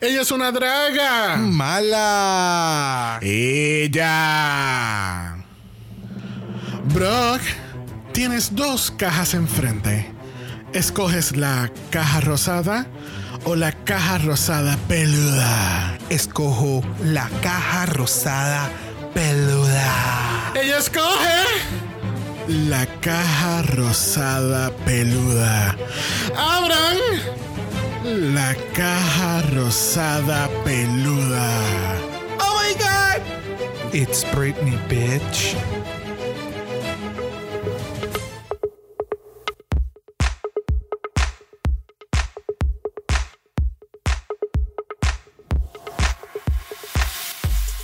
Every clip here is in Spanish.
Ella es una draga. Mala. Ella. Brock, tienes dos cajas enfrente. ¿Escoges la caja rosada o la caja rosada peluda? Escojo la caja rosada peluda. Ella escoge la caja rosada peluda. ¡Abran! La caja rosada peluda. Oh my god. It's Britney, bitch.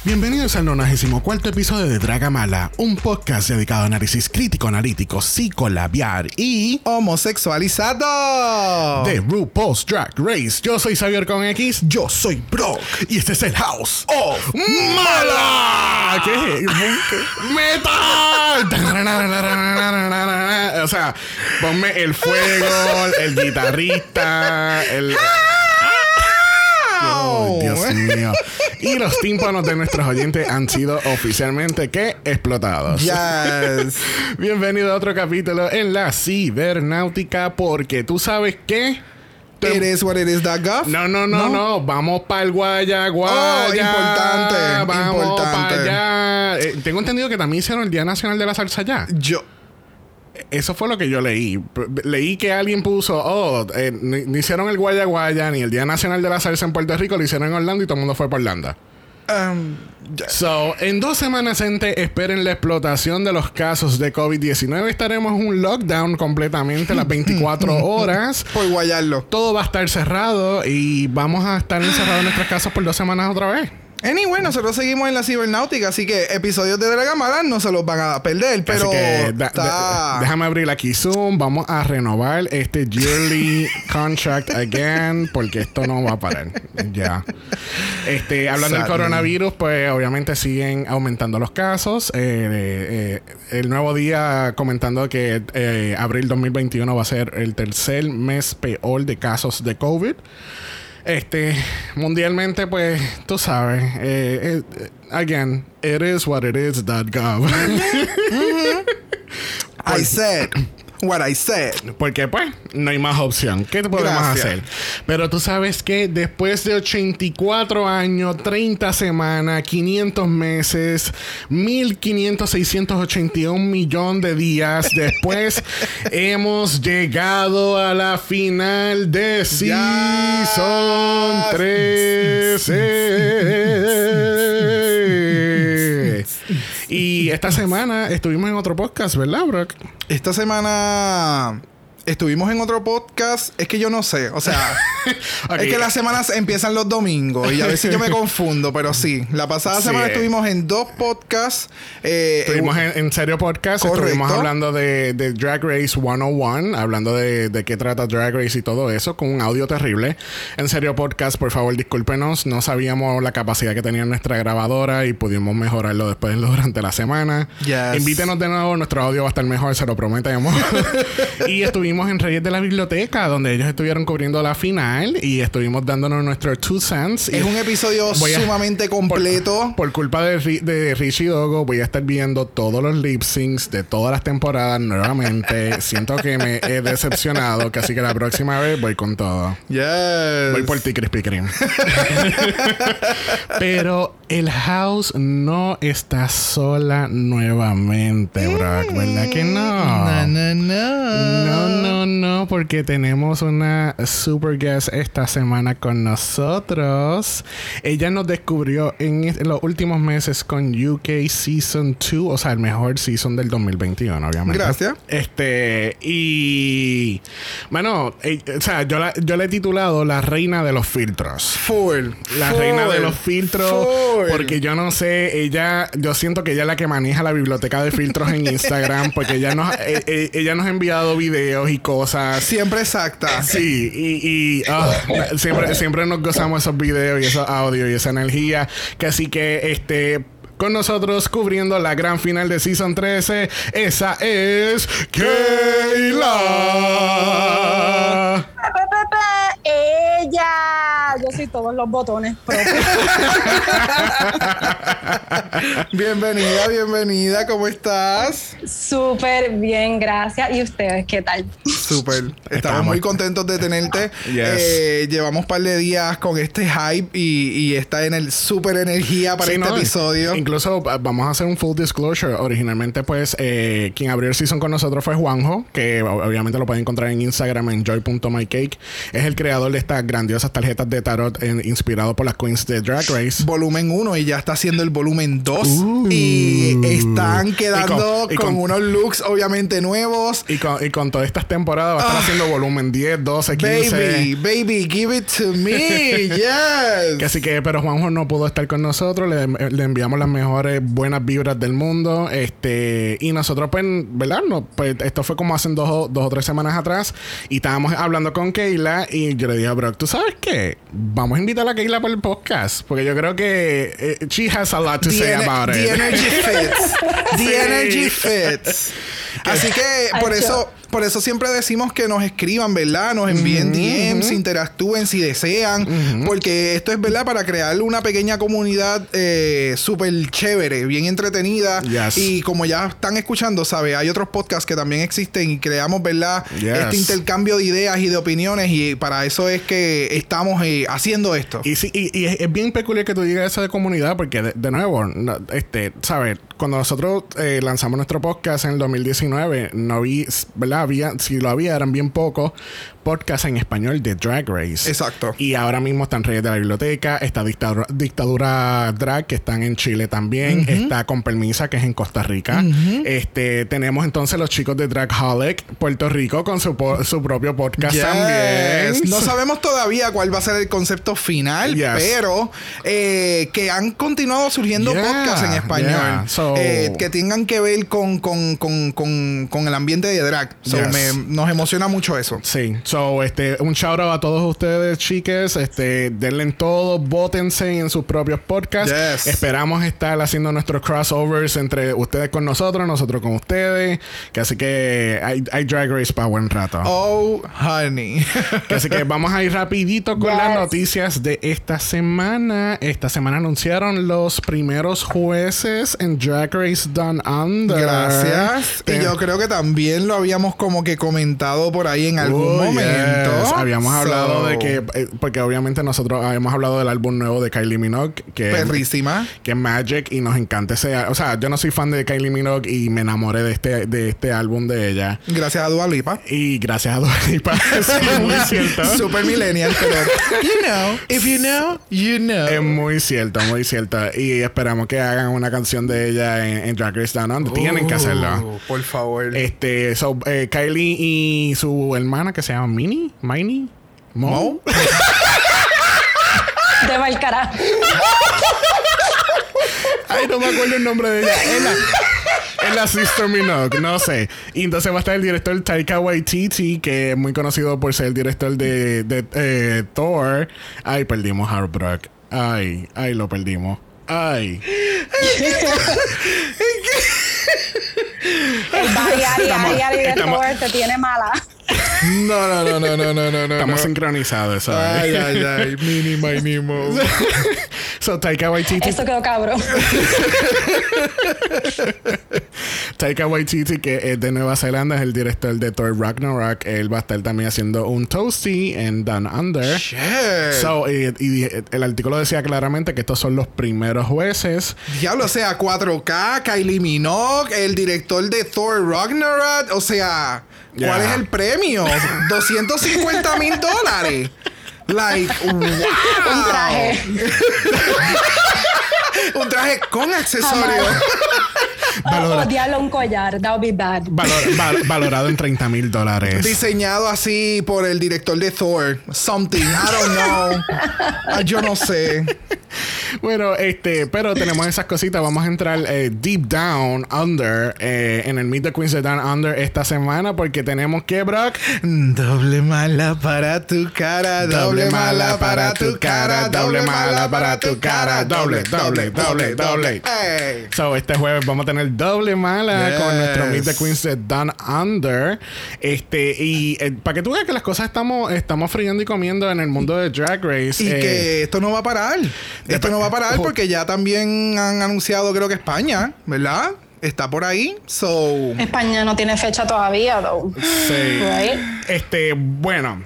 Bienvenidos al 94 episodio de Draga Mala, un podcast dedicado a análisis crítico, analítico, psicolabiar y Homosexualizado. de RuPaul's Drag Race. Yo soy Xavier con X Yo soy Brock. y este es el House of Mala. ¿Qué? ¡Metal! o sea, ponme el fuego, el guitarrista, el. Oh, Dios mío. Y los tímpanos de nuestros oyentes han sido oficialmente que explotados. Yes. Bienvenido a otro capítulo en la cibernáutica, porque tú sabes que. It is what it is, gov. No, no, no, no, Vamos para el Guaya, Guaya. Oh, importante, Vamos importante. para allá. Eh, tengo entendido que también hicieron el Día Nacional de la Salsa ya. Yo. Eso fue lo que yo leí. Leí que alguien puso, oh, eh, ni, hicieron el Guaya Guaya ni el Día Nacional de la Salsa en Puerto Rico, lo hicieron en Orlando y todo el mundo fue por Orlando. um, So, en dos semanas ente, esperen la explotación de los casos de COVID-19. Estaremos en un lockdown completamente las 24 horas. por guayarlo. Todo va a estar cerrado y vamos a estar encerrados en nuestras casas por dos semanas otra vez. Anyway, nosotros seguimos en la cibernáutica, así que episodios de Dragamala no se los van a perder, pero Así que da- está- da- déjame abrir aquí Zoom. Vamos a renovar este yearly contract again porque esto no va a parar. Ya. Este, hablando del coronavirus, pues obviamente siguen aumentando los casos. Eh, eh, el nuevo día comentando que eh, abril 2021 va a ser el tercer mes peor de casos de COVID. Este, mundialmente, pues, tú sabes, eh, eh, again, it is what it is, .gov. I said what I said. Porque pues no hay más opción. ¿Qué te podemos Gracias. hacer? Pero tú sabes que después de 84 años, 30 semanas, 500 meses, 1500, 681 millón de días después, hemos llegado a la final de Season 13. Y esta semana estuvimos en otro podcast, ¿verdad, Brock? Esta semana estuvimos en otro podcast. Es que yo no sé. O sea, es que las semanas empiezan los domingos y a veces yo me confundo, pero sí. La pasada Sí. semana estuvimos en dos podcasts. eh, Estuvimos en, en Serio Podcast, Correcto. estuvimos hablando de, de Drag Race 101, hablando de, de qué trata Drag Race y todo eso, con un audio terrible. En Serio Podcast, por favor, discúlpenos, no sabíamos la capacidad que tenía nuestra grabadora y pudimos mejorarlo después durante la semana. Yes. Invítenos de nuevo, nuestro audio va a estar mejor, se lo prometemos. y estuvimos en Reyes de la Biblioteca, donde ellos estuvieron cubriendo la final y estuvimos dándonos nuestro two cents. Es un episodio a- sumamente completo. por culpa de, de Richie Dogo, voy a estar viendo todos los lip syncs de todas las temporadas nuevamente. Siento que me he decepcionado, que así que la próxima vez voy con todo. Yes. Voy por ti, Krispy Kreme. Pero el house no está sola nuevamente, Brock, ¿verdad que no? No, no, no. No, no, no, porque tenemos una super guest esta semana con nosotros. Ella nos descubrió en, los últimos meses con UK Season 2, o sea, el mejor season del 2021, obviamente. Gracias. Este, y. Bueno, eh, o sea, yo la, yo la he titulado La Reina de los Filtros. Full. La Full. reina de los filtros. Full. Porque yo no sé, ella, yo siento que ella es la que maneja la biblioteca de filtros en Instagram. Porque ella nos, eh, eh, ella nos ha enviado videos y cosas. Siempre exacta. Sí, y, y, ah, siempre, siempre nos gozamos esos videos y esos audios y esa energía. Que así que este. Con nosotros cubriendo la gran final de Season 13, esa es Kayla. Ella, yo soy todos los botones propios. bienvenida, bienvenida, ¿cómo estás? Súper bien, gracias. ¿Y ustedes qué tal? Súper. Estamos, muy contentos de tenerte. Yes. Eh, llevamos un par de días con este hype y, y está en el súper energía para Sí, este ¿no? episodio. Incluso uh, vamos a hacer un full disclosure. Originalmente, pues, eh, quien abrió el season con nosotros fue Juanjo, que obviamente lo pueden encontrar en Instagram en Es el creador de estas grandiosas tarjetas de tarot inspirado por las queens de Drag Race. volumen 1 y ya está haciendo el volumen 2 y están quedando. Y con, con- y con- unos looks obviamente nuevos. Y con, y con todas estas temporadas va a estar Ah. haciendo volumen 10, 12, 15. Baby, baby, give it to me. yes. Así que, pero Juanjo no pudo estar con nosotros. Le, le enviamos las mejores buenas vibras del mundo. Este, y nosotros, pues, ¿verdad? No, pues esto fue como hace dos, dos o tres semanas atrás. Y estábamos hablando con Keila. Y yo le dije, bro, ¿tú sabes qué? Vamos a invitar a Keila para el podcast. Porque yo creo que eh, she has a lot to The, say about the it. energy fits. The energy fits. Así que por eso, por eso siempre decimos que nos escriban, ¿verdad? Nos envíen DMs, interactúen si desean. Porque esto es, ¿verdad? Para crear una pequeña comunidad eh, súper chévere, bien entretenida. Yes. Y como ya están escuchando, ¿sabe? Hay otros podcasts que también existen y creamos, ¿verdad? Yes. Este intercambio de ideas y de opiniones. Y para eso es que estamos eh, haciendo esto. Y sí, y, y es, es bien peculiar que tú digas eso de comunidad, porque de, de nuevo, no, este, ¿sabes? Cuando nosotros eh, lanzamos nuestro podcast en el 2019, no vi, ¿verdad? Había, si lo había, eran bien pocos podcasts en español de Drag Race. Exacto. Y ahora mismo están Reyes de la Biblioteca, está Dictadura, Dictadura Drag, que están en Chile también, está Con Permisa, que es en Costa Rica. Este, tenemos entonces los chicos de Dragholic, Puerto Rico, con su, su propio podcast Yes. también. No sabemos todavía cuál va a ser el concepto final, Yes. pero eh, que han continuado surgiendo Yeah, podcasts en español yeah. So- eh, que tengan que ver con, con, con, con, con el ambiente de drag. So, Yes. me- nos emociona mucho eso. Sí, so, este, un shout out a todos ustedes, chiques. Este, denle en todo, votense en sus propios podcasts. Yes. Esperamos estar haciendo nuestros crossovers entre ustedes con nosotros, nosotros con ustedes. Que así que hay, hay Drag Race para buen rato. Oh, honey. Que Así que vamos a ir rapidito con Yes. las noticias de esta semana. Esta semana anunciaron los primeros jueces en Drag Race Down Under. Gracias. Y yo creo que también lo habíamos como que comentado por ahí en algún Oh, momento. Habíamos So, hablado de que, eh, porque obviamente nosotros habíamos hablado del álbum nuevo de Kylie Minogue, que, Perrísima. que es Magic, y nos encanta ese. O sea, yo no soy fan de Kylie Minogue y me enamoré de este, de este álbum de ella. Gracias a Dua Lipa. Y gracias a Dua Lipa. sí, muy cierto. Super millennial, pero you know, if you know, you know. Es muy cierto, muy cierto. Y esperamos que hagan una canción de ella en, en Drag Race Down Under. Tienen que hacerlo. Oh, Por favor. Este, so, eh, Kylie y su hermana que se llama Minnie, Minnie, Mo. Mo. De mal carajo. Ay, no me acuerdo el nombre de ella. Es la, es la Sister Minogue, no sé. Y entonces va a estar el director Taika Waititi, que es muy conocido por ser el director de, de, eh, Thor. Ay, perdimos Heartbreak. Ay, ay, lo perdimos. Ay. El Bari, Ari, Ari, Ari de Thor te tiene mala. No, no, no, no, no, no, no, no. Estamos no. sincronizados, Ay, ¿sabes? ay, ay. Mini, my Nemo. so, Taika Waititi Eso quedó cabrón. Taika Waititi, que es de Nueva Zelanda, es el director de Thor Ragnarok. Él va a estar también haciendo un Toasty en Down Under. Shit. So, eh, y el artículo decía claramente que estos son los primeros jueces. Diablo, o sea, 4K, Kylie Minogue, el director de Thor Ragnarok. O sea, ¿cuál es el premio? 250 mil dólares. Like, wow. Un traje. Un traje con accesorios. Valora- Oh, diablo, un collar. That would be bad. valor- val- valorado en 30 mil dólares. Diseñado así por el director de Thor. Something. I don't know. Ah, Yo no sé. Bueno, este, pero tenemos esas cositas. Vamos a entrar eh, deep down, under, eh, en el Meet the Queens de Down Under esta semana porque tenemos que, Brock. Doble mala para tu cara, doble mala para tu cara, doble mala para tu cara, doble, doble, doble, doble. Hey. So, este jueves vamos a tener doble mala Yes. con nuestro Meet the Queens de Down Under. Este, y eh, para que tú veas que las cosas estamos, estamos friendo y comiendo en el mundo de Drag Race. Y eh, que esto no va a parar. Esto no va a parar porque ya también han anunciado, creo que España, ¿verdad? Está por ahí. So. España no tiene fecha todavía, though. Sí. Right? Este, bueno.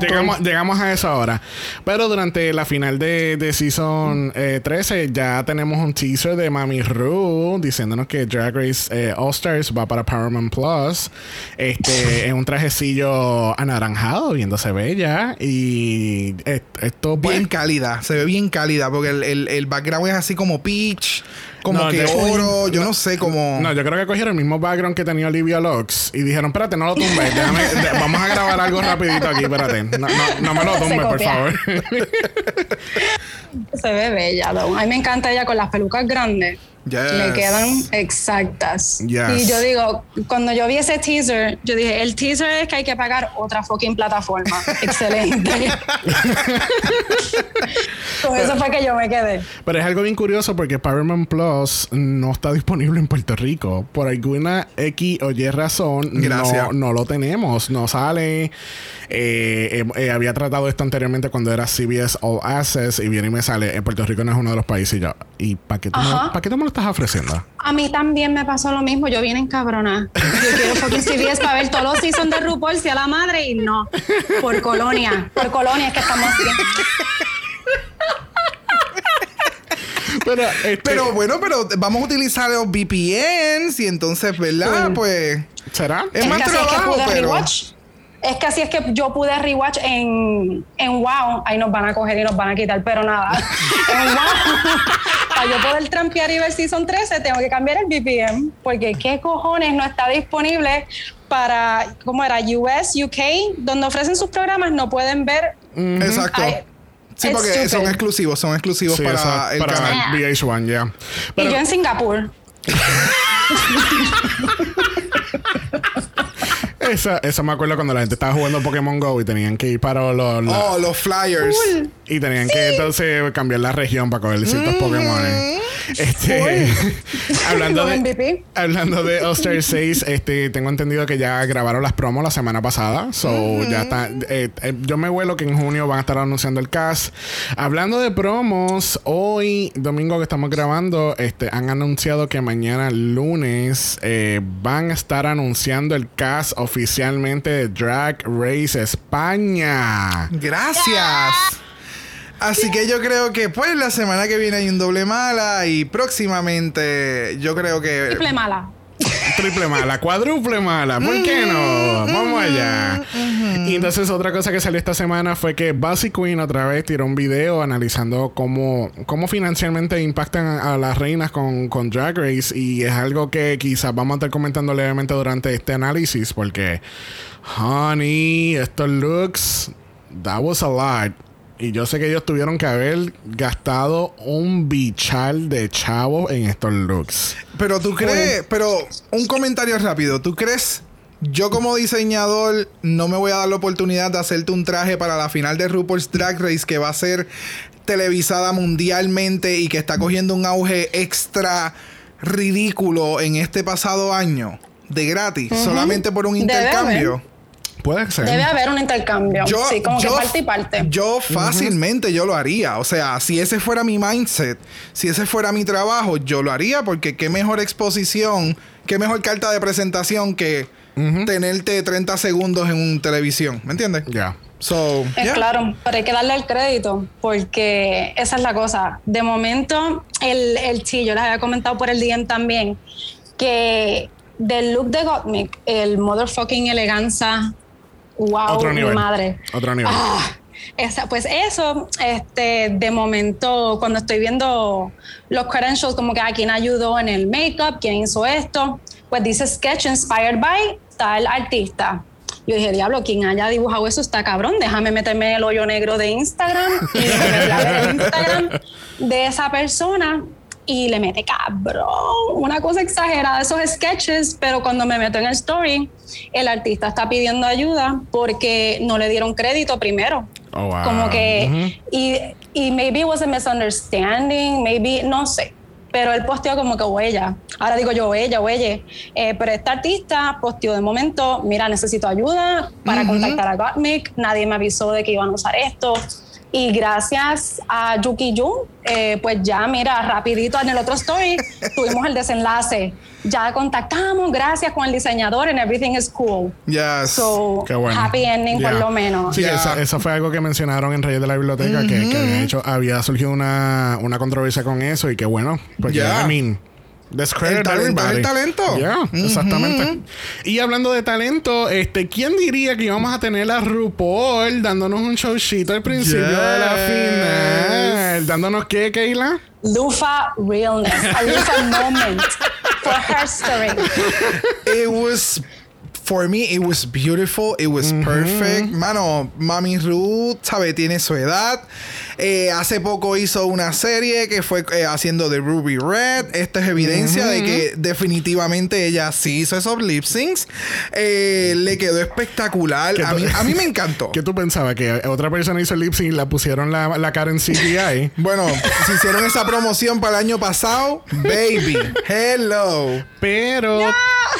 Llegamos, llegamos a eso ahora. Pero durante la final de, de Season eh, 13 ya tenemos un teaser de Mami Ru diciéndonos que Drag Race eh, All Stars va para Paramount Plus. Este, en un trajecillo anaranjado, viéndose bella. Y eh, esto pues, Bien cálida, se ve bien cálida porque el, el, el background es así como peach, como No, que de- oro, yo no sé, como... No, yo creo que cogieron el mismo background que tenía Olivia Lux y dijeron, espérate, no lo tumbes, déjame, de- vamos a grabar algo rapidito aquí, espérate. No, no, no me lo tumbes, por favor. Se ve bella. A mí me encanta ella con las pelucas grandes. Yes. Le quedan exactas. Yes. Y yo digo, cuando yo vi ese teaser, yo dije, el teaser es que hay que pagar otra fucking plataforma. Excelente. Con eso fue que yo me quedé. Pero es algo bien curioso porque Paramount Plus no está disponible en Puerto Rico. Por alguna X o Y razón, Gracias. no, no lo tenemos. No sale. Eh, eh, eh, había tratado esto anteriormente cuando era CBS All Access y viene y me sale. En Puerto Rico no es uno de los países. Y yo, ¿y para qué, tú me-. ¿para qué tú me lo estás ofreciendo? A mí también me pasó lo mismo. Yo vine encabrona. Yo quiero fucking CBS para ver todos los seasons de RuPaul, si a la madre, y no. Por colonia. Por colonia es que estamos haciendo. Pero, este, Pero bueno, pero vamos a utilizar los VPNs y entonces, ¿verdad? Pues ¿será? es Es más trabajo, pero... rewatch. Es que así es que yo pude rewatch en, en Wow. Ahí nos van a coger y nos van a quitar, pero nada. en Wow. Para yo poder trampear y ver Season 13, tengo que cambiar el VPN. Porque qué cojones no está disponible para, ¿cómo era? US, UK, donde ofrecen sus programas, no pueden ver. Exacto. Ay, sí, it's porque son exclusivos, son exclusivos Sí, para esa- el para canal. VH1, ya. y Pero- yo en Singapur. Esa, esa me acuerdo cuando la gente estaba jugando Pokémon Go y tenían que ir para los... los- Oh, los flyers. Y tenían que entonces cambiar la región para coger ciertos Pokémon. Este, hablando, de, MVP. hablando de All Star 6, este, tengo entendido que ya grabaron las promos la semana pasada. So, ya está. eh, eh, yo me vuelo que en junio van a estar anunciando el cast. Hablando de promos, hoy, domingo que estamos grabando, este, han anunciado que mañana lunes eh, van a estar anunciando el cast oficialmente de Drag Race España. Gracias. Así que yo creo que pues la semana que viene hay un doble mala y próximamente yo creo que Triple mala. Triple mala, cuádruple mala, ¿por qué no? Vamos allá. Y entonces otra cosa que salió esta semana fue que Buzzy Queen otra vez tiró un video analizando cómo, cómo financieramente impactan a, a las reinas con, con Drag Race y es algo que quizás vamos a estar comentando levemente durante este análisis porque, honey, estos looks, that was a lot. Y yo sé que ellos tuvieron que haber gastado un bichal de chavo en estos looks. Pero tú crees, pero un comentario rápido, ¿tú crees? Yo como diseñador no me voy a dar la oportunidad de hacerte un traje para la final de RuPaul's Drag Race que va a ser televisada mundialmente y que está cogiendo un auge extra ridículo en este pasado año de gratis, solamente por un Debe intercambio. Puede ser. Debe haber un intercambio. Yo, sí, como yo- que parte y parte. Yo fácilmente yo lo haría. O sea, si ese fuera mi mindset, si ese fuera mi trabajo, yo lo haría porque qué mejor exposición, qué mejor carta de presentación que tenerte 30 segundos en un televisión. ¿Me entiendes? Ya. So, Es yeah. claro, pero hay que darle el crédito porque esa es la cosa. De momento, el, el sí, yo les había comentado por el DM también que del look de Gottmik, el motherfucking eleganza, wow, Otro mi nivel. madre. Otro nivel. Ah, esa, pues eso, este, de momento, cuando estoy viendo los credentials, como que a quién ayudó en el makeup, quién hizo esto, pues dice sketch inspired by tal artista. Yo dije, diablo, quien haya dibujado eso está cabrón, déjame meterme el hoyo negro de Instagram y el Instagram de esa persona y le mete cabrón, una cosa exagerada, esos sketches, pero cuando me meto en el story, el artista está pidiendo ayuda porque no le dieron crédito primero. Oh, wow. Como que, y, y maybe it was a misunderstanding, maybe, no sé. Pero él posteó como que huella. Ahora digo yo, huella, huella. Eh, pero este artista posteó de momento, mira, necesito ayuda para contactar a Gottmik. Nadie me avisó de que iban a usar esto. Y gracias a Yuki Jun, eh, pues ya, mira, rapidito en el otro story tuvimos el desenlace. Ya contactamos, gracias con el diseñador and everything is cool. Yes. So, Qué bueno. happy ending por Yeah. lo menos. Sí, Yeah. esa- eso fue algo que mencionaron en Reyes de la Biblioteca, que, que de hecho había surgido una, una controversia con eso y que bueno, porque Yeah. I mean, El talento es everybody. el talento. Yeah, exactamente. Y hablando de talento, este, ¿quién diría que íbamos a tener a RuPaul dándonos un showcito al principio de la Yes. final? ¿Dándonos qué, Keila? Lufa realness, a Lufa moment for her story. It was for me it was beautiful, it was perfect. Mano, Mami Ruth, sabe, tiene su edad. Eh, hace poco hizo una serie que fue eh, haciendo de Ruby Red. Esta es evidencia de que definitivamente ella sí hizo esos lip syncs. Eh, le quedó espectacular. ¿Qué A mí, a mí me encantó. ¿Qué tú pensabas? ¿Que otra persona hizo el lip sync y la pusieron la, la cara en CGI? Bueno, si hicieron esa promoción para el año pasado, baby, hello. Pero,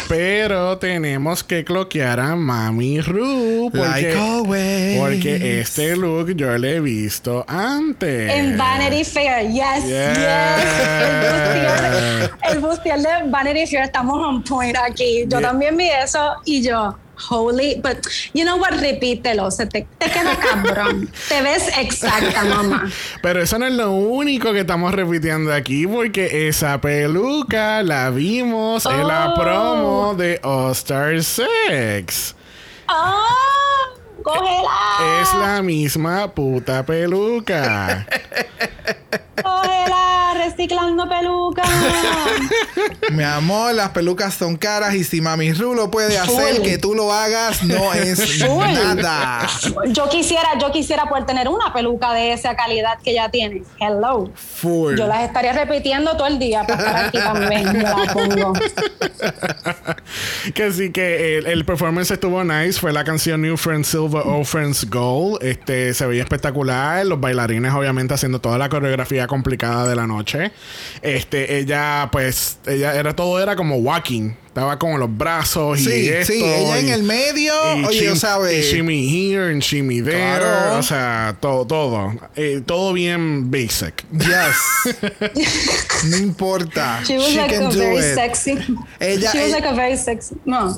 pero tenemos que cloquear a Mami Ru. Porque, Like always. porque este look yo lo he visto En Vanity Fair, yes, Yes. yes. El bustier de Vanity Fair, estamos on point aquí. Yo Yeah. también vi eso y yo, holy, but you know what, repítelo, se te, te queda cabrón. te ves exacta, mamá. Pero eso no es lo único que estamos repitiendo aquí, porque esa peluca la vimos en la Oh. promo de All Star Sex. ¡Oh! ¡Cógela! Es la misma puta peluca. ¡Cógela! Reciclando peluca. Mi amor, las pelucas son caras y si Mami Ru lo puede hacer, que tú lo hagas no es nada. Yo quisiera, yo quisiera poder tener una peluca de esa calidad que ella tiene. Hello. Full. Yo las estaría repitiendo todo el día para estar aquí también. Me la pongo. que sí que el, el performance estuvo nice fue la canción New Friends Silver Old Friends Gold este se veía espectacular los bailarines obviamente haciendo toda la coreografía complicada de la noche este ella pues ella era todo era como walking estaba como los brazos y Sí, esto sí, ella en y- el medio, y oye, shim- sabe. y shimmy here and shimmy there Claro. o sea todo todo Eh, todo bien basic Yes. no importa. She was She like can a do very it. sexy. Ella- She was ella- like a very sexy. No.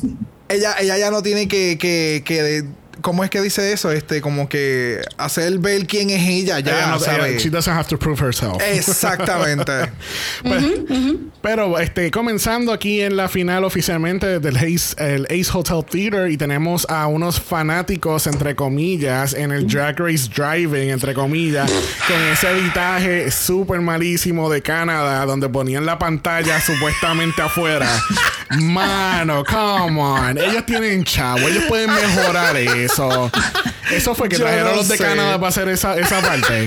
Ella, ella ya no tiene que, que, que de- ¿Cómo es que dice eso? Este, como que hacer ver quién es ella, ya Ella no sabe. ella- she doesn't have to prove herself Exactamente. Pues, Pero este, comenzando aquí en la final oficialmente del Ace, el Ace Hotel Theater y tenemos a unos fanáticos, entre comillas, en el Drag Race Driving, entre comillas, con ese editaje súper malísimo de Canadá, donde ponían la pantalla supuestamente afuera. Mano, come on. Ellos tienen chavo, ellos pueden mejorar eso. Eso fue que Yo trajeron no los de sé. Canadá para hacer esa, esa parte.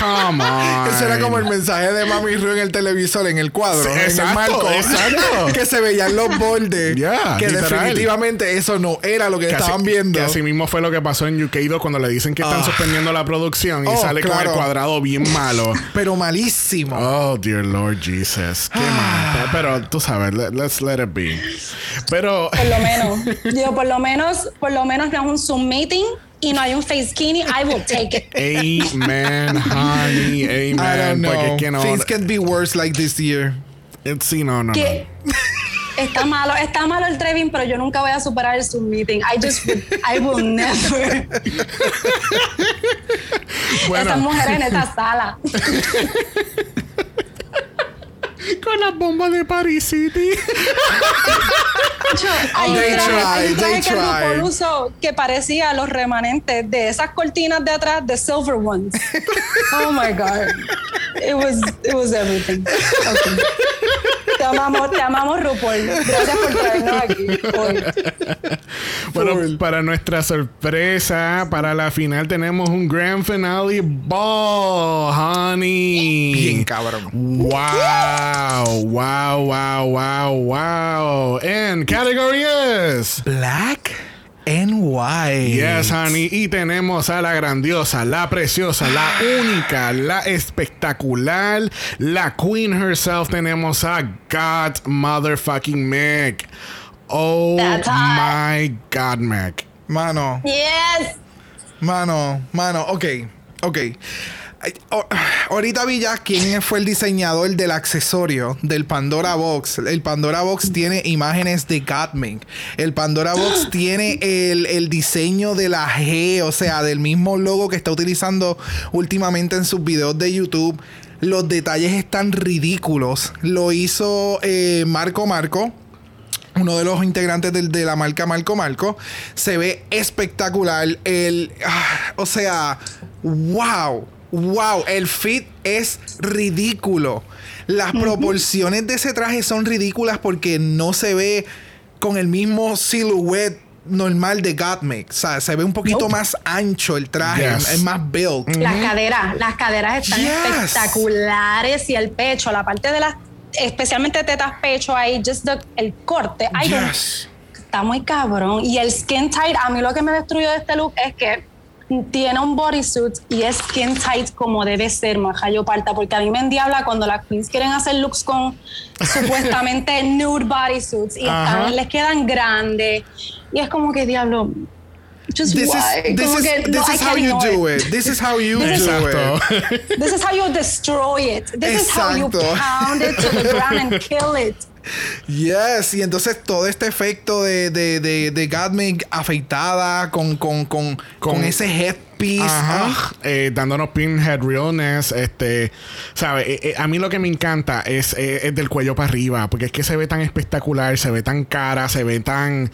Come on. Eso era como el mensaje de Mami Ru en el televisor, en el cuadro, Sí, en exacto, el marco. exacto. que se veían los bordes. Ya, que literal. definitivamente eso no era lo que, Que así- estaban viendo. Que así mismo fue lo que pasó en UK2 cuando le dicen que están Ah. suspendiendo la producción y Oh, sale con claro. el cuadrado bien malo. Pero malísimo. Oh, dear Lord Jesus. Qué Ah. mal. Pero tú sabes, let- let's let it be. Pero Por lo menos. Digo, por lo menos, por lo menos no es un Zoom meeting y no hay un face skinny. I will take it. Amen, honey, I don't amen. Porque know. es que no. Things can be worse like this year. it- sí, no, no, Que está malo, está malo el Trevin, pero yo nunca voy a superar el Zoom meeting. I just, would- I will never. no. Bueno, Esas mujeres en esta sala. con las bombas de Paris City. Hay un They traje, try, hay un traje que try. RuPaul usó que parecía los remanentes de esas cortinas de atrás, de Silver Ones. Oh my God. It was, it was everything. Okay. amamos, te amamos, RuPaul. Gracias por traernos aquí hoy. Bueno, para nuestra sorpresa, para la final tenemos un Grand Finale Ball, honey. Bien cabrón. Wow, wow, wow, wow, wow. And category is Black and white. Yes, honey. Y tenemos a la grandiosa, la preciosa, la única, la espectacular, la queen herself. Tenemos a God Motherfucking Meg. Oh That's hot. my God, Meg. Mano, Yes. mano, mano. Ok, ok. Ahorita vi ya quién fue el diseñador del accesorio del Pandora Box. El Pandora Box tiene imágenes de Gatmink. El Pandora Box tiene el, el diseño de la G, o sea, del mismo logo que está utilizando últimamente en sus videos de YouTube. Los detalles están ridículos. Lo hizo eh, Marco Marco uno de los integrantes del- de la marca Marco Marco. Se ve espectacular. El, ah, o sea, wow, wow. El fit es ridículo. Las proporciones de ese traje son ridículas porque no se ve con el mismo silhouette normal de Gottmik. O sea, se ve un poquito Nope. más ancho el traje, Yes. es más built. Las caderas, las caderas están Yes. espectaculares y el pecho, la parte de las, especialmente tetas, pecho ahí, just the- el corte, ay, Yes. está muy cabrón. Y el skin tight, a mí lo que me destruyó de este look es que tiene un bodysuit y es skin tight como debe ser, majayo parta, porque a mí me endiabla cuando las queens quieren hacer looks con supuestamente nude bodysuits y están- les quedan grandes y es como que diablo. Just This why? is, this is, que, this no, I is how you do it. it. This is how you do Exacto. it. This is how you destroy it. This is how you Exacto. pound it to the ground and kill it. Yes, y entonces todo este efecto de, de, de, de afeitada con, con, con, con, Con- ese headpiece. Ajá. ah, Eh, dándonos pinhead realness. Este, ¿sabe? Eh, eh, a mí lo que me encanta es, eh, es del cuello para arriba, porque es que se ve tan espectacular, se ve tan cara, se ve tan.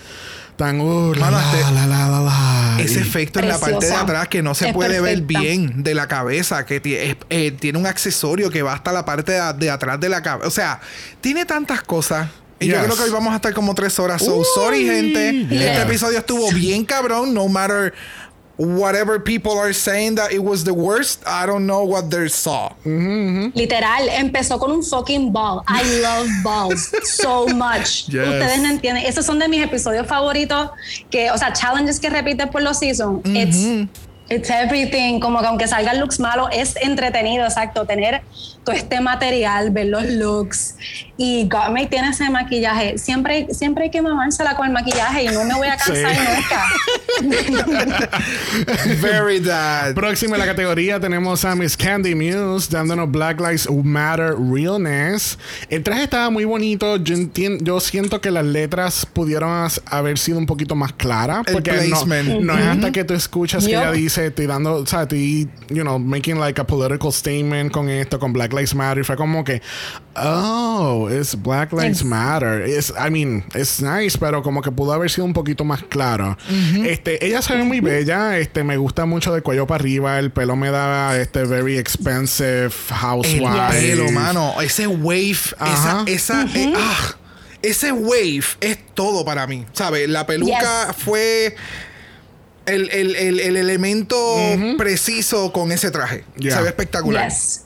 Tan. Uh, la, Mano, la, la, la, la, la. ese efecto en la parte de atrás que no se Es puede ver bien de la cabeza, que es- eh, tiene un accesorio que va hasta la parte de, de atrás de la cabeza. O sea, tiene tantas cosas. Y yo creo que hoy vamos a estar como tres horas. So, Uy, sorry, gente. Este episodio estuvo bien cabrón. No matter whatever people are saying that it was the worst, I don't know what they saw. Literal, empezó con un fucking ball. I love balls so much. Yes. Ustedes no entienden. Esos son de mis episodios favoritos. Que, o sea, challenges que repiten por los seasons. It's, it's everything. Como que aunque salgan looks malos, es entretenido, exacto. Tener todo este material, ver los looks. Y Gottmik tiene ese maquillaje. Siempre, siempre hay que mamársela con el maquillaje y no me voy a cansar Sí. nunca. Very that. Próxima en la categoría tenemos a Miss Candy Muse dándonos Black Lives Matter Realness. El traje estaba muy bonito. Yo, yo siento que las letras pudieron haber sido un poquito más claras. El Porque no, placement. no es hasta que tú escuchas que Yup. ella dice, estoy dando, o sea, estoy, you know, making like a political statement con esto, con Black Lives Matter. Y fue como que, oh, es Black Lives Ex- Matter. Es, I mean, it's nice, pero como que pudo haber sido un poquito más claro. Este, ella se ve muy bella. Este, me gusta mucho de cuello para arriba. El pelo me da este very expensive El housewife. pelo, mano. Ese wave, Ajá. esa, esa, eh, ah, ese wave es todo para mí. ¿Sabes? La peluca Yes. fue el, el- el- el elemento preciso con ese traje. Yeah. Se ve espectacular. Yes.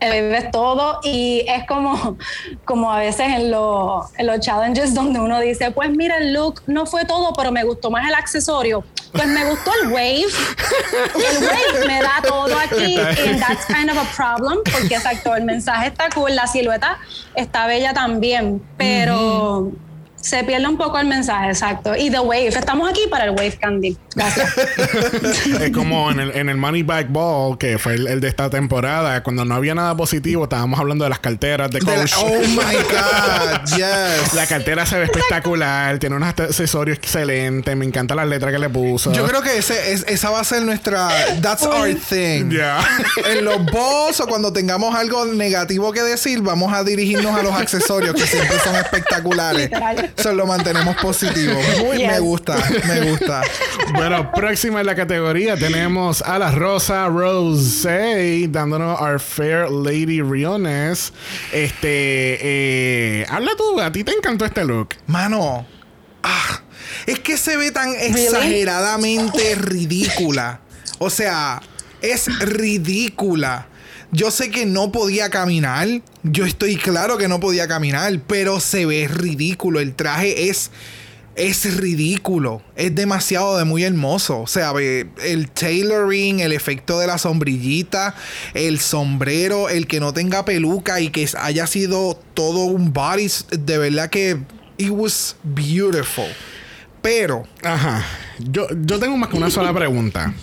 Ves todo y es como, como a veces en, los en los challenges donde uno dice, pues mira, el look no fue todo, pero me gustó más el accesorio. Pues me gustó el wave. El wave me da todo aquí. And that's kind of a problem, porque exacto, el mensaje está cool, la silueta está bella también, pero se pierde un poco el mensaje, exacto. Y the wave, estamos aquí para el wave candy. Gracias. es como en el, en el Money Back Ball, que fue el, el de esta temporada, cuando no había nada positivo, estábamos hablando de las carteras de De la- coach. oh my God. Yes. La cartera se ve espectacular, tiene unos accesorios excelentes, me encanta las letras que le puso. Yo creo que ese, es- esa va a ser nuestra. That's our thing. Ya. En los boss o cuando tengamos algo negativo que decir, vamos a dirigirnos a los accesorios que siempre son espectaculares. Literal. Eso lo mantenemos positivo. Muy, Me Yes. gusta, me gusta. Bueno, próxima en la categoría tenemos a la Rosa Rose dándonos Our Fair Lady Realness. Este, eh, habla tú, a ti te encantó este look. Mano, ah, es que se ve tan exageradamente ridícula. O sea, es ridícula. Yo sé que no podía caminar. Yo estoy claro que no podía caminar, pero se ve ridículo. El traje es es ridículo. Es demasiado de muy hermoso. O sea, ve, el tailoring, el efecto de la sombrillita, el sombrero, el que no tenga peluca y que haya sido todo un body. De verdad que it was beautiful. Pero, Ajá. Yo, yo tengo más que una sola pregunta.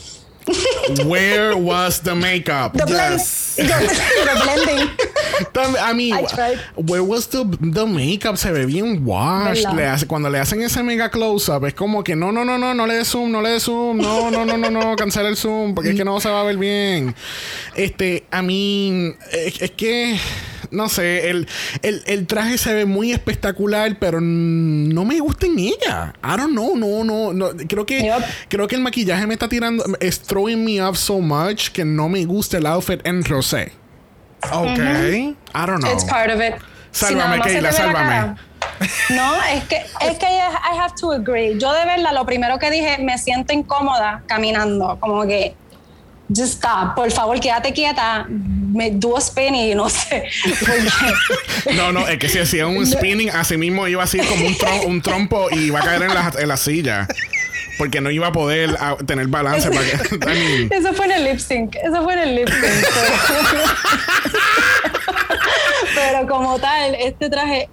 Where was the makeup? The blend- the blending. I mean, I where was the, the makeup? Se ve bien hace, cuando le hacen ese mega close-up, es como que no, no, no, no, no le des zoom, no le des zoom, no, no, no, no, no, cancela el zoom, porque es que no se va a ver bien. Este, a mí, es, es que, no sé, el, el, el traje se ve muy espectacular, pero no me gusta en ella. I don't know, no, no, no. Creo que, Yep. creo que el maquillaje me está tirando, es throwing me up so much que no me gusta el outfit en rosé. Ok. I don't know. It's part of it. Si Sálvame, se Keila, sálvame. No, es que, es que I have to agree. Yo de verdad, lo primero que dije, me siento incómoda caminando. Como que, just stop. Por favor, quédate quieta. Me do a spin y no sé. No, no, es que si hacía un spinning, así mismo iba así como un, trom- un trompo y iba a caer en la, en la silla. Porque no iba a poder ah, tener balance para que. Eso fue en el lip sync. Eso fue en el lip sync. Pero, como tal, este traje.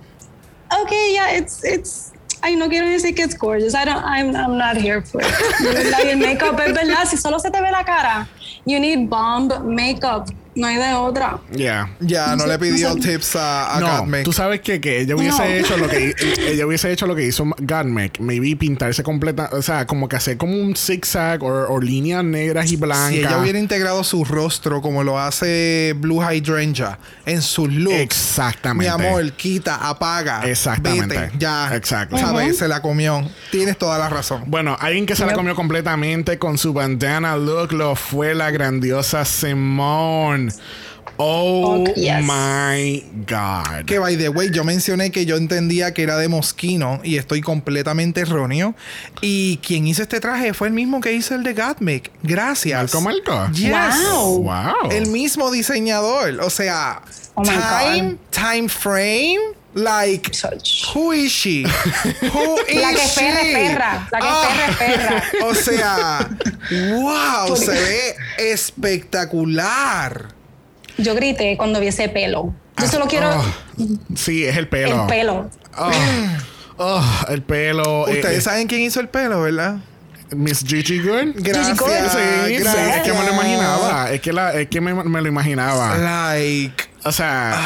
Ok, yeah, it's. it's Ay, no quiero decir que es gorgeous. I don't, I'm, I'm not here for it. De verdad, y el makeup es verdad. Si solo se te ve la cara, you need bomb makeup. No hay de otra. yeah. Ya, no le pidió no sé. tips a, a No, tú sabes que, que ella hubiese No. hecho lo que ella hubiese hecho lo que hizo Godmec, maybe pintarse completa, o sea, como que hacer como un zigzag o, líneas negras y blancas. Si ella hubiera integrado su rostro como lo hace Blue Hydrangea en sus looks. Exactamente. Mi amor, quita, apaga. Exactamente. Vete, ya. Exacto. ¿Sabes? Se la comió. Tienes toda la razón. Bueno, alguien que se la comió completamente con su bandana look lo fue la grandiosa Simone. Oh Oh, yes. my God. Que by the way, yo mencioné que yo entendía que era de Mosquino y estoy completamente erróneo. Y quien hizo este traje fue el mismo que hizo el de Gottmik. Gracias. Marco Marco. Yes. Wow. Wow. El mismo diseñador. O sea, Oh my time, time frame, like, who is she? Who is La que es she? perra es perra. La que es perra es perra. O sea, wow, se ve espectacular. Yo grité cuando vi ese pelo. Yo solo quiero Oh, sí, es el pelo. el pelo. Oh, oh, el pelo. eh, Ustedes eh, saben quién hizo el pelo, ¿verdad? Miss Gigi Good. Gracias. Good. Sí, sí, gracias. es que me lo imaginaba. Es que, la, es que me, me lo imaginaba. Like, O sea,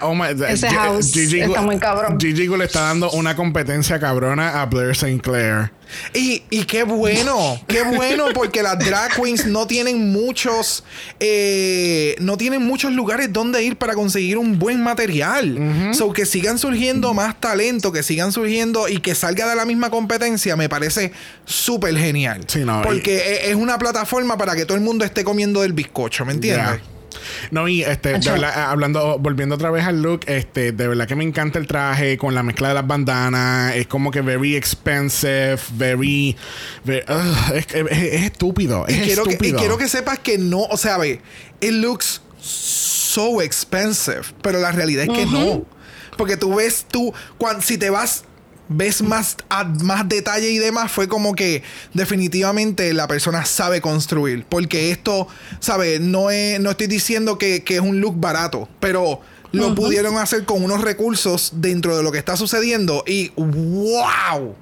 oh my, Ese house Gigi está muy cabrón. Gigi le está dando una competencia cabrona a Blair St. Clair. Y, y qué bueno, qué bueno, porque las drag queens no tienen muchos, eh, no tienen muchos lugares donde ir para conseguir un buen material. So que sigan surgiendo más talento, que sigan surgiendo y que salga de la misma competencia, me parece súper genial. Sí, no, porque e- es una plataforma para que todo el mundo esté comiendo del bizcocho, ¿me entiendes? Ya. No, y este, de Acho. verdad, ah, hablando, volviendo otra vez al look, este, de verdad que me encanta el traje con la mezcla de las bandanas. Es como que very expensive, very. ve- ugh, es, es- es estúpido. Y Es quiero, que, y estúpido. quiero que sepas que no, o sea, ve, it looks so expensive, pero la realidad es que no. Porque tú ves, tú, cuando, si te vas, ves más, a- más detalle y demás, fue como que definitivamente la persona sabe construir. Porque esto, ¿sabes? No, es, no estoy diciendo que, que es un look barato, pero lo pudieron hacer con unos recursos dentro de lo que está sucediendo y ¡wow!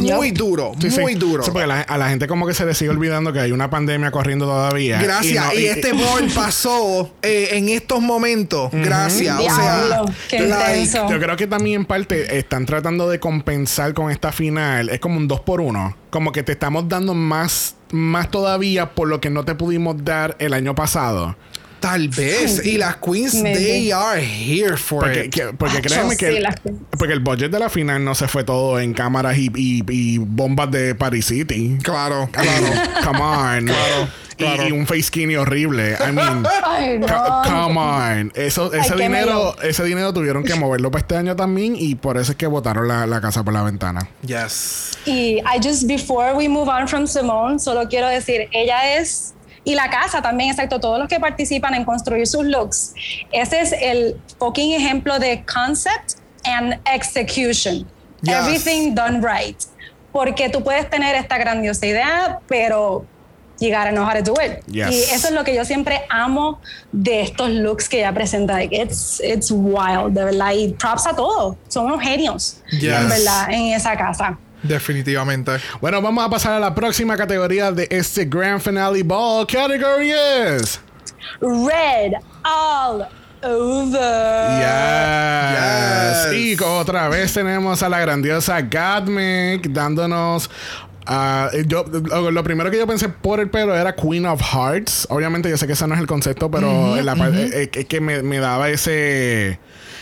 Muy duro, Sí, sí. muy duro. Sí, porque la- a la gente como que se le sigue olvidando que hay una pandemia corriendo todavía. Gracias. no- Y, este ball pasó eh, en estos momentos. Gracias. O sea, qué like. Yo creo que también en parte están tratando de compensar con esta final. Es como un 2 por 1 Como que te estamos dando más, más todavía por lo que no te pudimos dar el año pasado. Tal vez. Y las queens, Maybe. they are here for Porque, it. que- porque créeme que sí, el, las queens. porque el budget de la final no se fue todo en cámaras y, y- y bombas de Paris City. Claro, claro. Come on. Y- claro. Y, un face skinny horrible. I mean, Ay, co- come on. Eso, ese quémelo. dinero, ese dinero tuvieron que moverlo para este año también y por eso es que botaron la, la casa por la ventana. yes. Y I just, before we move on from Simone, solo quiero decir, ella es, y la casa también, exacto, todos los que participan en construir sus looks, ese es el fucking ejemplo de concept and execution. Yes. Everything done right. Porque tú puedes tener esta grandiosa idea, pero you gotta know how to do it. Yes. Y eso es lo que yo siempre amo de estos looks que ella presenta. Like, it's, it's wild, de verdad. Y props a todos. Son unos genios, Yes. en verdad, en esa casa. Definitivamente. Bueno, vamos a pasar a la próxima categoría de este Grand Finale Ball. Category es... Red all over. Yes. Yes. Y otra vez tenemos a la grandiosa Godmick dándonos. ah, yo, lo, lo primero que yo pensé por el pelo era Queen of Hearts. Obviamente, yo sé que ese no es el concepto, pero la eh, eh, que me, me daba ese.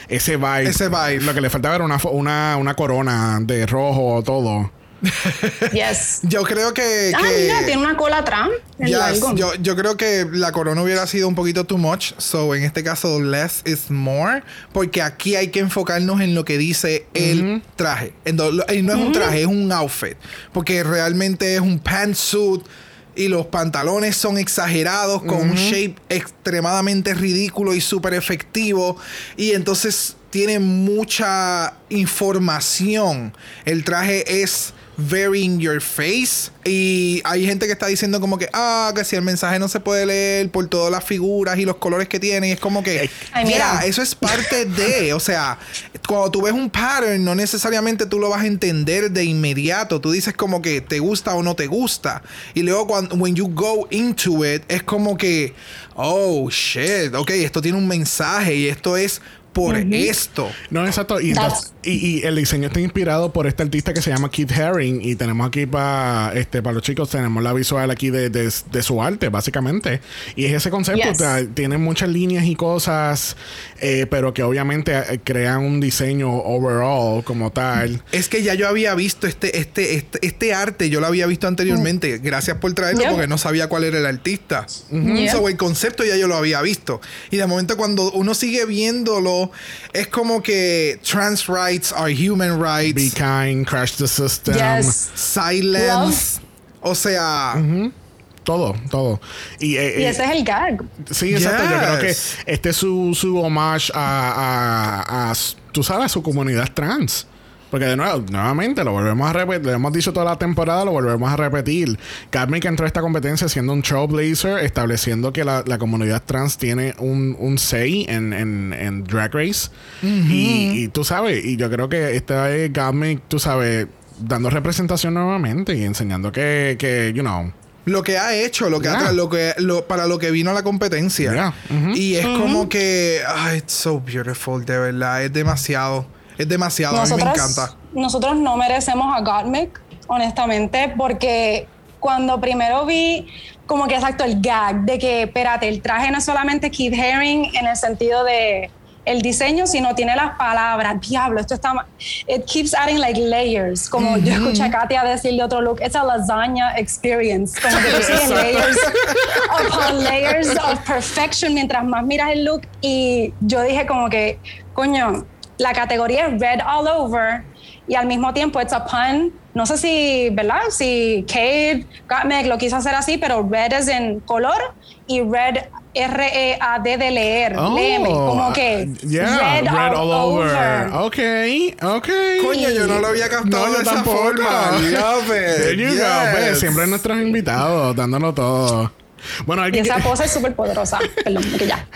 Ese vibe. Ese vibe. Lo que le faltaba era una, una, una corona de rojo todo. Yes. Yo creo que. Ah, que- mira, tiene una cola atrás. Yes, yo, yo creo que la corona hubiera sido un poquito too much. So, en este caso, less is more. Porque aquí hay que enfocarnos en lo que dice el traje. En no es un traje, es un outfit. Porque realmente es un pantsuit. Y los pantalones son exagerados con un shape extremadamente ridículo y súper efectivo. Y entonces tiene mucha información. El traje es very in your face. Y hay gente que está diciendo como que, ah, que si el mensaje no se puede leer por todas las figuras y los colores que tiene. Y es como que, Ay, mira. yeah, eso es parte de, o sea, cuando tú ves un pattern, no necesariamente tú lo vas a entender de inmediato. Tú dices como que te gusta o no te gusta. Y luego cuando when you go into it, es como que, oh, shit, ok, esto tiene un mensaje y esto es por esto. No, exacto. Y, That's- y, y el diseño está inspirado por este artista que se llama Keith Haring. Y tenemos aquí para este para los chicos, tenemos la visual aquí de, de- de su arte, básicamente. Y es ese concepto. Yes. o sea, tiene muchas líneas y cosas, eh, pero que obviamente eh, crean un diseño overall como tal. Es que ya yo había visto este, este, este, este arte, yo lo había visto anteriormente. Gracias por traerlo Yeah. porque no sabía cuál era el artista. Yeah. So, el concepto ya yo lo había visto. Y de momento cuando uno sigue viéndolo, es como que trans rights are human Be rights. kind, crash the system. Yes. Silence. O sea, Todo, todo. Y, eh, Y eh, ese es el gag. Sí, exacto. Yo creo que este es su, su homage a, a, a, tú sabes, a su comunidad trans. Porque de nuevo, nuevamente, lo volvemos a repetir, lo hemos dicho toda la temporada, lo volvemos a repetir. Carmen que entró a esta competencia siendo un trailblazer, estableciendo que la, la comunidad trans tiene un, un say en, en, en Drag Race. y, y tú sabes, y yo creo que esta es Carmen, tú sabes, dando representación nuevamente y enseñando que, que you know, lo que ha hecho, lo que ha Yeah. tra- lo que lo, para lo que vino a la competencia. Yeah. Y es como que, ay, it's so beautiful, de verdad, es demasiado, es demasiado, a mí me encanta. nosotros no merecemos a Gottmik, honestamente, porque cuando primero vi como que exacto el gag de que, espérate, el traje no es solamente Keith Haring en el sentido de el diseño, sino tiene las palabras. Diablo, esto está... It keeps adding like layers. Como yo escuché a Katia decir de otro look, it's a lasagna experience. Como que tú layers upon layers of perfection mientras más miras el look. Y yo dije como que, coño, la categoría es red all over y al mismo tiempo it's a pun. No sé si, ¿verdad? Si Kate Gottmik lo quiso hacer así, pero red es en color y red R-E-A-D de leer. Oh, Léeme. Como que yeah, red, all, over. Ok, ok. Coño, yo no lo había captado No, de esa tampoco. forma. Love it. There you go, Yes. pues, siempre nuestros invitados, dándolo todo. Bueno, Y alguien esa que, pose es súper poderosa. Perdón, que ya.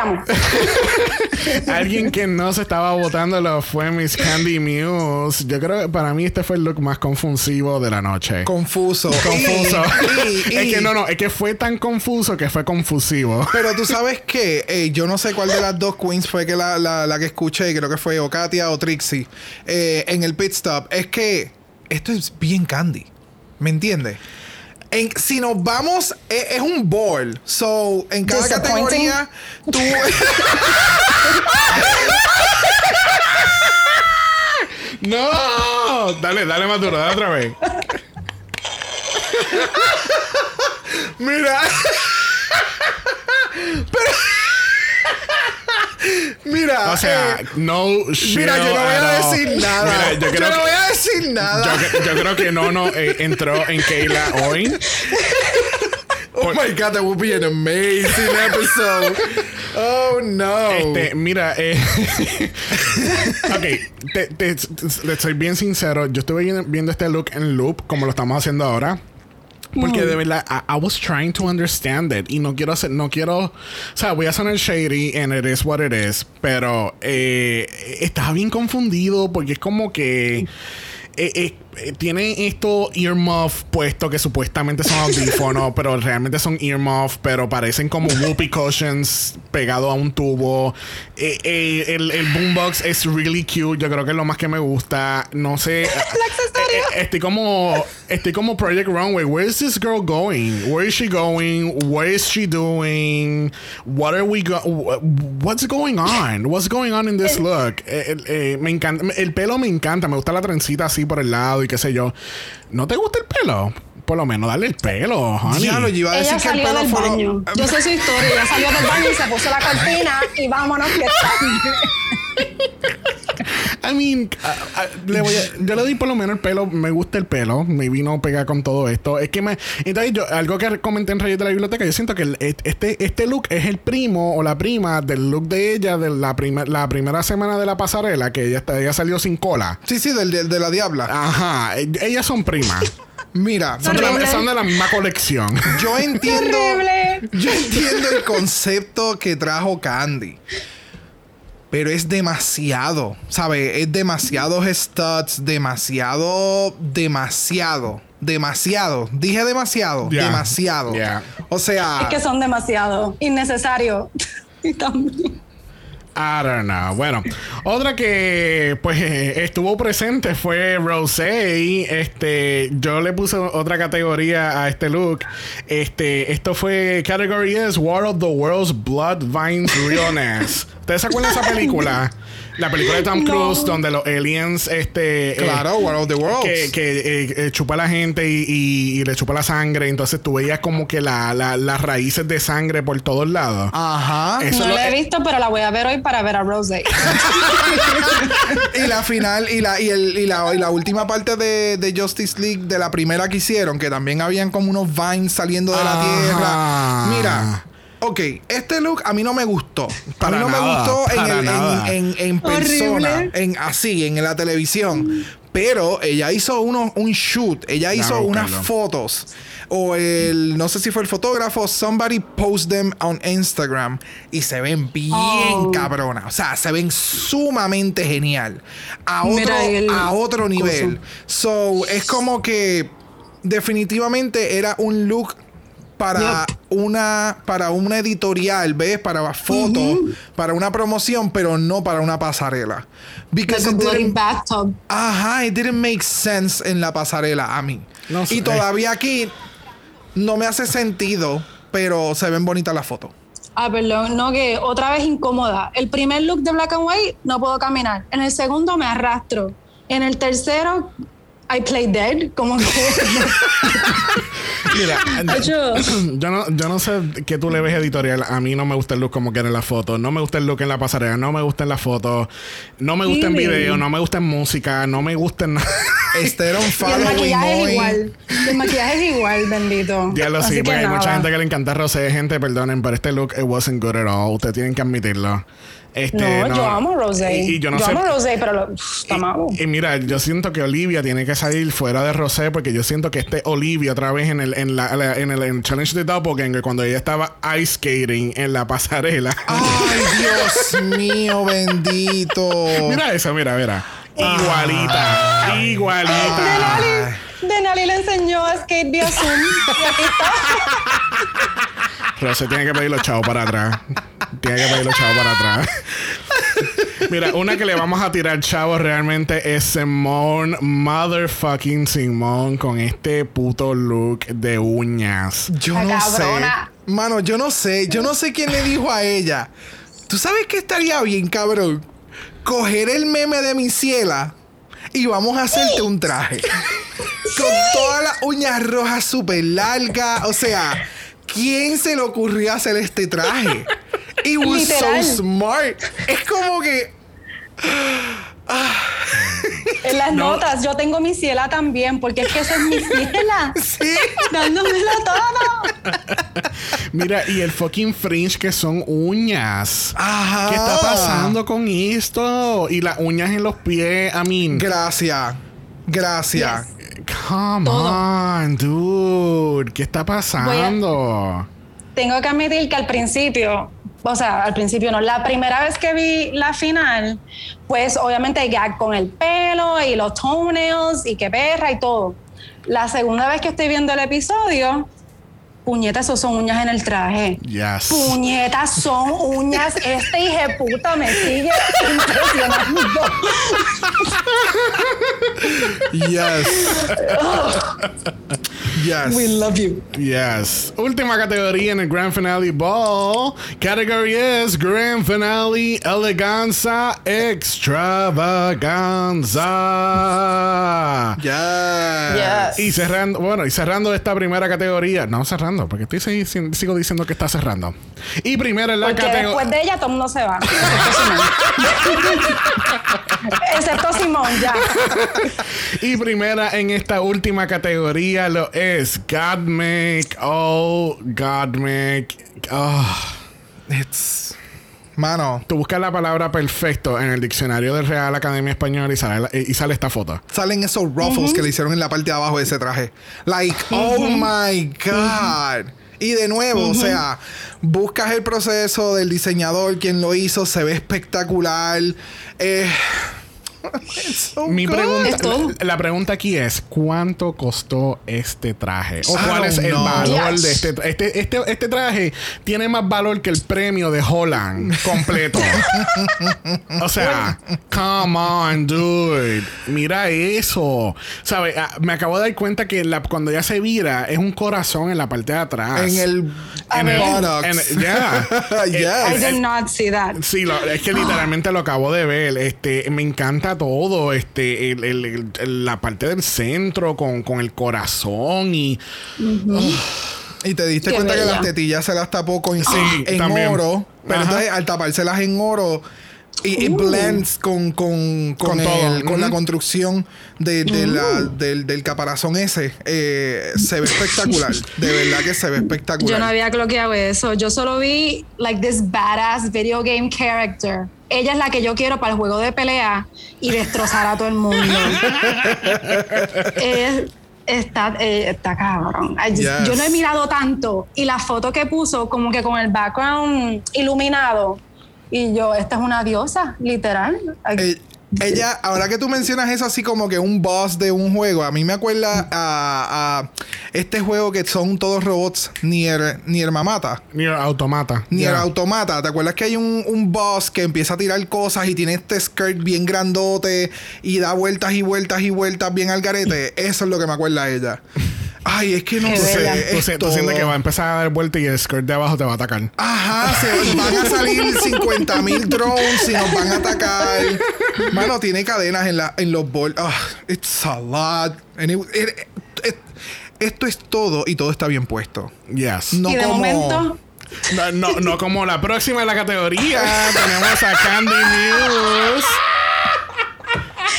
Amo. alguien que no se estaba votando lo fue Miss Candy Muse. Yo creo que para mí este fue el look más confusivo de la noche. Confuso. confuso. Y- y- es y- que no, no, es que fue tan confuso que fue confusivo. Pero tú sabes que eh, yo no sé cuál de las dos queens fue que la, la, la que escuché, creo que fue o Katia o Trixie, eh, en el pit stop. Es que esto es bien candy. ¿Me entiendes? En- si nos vamos, e- es, un board. So, en cada categoría, tú. ¡No! Dale, dale más duro, dale otra vez. Mira. Pero. Mira. O sea, eh, no mira, yo no voy a decir nada. Mira, yo yo creo no que- voy a decir nada. Yo, yo creo que no, no eh, entró en Keila hoy. oh my god, that would be an amazing episode. Oh no. Este, mira, eh, ok, te, te- te- te soy bien sincero. Yo estuve viendo este look en loop, como lo estamos haciendo ahora. Porque de verdad, I, I was trying to understand it. Y no quiero hacer, no quiero. O sea, voy a sonar shady and it is what it is. Pero eh, estaba bien confundido porque es como que. eh, eh, eh, tiene esto earmuff puesto que supuestamente son audífonos, pero realmente son earmuff, pero parecen como whoopee cushions pegados a un tubo. Eh, eh, el, el boombox es really cute. Yo creo que es lo más que me gusta. No sé. Eh, eh, estoy como estoy como Project Runway. Where is this girl going? Where is she going? What is she doing? What are we go What's going on? What's going on in this look? Eh, eh, eh, me encanta el pelo me encanta, me gusta la trencita así por el lado y qué sé yo. ¿No te gusta el pelo? Por lo menos dale el pelo, honey. Ya lo yo iba a decir Ella que el salió pelo del fue lo-. Yo sé su historia. Ella salió del baño y se puso la cortina y vámonos que está. I mean, le voy a- yo le doy por lo menos el pelo, me gusta el pelo, me vino pega con todo esto. Es que me. Entonces, yo, algo que comenté en Reyes de la Biblioteca, yo siento que el- este, este look es el primo o la prima del look de ella de la, primer- la primera semana de la pasarela, que ella, está- ella salió sin cola. Sí, sí, del, del- de la diabla. Ajá, e- ellas son primas. Mira, Son de, la, Horrible. son de la misma colección. yo entiendo. Horrible. Yo entiendo el concepto que trajo Candy. Pero es demasiado, ¿sabes? Es demasiados studs, demasiado, demasiado, demasiado. Dije demasiado, demasiado. O sea, Es que son demasiado innecesarios. Y también. I don't know. Bueno, otra que pues estuvo presente fue Rosé. Este, yo le puse otra categoría a este look. Este, esto fue category is War of the World's Blood Vines Realness. ¿Ustedes se acuerdan de esa película? La película de Tom No. Cruise donde los aliens este eh, claro, War of the Worlds. que, que, eh, eh, chupa a la gente y, y- y le chupa la sangre. Entonces tú veías como que la- la- las raíces de sangre por todos lados. Ajá. Eso no lo- la he visto, pero la voy a ver hoy para ver a Rose. y la final y la, y el- y la, y la última parte de, de Justice League de la primera que hicieron, que también habían como unos vines saliendo de la tierra. Mira. Ok, este look a mí no me gustó. Para a mí no nada, me gustó en, para el- en- nada. en- en persona, Horrible. en así, en la televisión. Pero ella hizo uno, un shoot, ella hizo unas fotos. O el, no sé si fue el fotógrafo, somebody post them on Instagram y se ven bien Oh. cabronas. O sea, se ven sumamente genial. A otro, a otro coso. nivel. So, es como que definitivamente era un look para Yep. una para una editorial, ¿ves? Para fotos, para una promoción, pero no para una pasarela. Because Like a it bathtub. Ajá, it didn't make sense en la pasarela a mí. No sé. y todavía aquí no me hace sentido, pero se ven bonitas las fotos. Ah, perdón, no, que otra vez incómoda. El primer look de Black and White no puedo caminar. En el segundo me arrastro. En el tercero, I play dead. Como que. Mira, Yo- yo no, yo no sé qué tú le ves editorial. A mí no me gusta el look como que en la foto. No me gusta el look en la pasarela. No me gusta en la foto. No me gusta en video. No me gusta en música. No me gusta en nada. Este era un el maquillaje es igual. El maquillaje es igual, bendito. ya lo que porque hay mucha gente que le encanta Rosé. Gente, perdonen, pero este look it wasn't good at all. Ustedes tienen que admitirlo. Este, No, yo amo Rosé. Y, y yo no sé. amo Rosé, pero lo, está malo. Y, y mira, yo siento que Olivia tiene que salir fuera de Rosé porque yo siento que este Olivia otra vez en el en la, la- en el en Challenge de Doppelganger cuando ella estaba ice skating en la pasarela. Ay, Dios mío, bendito. Mira eso, mira, mira. Igualita, igualita. Denali, Denali le enseñó a skate vía Zoom. Y aquí está. Rosé tiene que pedir los chavos para atrás. Tiene que pedir los chavos para atrás. Mira, una que le vamos a tirar chavo realmente es Simone, motherfucking Simone, con este puto look de uñas. Yo La no cabrona. sé. Mano, yo no sé. Yo no sé quién le dijo a ella. ¿Tú sabes qué estaría bien, cabrón? Coger el meme de mi ciela y vamos a hacerte un traje. Con todas las uñas rojas súper largas. O sea, ¿quién se le ocurrió hacer este traje? It was Literal. so smart. Es como que. En las No. notas, yo tengo mi ciela también, porque es que esa es mi ciela. Sí. Dándomelo todo. Mira, y el fucking fringe que son uñas. Ajá. ¿Qué está pasando con esto? Y las uñas en los pies, I mean. Gracias. Gracias. Come Todo. on, dude. ¿Qué está pasando? Tengo que admitir que al principio, o sea, al principio no, la primera vez que vi la final, pues obviamente gag con el pelo y los toenails y que perra y todo. La segunda vez que estoy viendo el episodio, puñetas, esos son uñas en el traje. Yes. Puñetas son uñas. Este hijo de puta me sigue impresionando. Yes. yes. We love you. Yes. Última categoría en el Grand Finale Ball. Category es Grand Finale Eleganza Extravaganza. Yes. Y cerrando, bueno, y cerrando esta primera categoría. No cerrando, porque estoy segui- sigo diciendo que está cerrando. Y primero en la Porque categoría. después de ella todo el mundo se va. Excepto Simón. Excepto Simón, ya. Y primera en esta última categoría lo es Godmake. Oh, Godmake. Oh. It's. Mano, Tú buscas la palabra perfecto en el diccionario de Real Academia Española y sale, la- y sale esta foto. salen esos ruffles que le hicieron en la parte de abajo de ese traje. Like, oh my God. Y de nuevo, o sea, buscas el proceso del diseñador, quien lo hizo, se ve espectacular. Eh, so Mi good. pregunta, la, la pregunta aquí es ¿cuánto costó este traje? ¿O I cuál es el valor Yes. de este, tra- este este este traje? Tiene más valor que el premio de Holland completo. o sea, come on, dude. Mira eso. ¿Sabes? Ah, Me acabo de dar cuenta que la- cuando ya se vira es un corazón en la parte de atrás. En el En el- buttocks. en- yeah. I yes. did not see that. Sí, lo- es que literalmente lo acabo de ver. Este, me encanta todo. Este, el- el- el- la parte del centro con, con el corazón y Y te diste Qué cuenta que bella. las tetillas se las tapó con Sí, en también. oro. Pero Ajá. entonces al tapárselas en oro. Y it blends con, con, con, Con todo. el- con la construcción de, de la- del, del caparazón ese. Eh, se ve espectacular. de verdad que se ve espectacular. Yo no había cloqueado eso. Yo solo vi like this badass video game character. Ella es la que yo quiero para el juego de pelea y destrozar a todo el mundo. Es- está, eh, está cabrón. Yes. Yo no he mirado tanto y la foto que puso como que con el background iluminado y yo, esta es una diosa, literal. Eh, ella, ahora que tú mencionas eso así como que un boss de un juego, a mí me acuerda a, a este juego que son todos robots, Nier, Nier Mamata. Nier Automata. Nier Yeah. Automata, ¿te acuerdas que hay un, un boss que empieza a tirar cosas y tiene este skirt bien grandote y da vueltas y vueltas y vueltas bien al garete? Eso es lo que me acuerda a ella. Ay, es que no Qué sé. Tú, es si- tú sientes que va a empezar a dar vuelta y el skirt de abajo te va a atacar. Ajá, se van a salir 50 mil drones y nos van a atacar. Mano, tiene cadenas en, la, en los bol. Ah, it's a lot. And it- it- it- esto es todo y todo está bien puesto. Yes. No y de como. momento, No, no, no como la próxima de la categoría. tenemos a Candy News.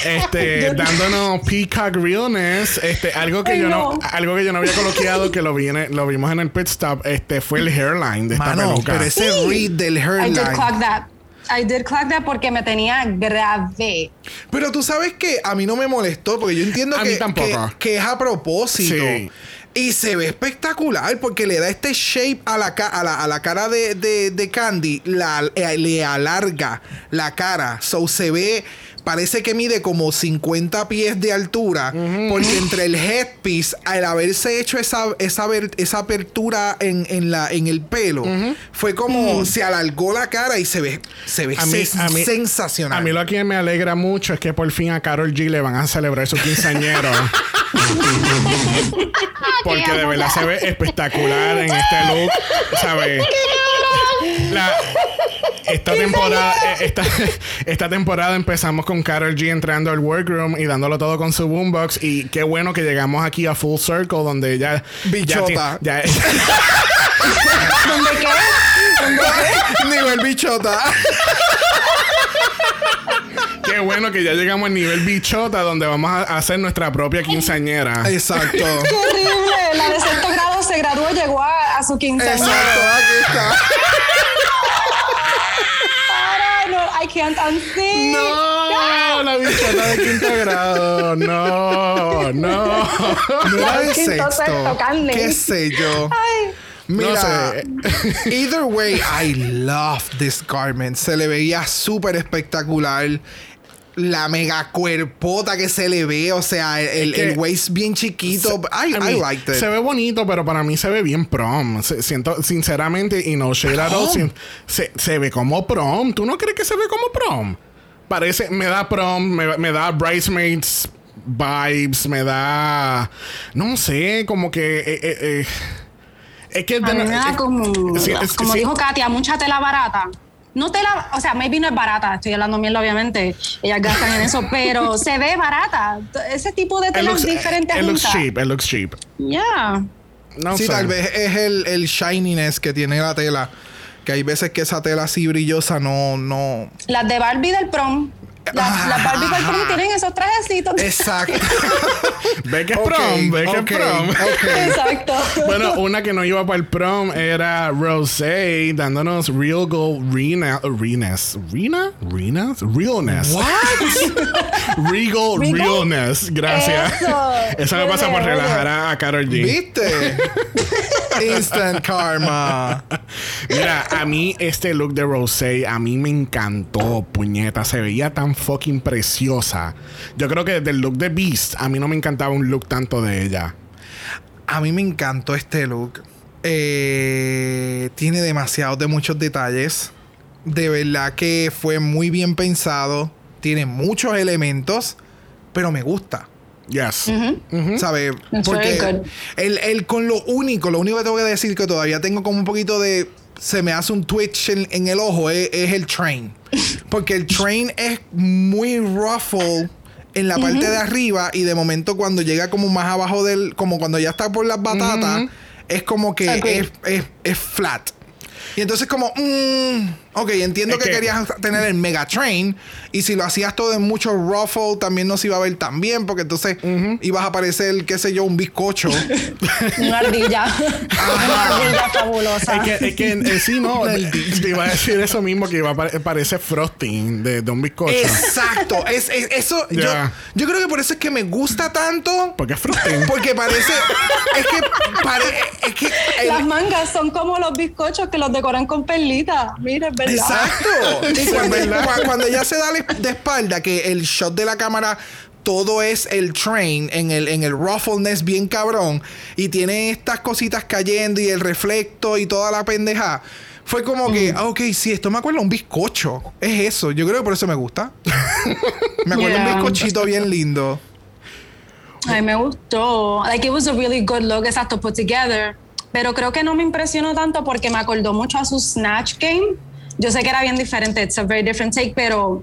Este, dándonos Peacock Realness, este, algo que Ay, yo no, no. algo que yo no había coloqueado, que lo vi en el- lo vimos en el pit stop, este, fue el hairline de esta Mano, peluca. pero ese read del I did hairline. clock that. I did clock that porque me tenía grave. Pero tú sabes que a mí no me molestó porque yo entiendo A que, mí tampoco. que, que es a propósito. Sí. Y se ve espectacular porque le da este shape a la, ca- a la, a la cara de, de- de Candy, la, eh, le alarga la cara. So se ve parece que mide como 50 pies de altura, porque entre el headpiece, al haberse hecho esa, esa, ver- esa apertura en, en la, en el pelo, fue como se alargó la cara y se ve, se ve A mí- se- a mí- sensacional. A mí lo que me alegra mucho es que por fin a Carol G le van a celebrar su quinceañero. Porque de verdad se ve espectacular en este look. ¿Sabes? La- esta temporada, eh, esta, esta temporada empezamos con Carol G entrando al workroom y dándolo todo con su boombox. Y qué bueno que llegamos aquí a Full Circle, donde ya. Bichota. Ya, ya- ¿Dónde qué? Nivel bichota. qué bueno que ya llegamos al nivel bichota, donde vamos a hacer nuestra propia quinceañera. Exacto. Qué horrible. La de sexto grado se graduó, llegó a, a su quinceañero. Exacto, aquí está. No, I can't unsee. No, la bichota de quinto grado. No, no. No era de sexto. ¿Qué sé yo? Ay, Mira, sé. either way, I love this garment. Se le veía súper espectacular. La mega cuerpota que se le ve, o sea, el, el waist bien chiquito. I, I I, mean, liked it. Se ve bonito, pero para mí se ve bien prom. Se- siento, sinceramente, y no shade at all, se, se ve como prom. ¿Tú no crees que se ve como prom? Parece, me da prom, me, me da bridesmaids vibes, me da, no sé, como que... eh, eh, eh, es que... a mí me da como, es- como sí. dijo Katia, mucha tela barata. No tela, o sea, maybe no es barata, estoy hablando mierda, obviamente. Ellas gastan en eso, pero se ve barata. Ese tipo de telas looks, diferentes it looks cheap, it looks cheap. Yeah. No sí, sé. tal vez es el, el shininess que tiene la tela. Que hay veces que esa tela así brillosa no, no. Las de Barbie del prom. Las, las Barbie del prom tienen esos trajecitos. Exacto. Ve que es prom, ve que es prom. Exacto. Bueno, una que no iba para el prom era Rosé dándonos Real Gold Rena, Renas. ¿Rena? ¿Renas? Realness. Regal Regal. Realness. Gracias. Eso. Eso me pasa por relajar a, a Karol G. ¿Viste? Instant karma. Mira, a mí este look de Rosé, a mí me encantó, puñeta. Se veía tan fucking preciosa. Yo creo que desde el look de Beast, a mí no me encantaba un look tanto de ella. A mí me encantó este look. Eh, tiene demasiados de muchos detalles. De verdad que fue muy bien pensado. Tiene muchos elementos, pero me gusta. Yes. El, el con lo único, lo único que tengo que decir que todavía tengo como un poquito de. Se me hace un twitch en, en el ojo, es, es el train. Porque el train es muy ruffle en la parte de arriba y de momento cuando llega como más abajo del. Como cuando ya está por las batatas, es como que es, es flat. Y entonces como, mm, ok, entiendo Es que, que- querías tener el Mega Train y si lo hacías todo en mucho ruffle también no se iba a ver tan bien porque entonces ibas a parecer, qué sé yo, un bizcocho. Una ardilla. Una ardilla fabulosa. Es que, es que eh, sí, no. Te, iba a decir eso mismo que iba a pare- parece frosting de, de un bizcocho. Exacto, es, es- eso, yo, creo que por eso es que me gusta tanto. Porque es frosting. Porque parece, es que, pare- es que el- Las mangas son como los bizcochos que los decoran con perlitas. Mira, verdad. Exacto. Y cuando, cua- cuando ella se da de espalda, que el shot de la cámara todo es el train en el, en el ruffleness bien cabrón y tiene estas cositas cayendo y el reflecto y toda la pendeja. Fue como que, ah, ok, sí, esto me acuerda a un bizcocho. Es eso. Yo creo que por eso me gusta. me acuerda Yeah. un bizcochito bien lindo. Ay, me gustó. Like, it was a really good look, exacto, put together. Pero creo que no me impresionó tanto porque me acordó mucho a su Snatch Game. Yo sé que era bien diferente, it's a very different take, pero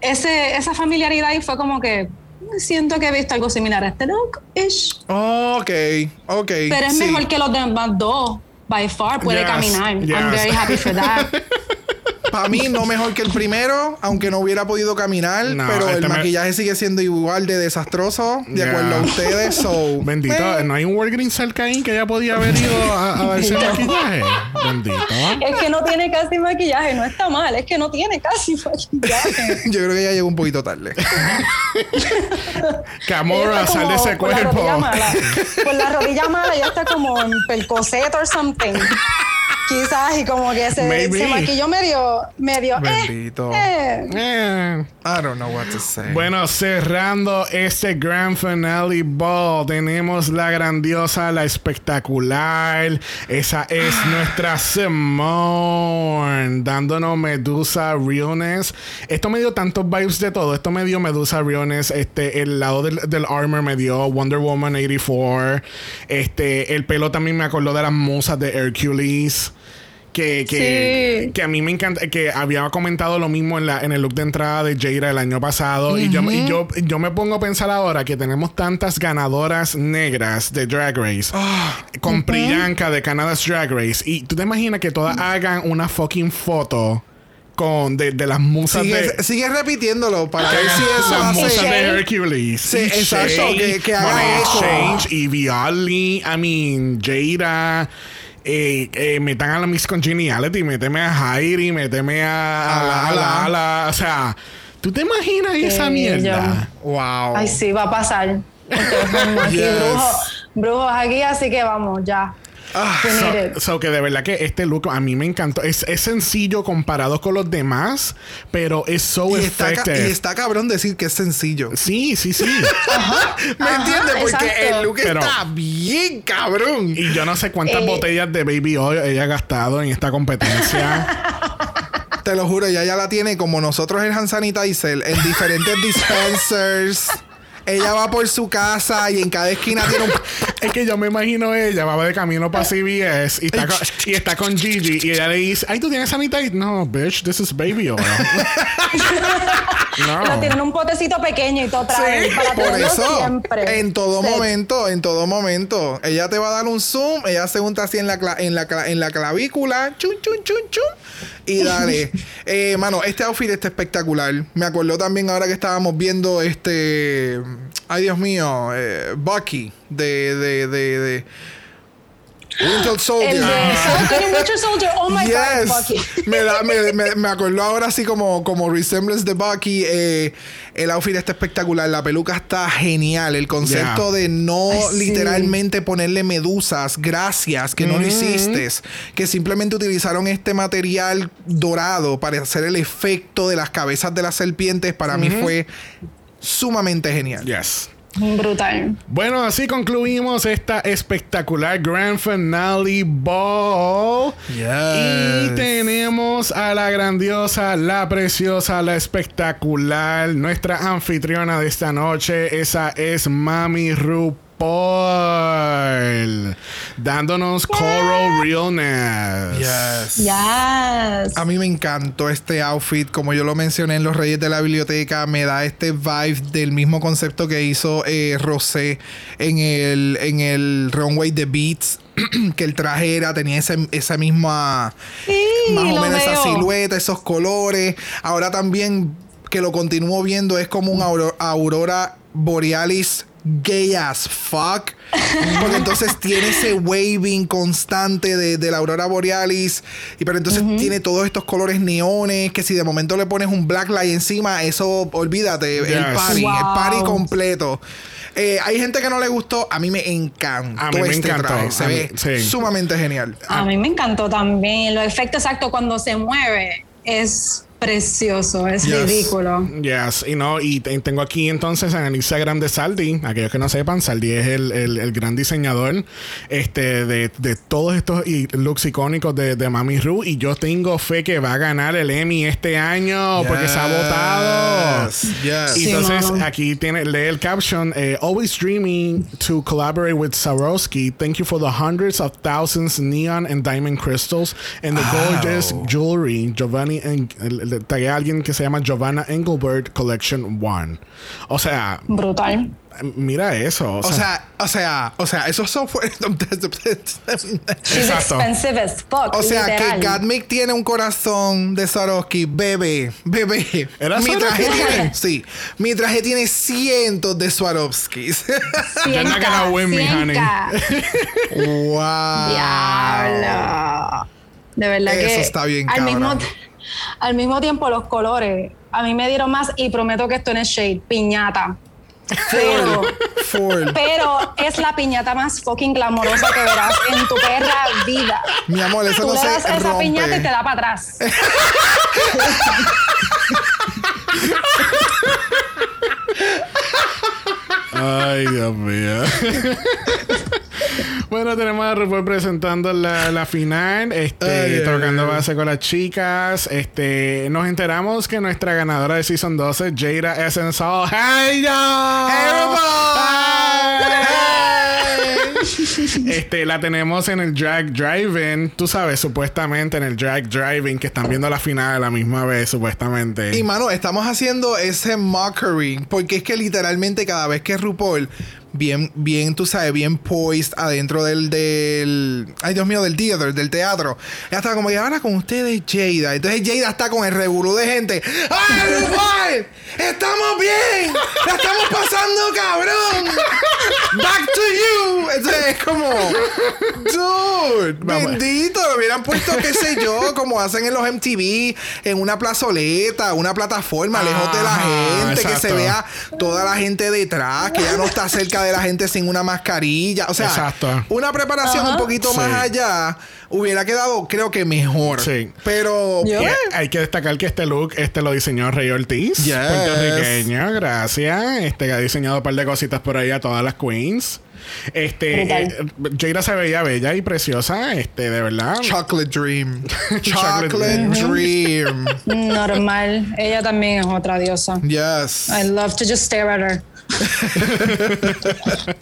ese, esa familiaridad y fue como que siento que he visto algo similar a este look ish. Ok, ok. Pero es sí. mejor que los demás dos. By far, puede Yes, caminar. I'm very happy for that. Para mí, no mejor que el primero, aunque no hubiera podido caminar, No, pero este el me- maquillaje sigue siendo igual de desastroso, de Yeah. acuerdo a ustedes. So, Bendito, eh, no hay un Walgreens cerca ahí que ella podía haber ido a, a darse maquillaje. Bendito. es que no tiene casi maquillaje, no está mal, es que no tiene casi maquillaje. Yo creo que ya llegó un poquito tarde. Camora, Ella está sal de como ese con la rodilla cuerpo. mala. Con la rodilla mala ya está como en pelcoset or something. Quizás, y como que se, Maybe. se maquilló medio, medio, eh, Bendito. eh. Eh. I don't know what to say. Bueno, cerrando este Grand Finale Ball, tenemos la grandiosa, la espectacular. Esa es nuestra Simone, dándonos Medusa Realness. Esto me dio tantos vibes de todo. Esto me dio Medusa Realness. Este, el lado del, del armor me dio Wonder Woman 84. Este, el pelo también me acordó de las musas de Hercules. Que, que, Sí. que a mí me encanta, que había comentado lo mismo en, la, en el look de entrada de Jada el año pasado. Y, yo, y yo, yo me pongo a pensar ahora que tenemos tantas ganadoras negras de Drag Race con Priyanka de Canada's Drag Race. Y tú te imaginas que todas hagan una fucking foto con de, de las musas sigue, de. sigue repitiéndolo para ver si eso las hace. musas de. Hercules. Sí, exacto, que- que haga Monet eco. Change y Viali, I mean, Jada. Eh, eh, metan a la Miss Congeniality, méteme a Heidi, méteme a, a, la- a la- a la- O sea, ¿tú te imaginas esa mierda? Wow. Ay, sí, va a pasar. Porque Yes. brujos, brujos aquí, así que vamos, ya. Ah, it. So, so que de verdad que este look a mí me encantó. Es, es sencillo comparado con los demás, pero es so y, está, y está cabrón decir que es sencillo. Sí, sí, sí. ¿Me Ajá, entiendes? Porque exacto. el look Pero- está bien cabrón. Y yo no sé cuántas Eh. botellas de Baby Oil ella ha gastado en esta competencia. Te lo juro, ella ya la tiene como nosotros el hand sanitizer en diferentes dispensers. Ella va por su casa y en cada esquina tiene un... es que yo me imagino ella va de camino para CVS y está, con, y está con Gigi y ella le dice, ay, ¿tú tienes sanitizer? No, bitch, this is Baby Oil. No. tienen un potecito pequeño y todo trae para Por tenerlo eso, siempre. en todo Sí. momento, en todo momento, ella te va a dar un zoom, ella se unta así en la, cla- en la, cla- en la clavícula, chun, chun, chun, chun, y dale. eh, mano, este outfit está espectacular. Me acordó también ahora que estábamos viendo este, ay Dios mío, eh, Bucky de, de, de, de Winter Soldier. El de Ah. Soldier Winter. Oh my Yes. God, Bucky. Me, da, me, me, me acordó ahora así como, como resemblance de Bucky. eh, el outfit está espectacular. La peluca está genial. El concepto Yeah. de no Ay, sí. literalmente ponerle medusas, gracias, que no lo hiciste. Que simplemente utilizaron este material dorado para hacer el efecto de las cabezas de las serpientes. Para mí fue sumamente genial. Yes. Brutal. Bueno, así concluimos esta espectacular Grand Finale Ball. Yes. Y tenemos a la grandiosa, la preciosa, la espectacular, nuestra anfitriona de esta noche. Esa es Mami RuPaul. Dándonos Coral Realness. Yes. Yes. A mí me encantó este outfit, como yo lo mencioné en Los Reyes de la Biblioteca, me da este vibe del mismo concepto que hizo eh, Rosé en el, en el Runway de Beats, que el traje era, tenía ese- esa misma, Sí, más o menos esa silueta, esos colores. Ahora también que lo continúo viendo es como un auro- aurora borealis gay as fuck. Porque entonces tiene ese waving constante de, de la aurora borealis. Y pero entonces tiene todos estos colores neones que si de momento le pones un black light encima, eso olvídate, el party, el party completo. Eh, hay gente que no le gustó, a mí me encantó A mí me este encantó, traje. Se a mí- ve sí. sumamente genial. A mí me encantó también. Los efectos exactos cuando se mueve es precioso, es Yes. ridículo. Yes, y no, y te- tengo aquí entonces en el Instagram de Saldi, aquellos que no sepan, Saldi es el, el- el gran diseñador este, de, de todos estos i- looks icónicos de, de Mami Ru, y yo tengo fe que va a ganar el Emmy este año porque se ha votado. Yes. Y Sí, entonces aquí tiene, lee el caption, eh, always dreaming to collaborate with Swarovski. Thank you for the hundreds of thousands neon and diamond crystals and the gorgeous jewelry. Giovanni, el- tagué a alguien que se llama Giovanna Engelbert Collection One. O sea, Brutal. mira eso. O, O sea, o sea, o sea, esos software. She's expensive as fuck. o sea, literal. que Gatmic tiene un corazón de Swarovski, bebé, bebé. ¿Era mi traje Swarovski? tiene, sí, mi traje tiene cientos de Swarovskis. You're not gonna win me, honey. 100K. wow. Diablo. De verdad Eso que. está bien al cabrón. mismo, al mismo tiempo, los colores a mí me dieron más y prometo que esto no es shade, piñata. Pero. Pero es la piñata más fucking glamorosa que verás en tu perra vida. Mi amor, eso Tú no le das se esa piñata y te da para atrás. Ay, Dios mío. Bueno, tenemos a RuPaul presentando la, la final, este, Ay, tocando ay. base con las chicas. Este, nos enteramos que nuestra ganadora de Season 12, Jada Essence Hall. ¡Hey, yo! Este, la tenemos en el Drag Driving. Tú sabes, supuestamente en el Drag Driving, que están viendo la final a la misma vez, supuestamente. Y mano, estamos haciendo ese mockery. Porque es que literalmente cada vez que RuPaul, bien, bien, tú sabes, bien poised adentro del, del. Ay, Dios mío, del theater, del teatro. Ella estaba como, y ahora con ustedes, Jada. Entonces Jada está con el revolú de gente. ¡Ay, RuPaul! ¡Estamos bien! ¡La estamos pasando, cabrón! ¡Back to you! Entonces es como. Dude, Vamos. bendito. Lo hubieran puesto, qué sé yo, como hacen en los MTV, en una plazoleta, una plataforma, lejos de la gente, que se vea toda la gente detrás, que ya no está cerca de la gente sin una mascarilla. O sea, Exacto. una preparación Ajá. un poquito Sí. más allá hubiera quedado, creo que mejor. Sí. Pero. Hay que destacar que este look este lo diseñó Rey Ortiz, Yes. puertorriqueño, gracias. Este ha diseñado un par de cositas por ahí a todas las queens. Este eh, Jada se veía bella y preciosa, este de verdad. Chocolate Dream. Chocolate Chocolate Dream. Normal. Ella también es otra diosa. Yes. I love to just stare at her.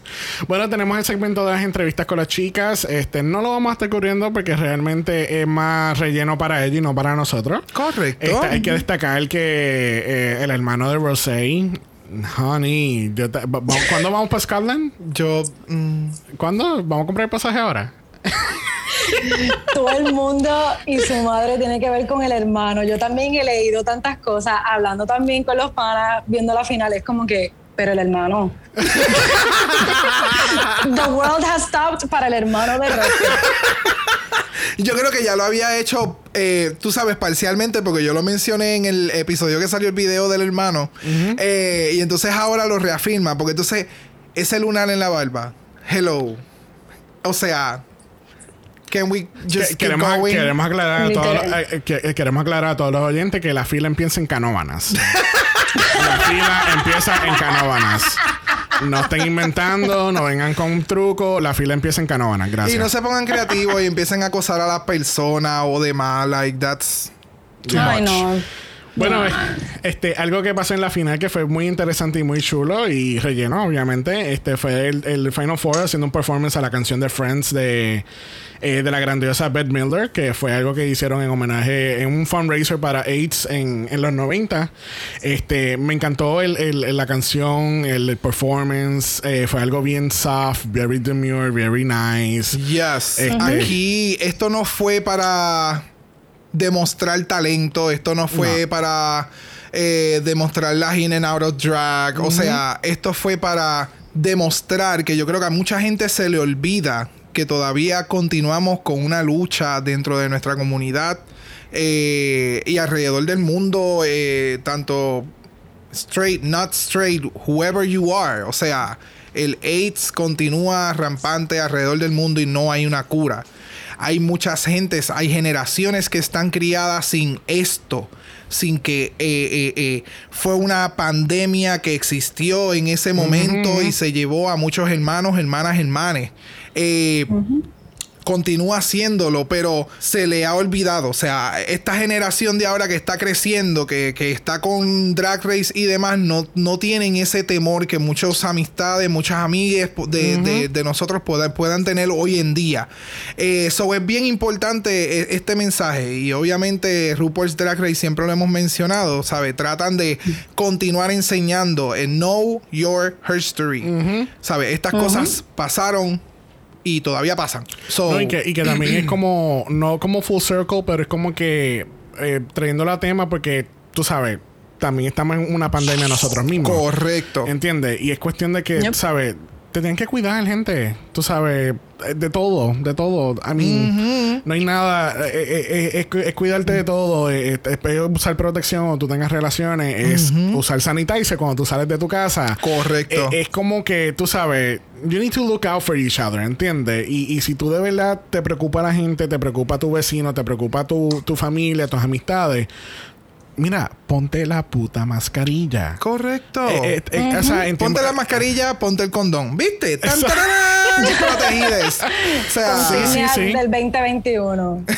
Bueno, tenemos el segmento de las entrevistas con las chicas. Este no lo vamos a estar cubriendo porque realmente es más relleno para ella y no para nosotros. Correcto. Este, hay que destacar que eh, el hermano de Rosé, Honey, yo te- va- va- ¿cuándo vamos para Scotland? Yo. mm, ¿Cuándo? ¿Vamos a comprar el pasaje ahora? Todo el mundo y su madre tiene que ver con el hermano. Yo también he leído tantas cosas, hablando también con los panas, viendo la final. Es como que, pero el hermano. The world has stopped para el hermano de Rocky. Yo creo que ya lo había hecho, eh, tú sabes, parcialmente, porque yo lo mencioné en el episodio que salió el video del hermano. Eh, y entonces ahora lo reafirma, porque entonces ese lunar en la barba. Hello. O sea, can we just Que- keep queremos, going? queremos, aclarar a todos, eh, eh, que- eh, queremos aclarar a todos los oyentes que la fila empieza en canóbanas. la fila empieza en canóbanas. No estén inventando, no vengan con un truco. La fila empieza en canóbanas. Gracias. Y no se pongan creativos y empiecen a acosar a las personas o demás. Like, that's too Ay, much. no. Bueno, No. este, algo que pasó en la final que fue muy interesante y muy chulo y relleno, obviamente, este fue el, el Final Four haciendo un performance a la canción de Friends de, eh, de la grandiosa Bette Midler, que fue algo que hicieron en homenaje, en un fundraiser para AIDS en, en los 90. Este, me encantó el, el- la canción, el, performance, eh, fue algo bien soft, very demure, very nice. Yes. Este- Aquí esto no fue para demostrar talento, esto no fue No. para eh, demostrar las in and out of drag, o sea, esto fue para demostrar que yo creo que a mucha gente se le olvida que todavía continuamos con una lucha dentro de nuestra comunidad eh, y alrededor del mundo, eh, tanto straight, not straight, whoever you are. O sea, el AIDS continúa rampante alrededor del mundo y no hay una cura. Hay muchas gentes, hay generaciones que están criadas sin esto, sin que eh, eh, eh, fue una pandemia que existió en ese momento y se llevó a muchos hermanos, hermanas, hermanes. Continúa haciéndolo, pero se le ha olvidado. O sea, esta generación de ahora que está creciendo, que, que está con Drag Race y demás, no, no tienen ese temor que muchas amistades, muchas amigas de, de- de nosotros puedan, puedan tener hoy en día. Eso es bien importante eh, este mensaje. Y obviamente RuPaul's Drag Race siempre lo hemos mencionado, ¿sabe? Tratan de continuar enseñando en Know Your History. ¿Sabe? Estas cosas pasaron y todavía pasan. So, No, y, que, y que también es como, no como full circle, pero es como que eh, trayendo la tema porque, tú sabes, también estamos en una pandemia nosotros mismos. Correcto. ¿Entiendes? Y es cuestión de que, Yep. ¿sabes? te tienen que cuidar, gente. Tú sabes, de todo, de todo. A mí, no hay nada. eh, eh, eh, es, es cuidarte de todo. eh, eh, es usar protección cuando tú tengas relaciones. Es usar sanitizer cuando tú sales de tu casa. Correcto. Eh, es como que, tú sabes, you need to look out for each other, ¿entiendes? Y, y si tú de verdad te preocupa la gente, te preocupa tu vecino, te preocupa tu, tu familia, tus amistades, mira, ponte la puta mascarilla. Correcto. Eh, eh, eh, o sea, entiendo- Ponte la mascarilla, ponte el condón. ¿Viste? ¡Tan, tararán! Protegides. O sea, Sí, sí, sí. del 2021.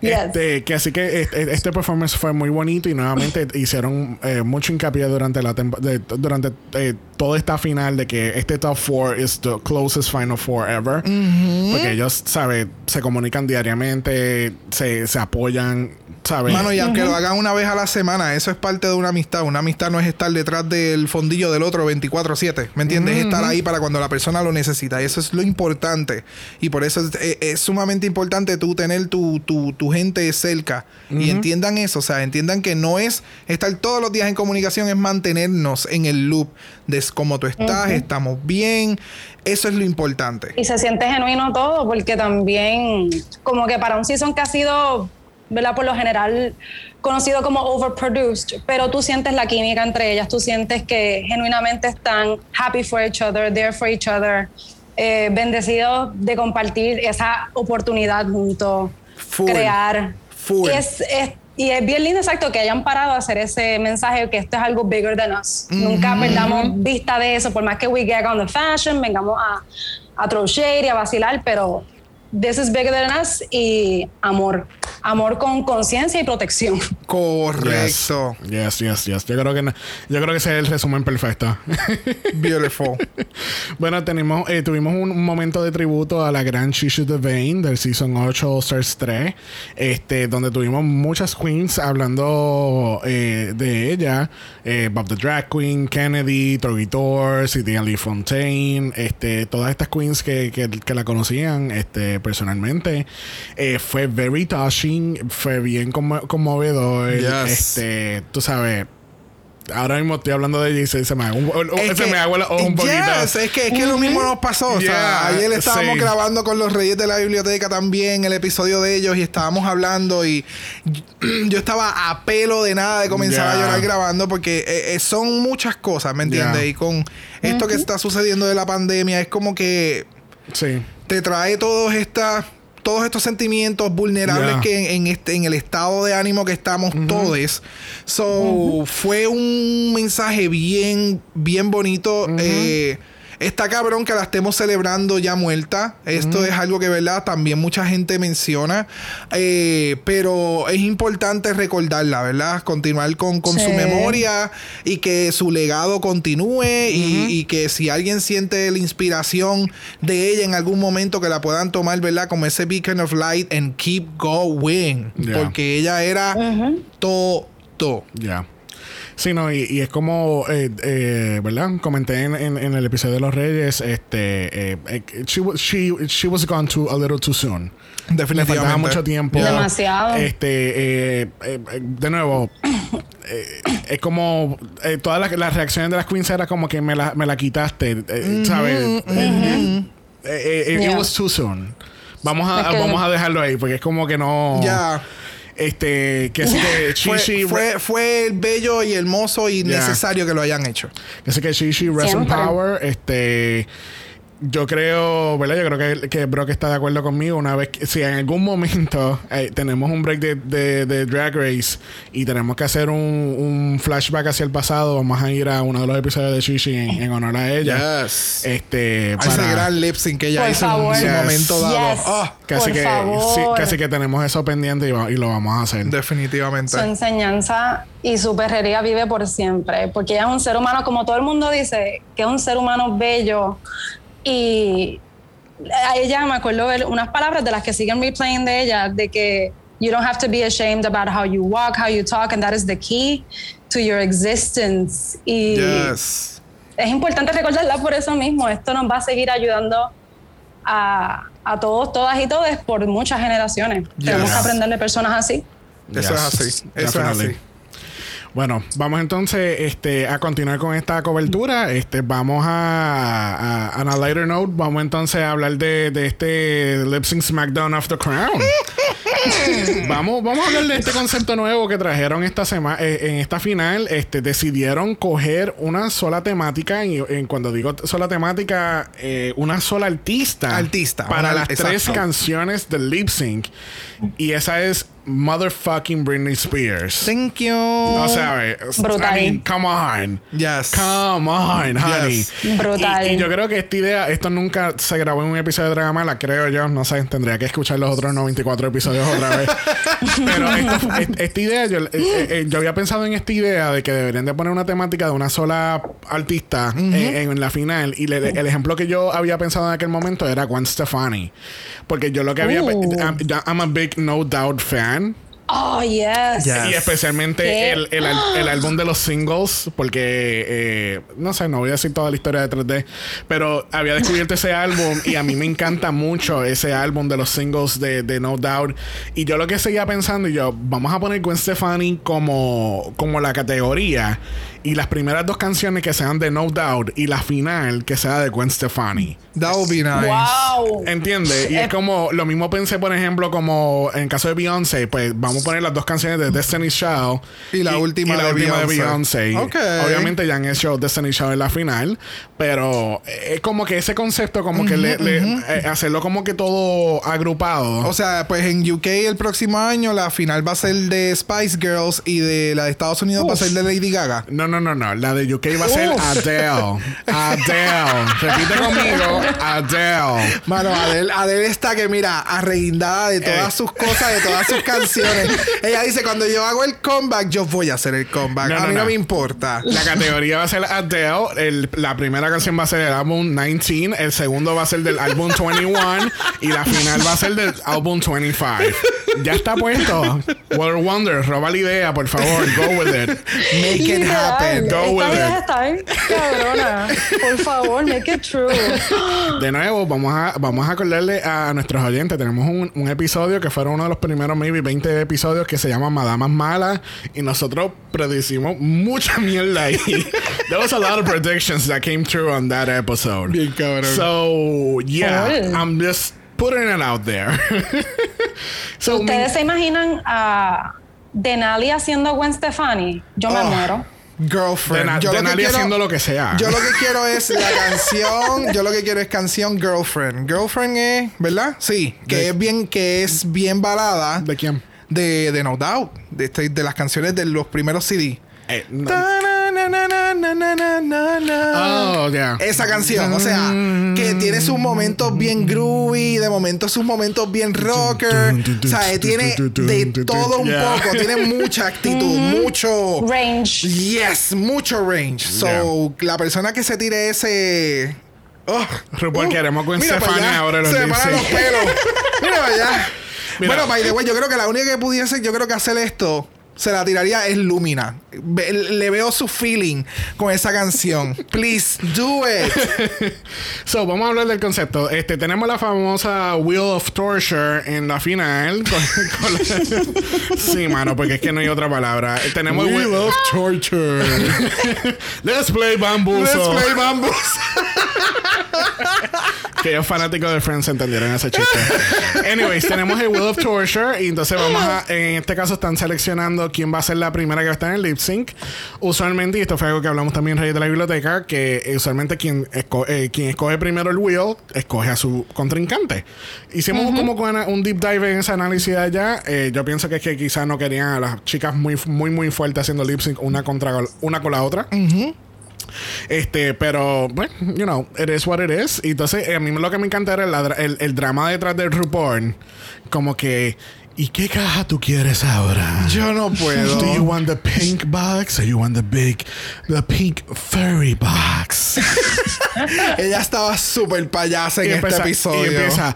Yes. Este, que así que este, este performance fue muy bonito y nuevamente hicieron eh, mucho hincapié durante la de- durante eh, toda esta final de que este top four is the closest final four ever porque ellos sabe se comunican diariamente se, se apoyan sabes Mano, y aunque lo hagan una vez a la semana, eso es parte de una amistad. Una amistad no es estar detrás del fondillo del otro 24-7. ¿Me entiendes? Es estar ahí para cuando la persona lo necesita. Y eso es lo importante. Y por eso es, es- es sumamente importante tú tener tu, tu, tu gente cerca. Y entiendan eso. O sea, entiendan que no es estar todos los días en comunicación, es mantenernos en el loop de cómo tú estás, estamos bien. Eso es lo importante. Y se siente genuino todo, porque también, como que para un season que ha sido, ¿verdad? Por lo general conocido como overproduced, pero tú sientes la química entre ellas, tú sientes que genuinamente están happy for each other, there for each other, eh, bendecidos de compartir esa oportunidad juntos, crear. Full. Y es, es- y es bien lindo, exacto, que hayan parado a hacer ese mensaje que esto es algo bigger than us. Nunca perdamos vista de eso, por más que we get on the fashion, vengamos a, a throw shade y a vacilar, pero this is bigger than us y amor. Amor con conciencia y protección. Correcto. yes yes yes yo creo que no- yo creo que ese es el resumen perfecto Beautiful. Bueno, tenemos, eh, tuvimos un momento de tributo a la gran Shishu Devane del Season 8 All Stars 3, este, donde tuvimos muchas queens hablando eh, de ella. Eh, Bob the Drag Queen, Kennedy, Torgitor, Cynthia Lee Fontaine, este, todas estas queens que, que, que la conocían este, personalmente. Eh, fue very touching, fue bien conmo- conmovedor. Yes. Este, tú sabes. Ahora mismo estoy hablando de ella y se, me hago un, Es se que- me hago el ojo un poquito. Yes, es que, es que lo mismo nos pasó. O sea, Yeah, ayer estábamos sí. grabando con los Reyes de la Biblioteca también el episodio de ellos y estábamos hablando y yo estaba a pelo de nada de comenzar a llorar grabando porque eh, eh, son muchas cosas, ¿me entiendes? Yeah. Y con esto que está sucediendo de la pandemia es como que Sí. Te trae todos estas todos estos sentimientos vulnerables Yeah. que en, en este en el estado de ánimo que estamos todos. So fue un mensaje bien bien bonito eh, Está cabrón que la estemos celebrando ya muerta. Esto es algo que, ¿verdad? También mucha gente menciona. Eh, pero es importante recordarla, ¿verdad? Continuar con, con su memoria y que su legado continúe y, y que si alguien siente la inspiración de ella en algún momento que la puedan tomar, ¿verdad? Como ese beacon of light and keep going. Yeah. Porque ella era todo. Ya. Sí, no, y, y es como, eh, eh, ¿verdad? Comenté en, en- en el episodio de los Reyes, este, eh, eh, she, she, she was gone too, a little too soon. Le Definitivamente. faltaba mucho tiempo. Yeah. Demasiado. Este, eh, eh, de nuevo, eh, es como eh, todas las, las reacciones de las queens era como que me la, me la quitaste, eh, ¿sabes? Eh, eh, eh, It Yeah. was too soon. Vamos a, Es que- vamos a dejarlo ahí, porque es como que no. Ya. Este, que sí que Fue, Shishi- fue, fue bello y hermoso y Yeah. necesario que lo hayan hecho. Así que Shishi, Rest in. Power, este. Yo creo, ¿verdad? Yo creo que, que Brock está de acuerdo conmigo. Una vez que, si en algún momento eh, tenemos un break de, de- de Drag Race y tenemos que hacer un, un flashback hacia el pasado, vamos a ir a uno de los episodios de Shishi en, en honor a ella. Yes. Este, A ese gran lip sync que ella Por hizo favor. en su Yes. momento dado. Yes. Ah, casi Por que, favor. sí, casi que tenemos eso pendiente y, va- y lo vamos a hacer. definitivamente. Su enseñanza y su perrería vive por siempre, porque ella es un ser humano, como todo el mundo dice, que es un ser humano bello. Y a ella me acuerdo ver unas palabras de las que siguen replaying de ella, de que you don't have to be ashamed about how you walk, how you talk, and that is the key to your existence. Y Yes. es importante recordarla por eso mismo. Esto nos va a seguir ayudando a, a todos, todas y todos por muchas generaciones. Tenemos que aprender de personas así. Eso es así. Eso es así. Bueno, vamos entonces este, a continuar con esta cobertura. Este, vamos a, a, a a lighter note, vamos entonces a hablar de, de este Lip Sync SmackDown of the Crown. vamos, vamos a hablar de este concepto nuevo que trajeron esta semana eh, en esta final. Este, decidieron coger una sola temática y en cuando digo sola temática, eh, una sola artista, Artista, para una- las tres canciones del lip sync y esa es motherfucking Britney Spears. Thank you. O sea, a ver, Brutal. I mean, come on. Yes. Come on, honey. Yes. Brutal. Y, y yo creo que esta idea, esto nunca se grabó en un episodio de Dragamala, creo yo. No sé, tendría que escuchar los otros 94 episodios otra vez. Pero esta idea, yo, eh, eh, yo había pensado en esta idea de que deberían de poner una temática de una sola artista en, en la final. Y le- el ejemplo que yo había pensado en aquel momento era Gwen Stefani. Porque yo lo que había... I'm, I'm a big No Doubt fan. Oh, yes. Yes. Y especialmente el, el, álbum de los singles, porque eh, no sé, no voy a decir toda la historia detrás de, pero había descubierto ese álbum y a mí me encanta mucho ese álbum de los singles de, de No Doubt. Y yo lo que seguía pensando, y yo, vamos a poner Gwen Stefani como, como la categoría y las primeras dos canciones que sean de No Doubt y la final que sea de Gwen Stefani. That would be nice. Wow. ¿Entiendes? Y es como, lo mismo pensé, por ejemplo, como en caso de Beyoncé, pues vamos a poner las dos canciones de Destiny's Child Y la última la de última de Beyoncé. Beyoncé. Ok. Obviamente ya han hecho Destiny's Child en la final, pero es como que ese concepto, como que le, le- eh, hacerlo como que todo agrupado. O sea, pues en UK el próximo año la final va a ser de Spice Girls y de la de Estados Unidos va a ser de Lady Gaga. no, no, no, no. La de UK va a ser Uf. Adele. Adele. Repite conmigo. Adele. Mano, Adele, Adele está que mira, arreguindada de todas Eh. sus cosas, de todas sus canciones. Ella dice, cuando yo hago el comeback, yo voy a hacer el comeback. No, a no, mí no, no. me importa. La categoría va a ser Adele. El- la primera canción va a ser el álbum 19. El segundo va a ser del álbum 21. y la final va a ser del álbum 25. Ya está puesto. World Wonder, roba la idea, por favor. Go with it. Make it happen. Go Esta with it. está bien cabrona. Por favor, make it true. De nuevo, vamos a, vamos a acordarle a nuestros oyentes. Tenemos un, un episodio que fueron uno de los primeros, maybe 20 episodios que se llama Madamas Malas. Y nosotros predecimos mucha mierda ahí. There was a lot of predictions that came true on that episode. Bien cabrón. So, yeah. I'm just putting it out there. so, ¿Ustedes se imaginan a Denali haciendo Gwen Stefani? Yo me Oh. muero. Girlfriend. De yo de lo que quiero- haciendo lo que sea. Yo lo que quiero es la canción. Yo lo que quiero es canción Girlfriend. Girlfriend es, ¿verdad? Sí. Que De- es bien, que es bien balada. ¿De quién? De, de No Doubt. De, este- de las canciones de los primeros CD. Eh, no na, na, na, na, na. Oh, yeah. Esa canción, o sea, que tiene sus momentos bien groovy, de momentos sus momentos bien rocker. o sea, tiene de todo un yeah. poco, tiene mucha actitud, mm-hmm. mucho range. Yes, mucho range. So, yeah. la persona que se tire ese Oh, RuPaul, uh, queremos con Stefania ahora los Se los pelos. mira allá. Bueno, by the way, yo creo que la única que pudiese, yo creo que hacer esto se la tiraría es Lumina. Le veo su feeling con esa canción. Please do it. So, vamos a hablar del concepto. Este, tenemos la famosa Wheel of Torture en la final. Con- con la- sí, mano, porque es que no hay otra palabra. Tenemos el Wheel of Torture. Let's play bamboozle. Let's play bamboo. Que los fanáticos de Friends entendieron ese chiste. Anyways, tenemos el Wheel of Torture. Y entonces vamos a. En este caso, están seleccionando quién va a ser la primera que va a estar en el lip sync. Usualmente, y esto fue algo que hablamos también en Reyes de la Biblioteca, que eh, usualmente quien, esco- eh, quien escoge primero el wheel, escoge a su contrincante. Hicimos como un deep dive en ese análisis de allá. Eh, yo pienso que es que quizás no querían a las chicas muy, muy, muy fuertes haciendo lip sync una contra una con la otra. Este, pero, bueno, you know, it is what it is. Y entonces, a mí lo que me encanta era dra- el, el drama detrás del RuPaul. Como que, ¿y qué caja tú quieres ahora? Yo no Do you puedo. want the pink box or you want the big, the pink furry box? Ella estaba súper payasa en Y este empieza- episodio. Y empieza,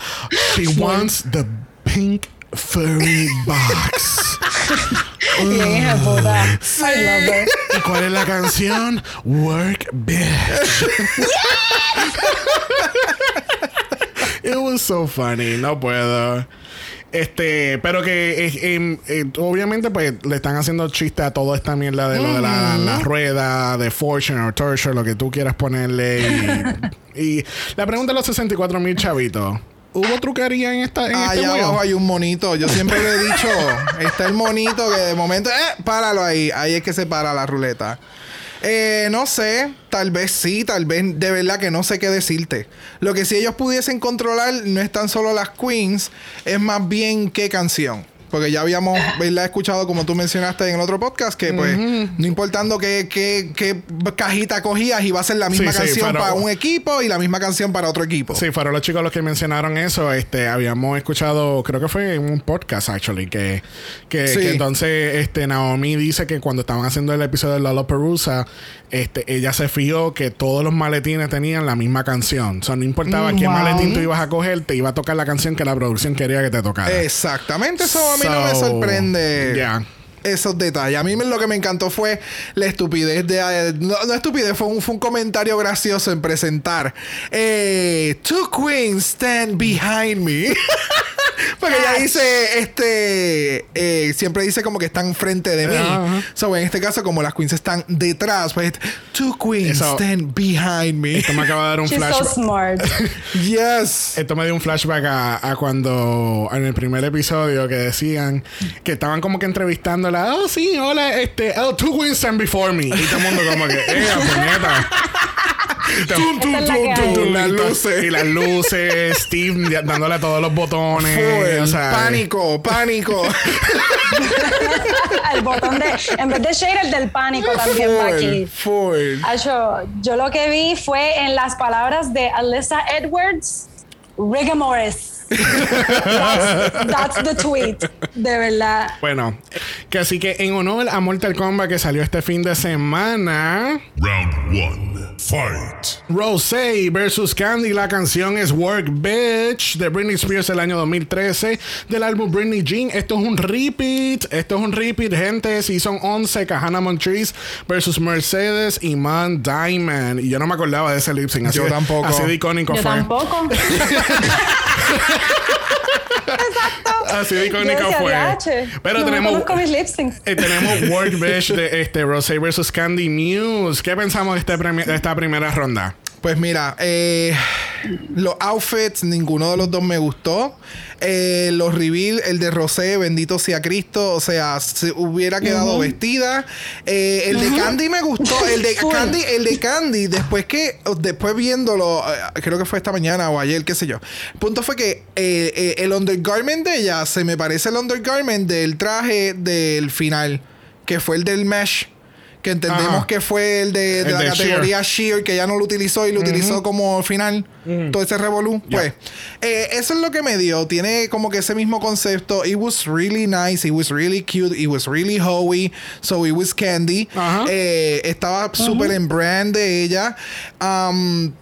she wants the pink furry box. Bien, hija de puta. I love it. ¿Y cuál es la canción? Work Bitch. It was so funny. No puedo. Este, pero que eh, obviamente pues le están haciendo chiste a toda esta mierda de lo de la, la rueda, de fortune or torture, lo que tú quieras ponerle. Y, y la pregunta de los 64 mil chavitos. ¿Hubo truquería en esta en este Allá juego? abajo hay un monito. Yo siempre le he dicho, está el monito que de momento, eh, páralo ahí. Ahí es que se para la ruleta. Eh, no sé, tal vez sí, tal vez de verdad que no sé qué decirte. Lo que si ellos pudiesen controlar no es tan solo las queens, es más bien qué canción. Porque ya habíamos ¿verdad? escuchado, como tú mencionaste en el otro podcast, que pues, no importando qué, qué, qué cajita cogías, iba a ser la misma Sí, canción para un equipo y la misma canción para otro equipo. Sí, fueron los chicos los que mencionaron eso. Este, habíamos escuchado, creo que fue en un podcast, actually, que, que, Sí. que entonces este, Naomi dice que cuando estaban haciendo el episodio de Lollapalooza, este, ella se fijó que todos los maletines tenían la misma canción. O sea, no importaba qué maletín tú ibas a coger, te iba a tocar la canción que la producción quería que te tocara. Exactamente, eso a mí no me So, sorprende. ya. Esos detalles. A mí lo que me encantó fue la estupidez de. eh, no, no estupidez, fue un, fue un comentario gracioso en presentar. Eh, Two queens stand behind me. Porque ella dice, este. eh, siempre dice como que están frente de mí. Ajá. So, en este caso, como las queens están detrás, pues. Two queens Eso- stand behind me. Esto me acaba de dar un She's flash. so smart. yes. Esto me dio un flashback a, a cuando en el primer episodio que decían que estaban como que entrevistándola. Oh, sí, hola, este, oh, two wins stand before me. Y todo el mundo como que, eh, puñeta. Tum, tum, es tum, tum, las luces. Y las luces, Steve dándole a todos los botones. Full, o sea, pánico, pánico. el botón de. En vez de shade, el del pánico también va aquí. full. Acho, yo lo que vi fue en las palabras de Alyssa Edwards, Rigamores. That's, that's the tweet, de verdad. Bueno, que así que en honor a Mortal Kombat que salió este fin de semana, Round one. Fight. Rosé versus Candy, la canción es Work Bitch de Britney Spears del año 2013 del álbum Britney Jean. Esto es un repeat, esto es un repeat, gente. Season 11, Kahana Montrese versus Mercedes y Man Diamond. Y yo no me acordaba de ese lip sync. Así Yo de- tampoco. Así de icónico Yo fue. tampoco. Así de decía, fue. "Diache, Pero no tenemos. mis lip syncs". eh, tenemos Work Bitch de este Rosé versus Candy Muse. ¿Qué pensamos de, este de esta primera ronda? Pues mira, eh, los outfits, ninguno de los dos me gustó. Eh, los reveal, el de Rosé, bendito sea Cristo, o sea, se hubiera quedado vestida. Eh, el de Candy me gustó. El de. Candy, el de Candy, después que, después viéndolo, creo que fue esta mañana o ayer, qué sé yo. El punto fue que eh, el undergarment de ella se me parece el undergarment del traje del final, que fue el del mesh. Que entendemos Ajá. que fue el de, la de categoría Sheer, que ya no lo utilizó y lo utilizó como final. Todo ese revolú. Pues, eh, eso es lo que me dio. Tiene como que ese mismo concepto. It was really nice. It was really cute. It was really hoey. So it was candy. Ajá. Eh, estaba súper en brand de ella. Um,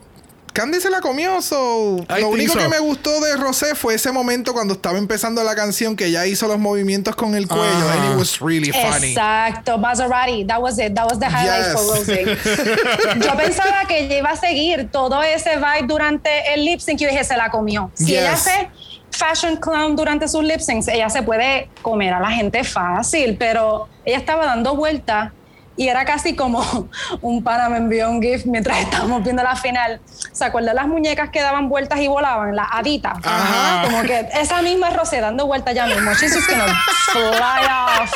Candy se la comió, so. I lo think único so. que me gustó de Rosé fue ese momento cuando estaba empezando la canción que ya hizo los movimientos con el cuello. Ajá. And it was really funny. Exacto, Maserati, that was it, that was the highlight Yes. for Rosé. Yo pensaba que ella iba a seguir todo ese vibe durante el lip sync y dije, se la comió. Si Yes. ella hace fashion clown durante sus lip syncs, ella se puede comer a la gente fácil, pero ella estaba dando vueltas y era casi como un pana me envió un GIF mientras estábamos viendo la final. ¿Se acuerdan las muñecas que daban vueltas y volaban? Las haditas. Ajá. Como que esa misma Rosé dando vueltas ya mismo. She's just gonna fly off.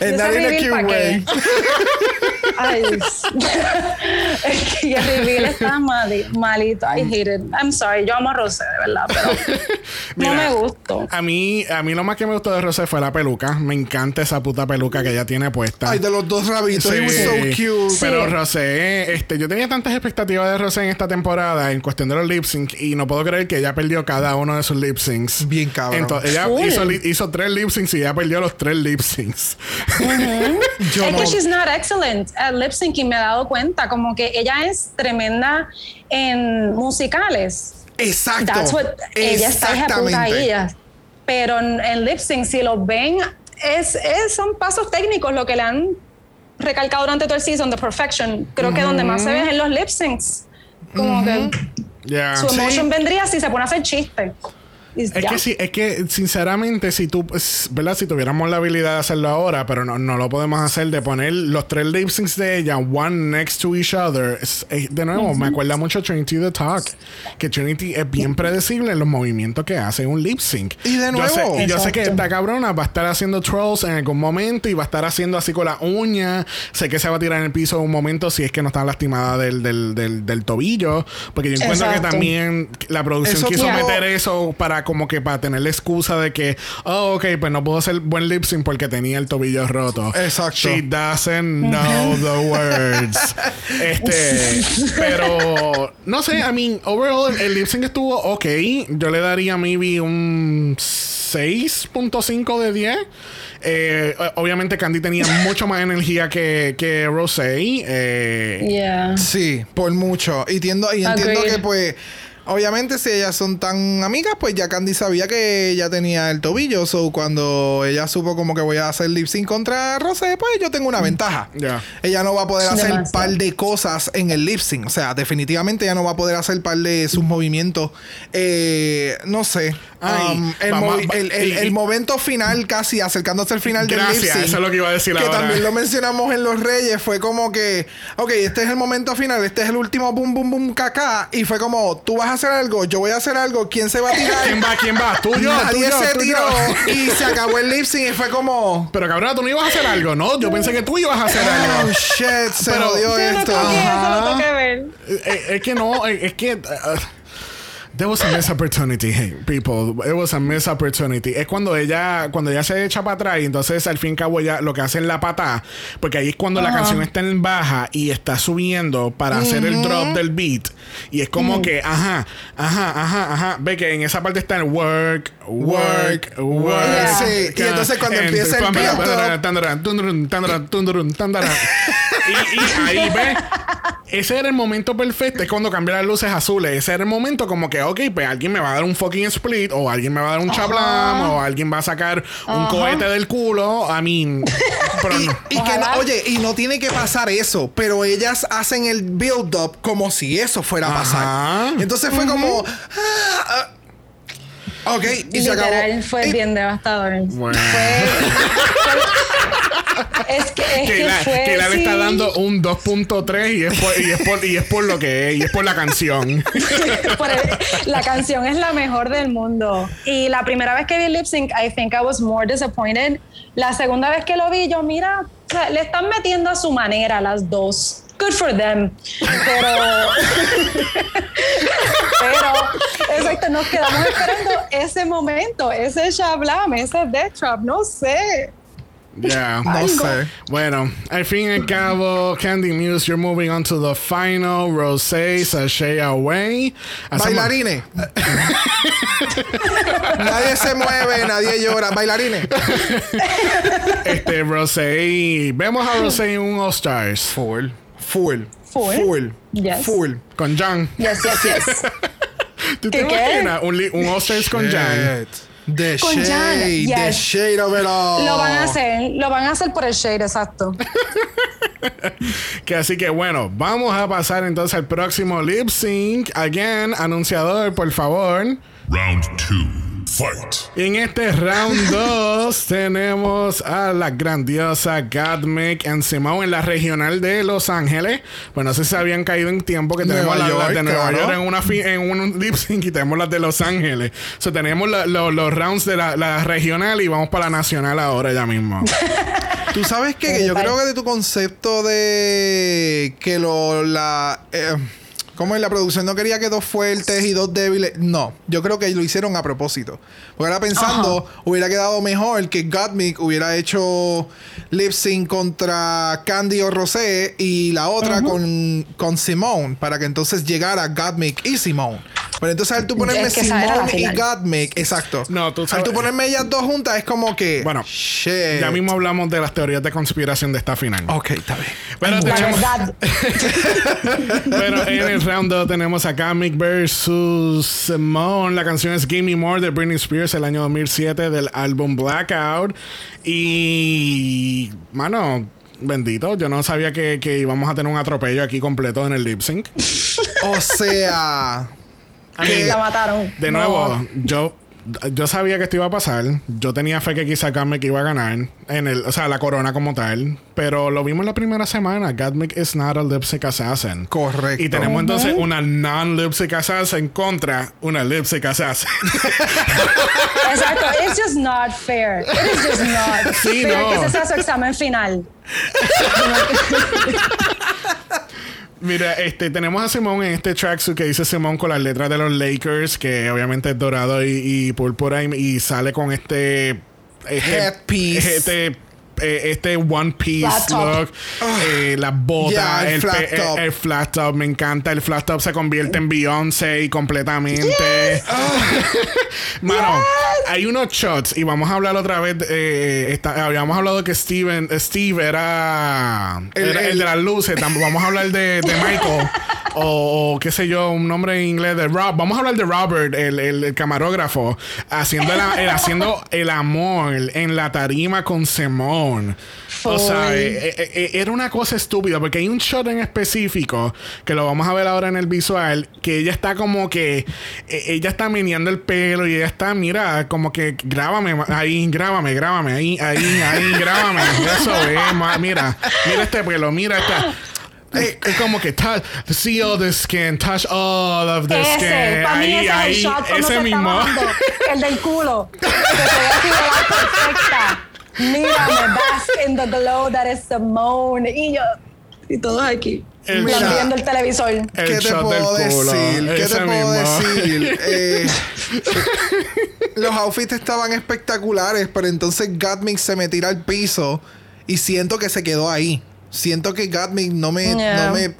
And not in a cute ¿pa' way. qué? Ay, es que el reveal está mali- malito. I hate it. I'm sorry. Yo amo a Rosé, de verdad, pero no Mira, me gustó. A mí, a mí lo más que me gustó de Rosé fue la peluca. Me encanta esa puta peluca que ella tiene puesta. Ay, de los dos rabitos. It was Sí. so cute. Pero Sí. Rosé, este, yo tenía tantas expectativas de Rosé en esta temporada en cuestión de los lip sync y no puedo creer que ella perdió cada uno de sus lip syncs. Bien cabrón. Entonces, ella hizo, hizo tres lip syncs y ya perdió los tres lip syncs. Yo es no- que she's not excellent at lip syncing, me he dado cuenta. Como que ella es tremenda en musicales. Exacto. That's what ella está Exactamente. ella. Pero en, en lip sync, si lo ven, es, es- son pasos técnicos lo que le han recalcado durante todo el season de Perfection. Creo que donde más se ve es en los lip syncs. Como que Ya. su Sí. emotion vendría si se pone a hacer chiste. Es ya. que sí, es que sinceramente, si tú, ¿verdad? Si tuviéramos la habilidad de hacerlo ahora, pero no, no lo podemos hacer, de poner los tres lip syncs de ella, one next to each other. es- es- de nuevo, me acuerda mucho Trinity the Talk, que Trinity es bien predecible en los movimientos que hace un lip sync. Y de Yo sé, nuevo. y yo sé que esta cabrona va a estar haciendo trolls en algún momento y va a estar haciendo así con la uña. Sé que se va a tirar en el piso en un momento si es que no está lastimada del, del, del, del tobillo. Porque yo encuentro que también la producción Eso quiso tuvo- meter eso para como que para tener la excusa de que, oh, ok, pues no puedo hacer buen lip sync porque tenía el tobillo roto. Exacto. She doesn't know the words. este, pero no sé, I mean, overall el lip sync estuvo ok. Yo le daría maybe un 6.5 de 10. Eh, obviamente Candy tenía mucho más energía que, que Rosé. Eh, Yeah. Sí, por mucho. Y, tiendo, y entiendo Agreed. que, pues, obviamente, si ellas son tan amigas, pues ya Candy sabía que ella tenía el tobillo. So, cuando ella supo como que voy a hacer lip sync contra Rosé, pues yo tengo una ventaja. Ya. Ella no va a poder hacer Demasiado. par de cosas en el lip sync. O sea, definitivamente ella no va a poder hacer par de sus movimientos. Eh, no sé. Ay, Um, el, vamos a- movi- el- el- y- el momento final, casi acercándose al final del lip Gracias, sync. eso es lo que iba a decir Que ahora. también lo mencionamos en Los Reyes. Fue como que, ok, este es el momento final, este es el último boom, boom, boom, caca. Y fue como, tú vas a hacer algo, yo voy a hacer algo, ¿quién se va a tirar? ¿Quién va? ¿Quién va? ¿Tú yo? Nadie tú yo, se tú tiró yo. y se acabó el lip sync y fue como, Pero cabrón, tú no ibas a hacer algo, ¿no? Yo pensé que tú ibas a hacer oh algo. shit, se Pero- jodió Yo no esto. toqué eso, Ajá. lo tengo que ver. Eh, eh, es que no, eh, es que. uh, There was a missed opportunity, people. It was a missed opportunity. Es cuando ella, cuando ella se echa para atrás y entonces al fin y cabo ella lo que hace es la pata, porque ahí es cuando la canción está en baja y está subiendo para hacer el drop del beat. Y es como que, ajá, ajá, ajá, ajá. Ve que en esa parte está el work, work, work. Yeah. Sí, y entonces cuando empieza el beat. Y, y ahí ve, ese era el momento perfecto. Es cuando cambié las luces azules. Ese era el momento como que, ok, pues alguien me va a dar un fucking split, o alguien me va a dar un chablam, o alguien va a sacar un cohete del culo. I mean, pero Y, no. y que no- oye, y no tiene que pasar eso, pero ellas hacen el build up como si eso fuera a pasar. Ajá. Entonces fue como ah, ah. Ok, y se acabó. Fue Y- bien devastador. Bueno. Fue- es que, es que, Que la, fue. que la le está sí. dando un 2.3 y, es por- y, es por- y es por lo que es, y es por la canción. Por el- la canción es la mejor del mundo. Y la primera vez que vi lip sync, I think I was more disappointed. La segunda vez que lo vi, yo, mira, o sea, le están metiendo a su manera las dos. Good for them. Pero. pero, exacto, nos quedamos esperando ese momento, ese shablam, ese death trap, no sé. Yeah. No sé. Bueno, al fin y al cabo, Candy Muse, you're moving on to the final. Rosé, sashay away. Hacemos- Bailarines. nadie se mueve, nadie llora. Bailarines. Este, Rosé. Vemos a Rosé en un All Stars. Full. Full. Full. Full. Yes. Full. Con Jan. Yes, yes, yes. ¿Tú te imaginas? Un, un All Stars con Jan. The Con shade. Jan, The yes. shade of it all. Lo van a hacer, lo van a hacer por el shade, exacto. Que así que bueno, vamos a pasar entonces al próximo lip sync. Again, anunciador, por favor. Round two. Fight. Y en este round 2 tenemos a la grandiosa Godmick and Simone en la regional de Los Ángeles. Pues no sé si habían caído en tiempo que tenemos las de Nueva claro. York en, una en un lip sync y tenemos las de Los Ángeles. O sea, tenemos la- lo- los rounds de la, la regional y vamos para la nacional ahora ya mismo. Tú sabes qué? que yo creo que de tu concepto de que lo la eh, como en la producción no quería que dos fuertes y dos débiles. No, yo creo que lo hicieron a propósito. Porque ahora pensando, hubiera quedado mejor que Gottmik hubiera hecho lip sync contra Candy o Rosé y la otra con, con Simone, para que entonces llegara Gottmik y Simone. Pero entonces al tú ponerme Es que Simone y. Gottmik, exacto. No, tú Al sabes- tú ponerme ellas dos juntas es como que. Bueno, shit. Ya mismo hablamos de las teorías de conspiración de esta final. Ok, está bien. Pero, tenemos- pero en el round 2 tenemos a Comic versus Simone. La canción es Give Me More de Britney Spears el año 2007 del álbum Blackout. Y, mano, bendito. Yo no sabía que, que íbamos a tener un atropello aquí completo en el lip sync. O sea. Mean, la mataron. de No. nuevo, yo yo sabía que esto iba a pasar. Yo tenía fe que quizá Gatmic iba a ganar. En el, o sea, la corona como tal. Pero lo vimos la primera semana. Gatmic is not a lip sync assassin. Correcto. Y tenemos entonces una non-lip sync assassin contra una lip sync assassin. Exacto, it's just not fair. It is just not Sí, fair no. que ese sea su examen final. Mira, este, tenemos a Simón en este tracksuit que dice Simón con las letras de los Lakers, que obviamente es dorado y, y púrpura, y, y sale con este. este Headpiece. Este. Eh, este one piece look, eh, las botas, el el, flat pe- top. el flat top, me encanta. El flat top se convierte en Beyoncé completamente. Mano, hay unos shots y vamos a hablar otra vez. eh, está- habíamos hablado que Steven, Steve era El- era el, el- de las luces. Vamos a hablar de, de Michael. o, o qué sé yo, un nombre en inglés de Rob. Vamos a hablar de Robert, el, el- el camarógrafo, haciendo el, el- haciendo el amor en la tarima con O sea, eh, eh, eh, era una cosa estúpida porque hay un shot en específico que lo vamos a ver ahora en el visual que ella está como que eh, ella está meneando el pelo y ella está, mira, como que grábame ahí, grábame, grábame ahí, ahí, ahí, grábame. Eso es, mira, mira este pelo, mira esta. Es, como que touch, see all the skin, touch all of the Ese, skin. para mí ahí, ese es ahí, el shot cuando ese se mismo. el del culo. Que se ve así de la perfecta. Mírame, bask in the glow that is Simone. Y yo, y todos aquí, El viendo el televisor. El ¿Qué te puedo decir? ¿Qué ese te puedo mismo. decir? Eh, los outfits estaban espectaculares, pero entonces Gatmix se me tira al piso y siento que se quedó ahí. Siento que Gatmix no me, Yeah. no me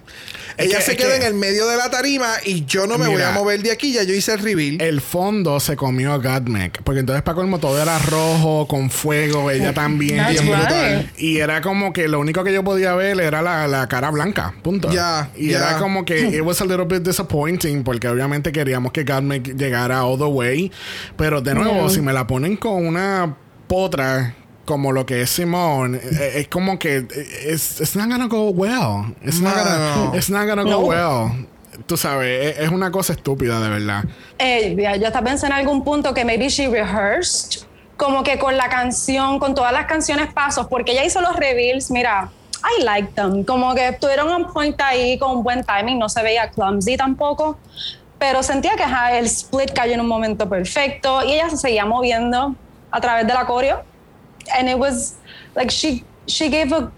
Ella que- se queda que- en el medio de la tarima y yo no me voy a mover de aquí. Ya yo hice el reveal. El fondo se comió a Gatmec. Porque entonces para colmo todo era rojo, con fuego, ella también. That's bien right. brutal. Y era como que lo único que yo podía ver era la, la cara blanca. Punto. Ya, Y era como que it was a little bit disappointing. Porque obviamente queríamos que Gatmec llegara all the way. Pero de nuevo, si me la ponen con una potra como lo que es Simón, eh, es como que eh, it's, it's not gonna go well. It's not No, gonna, no. it's not gonna No. go well. Tú sabes, es, es una cosa estúpida de verdad. Eh, ya, yo estaba pensando en algún punto que maybe she rehearsed, como que con la canción, con todas las canciones pasos, porque ella hizo los reveals, mira, I like them, como que estuvieron on point ahí con un buen timing, no se veía clumsy tampoco, pero sentía que ajá, el split cayó en un momento perfecto y ella se seguía moviendo a través de la coreo, and it was like she, she gave a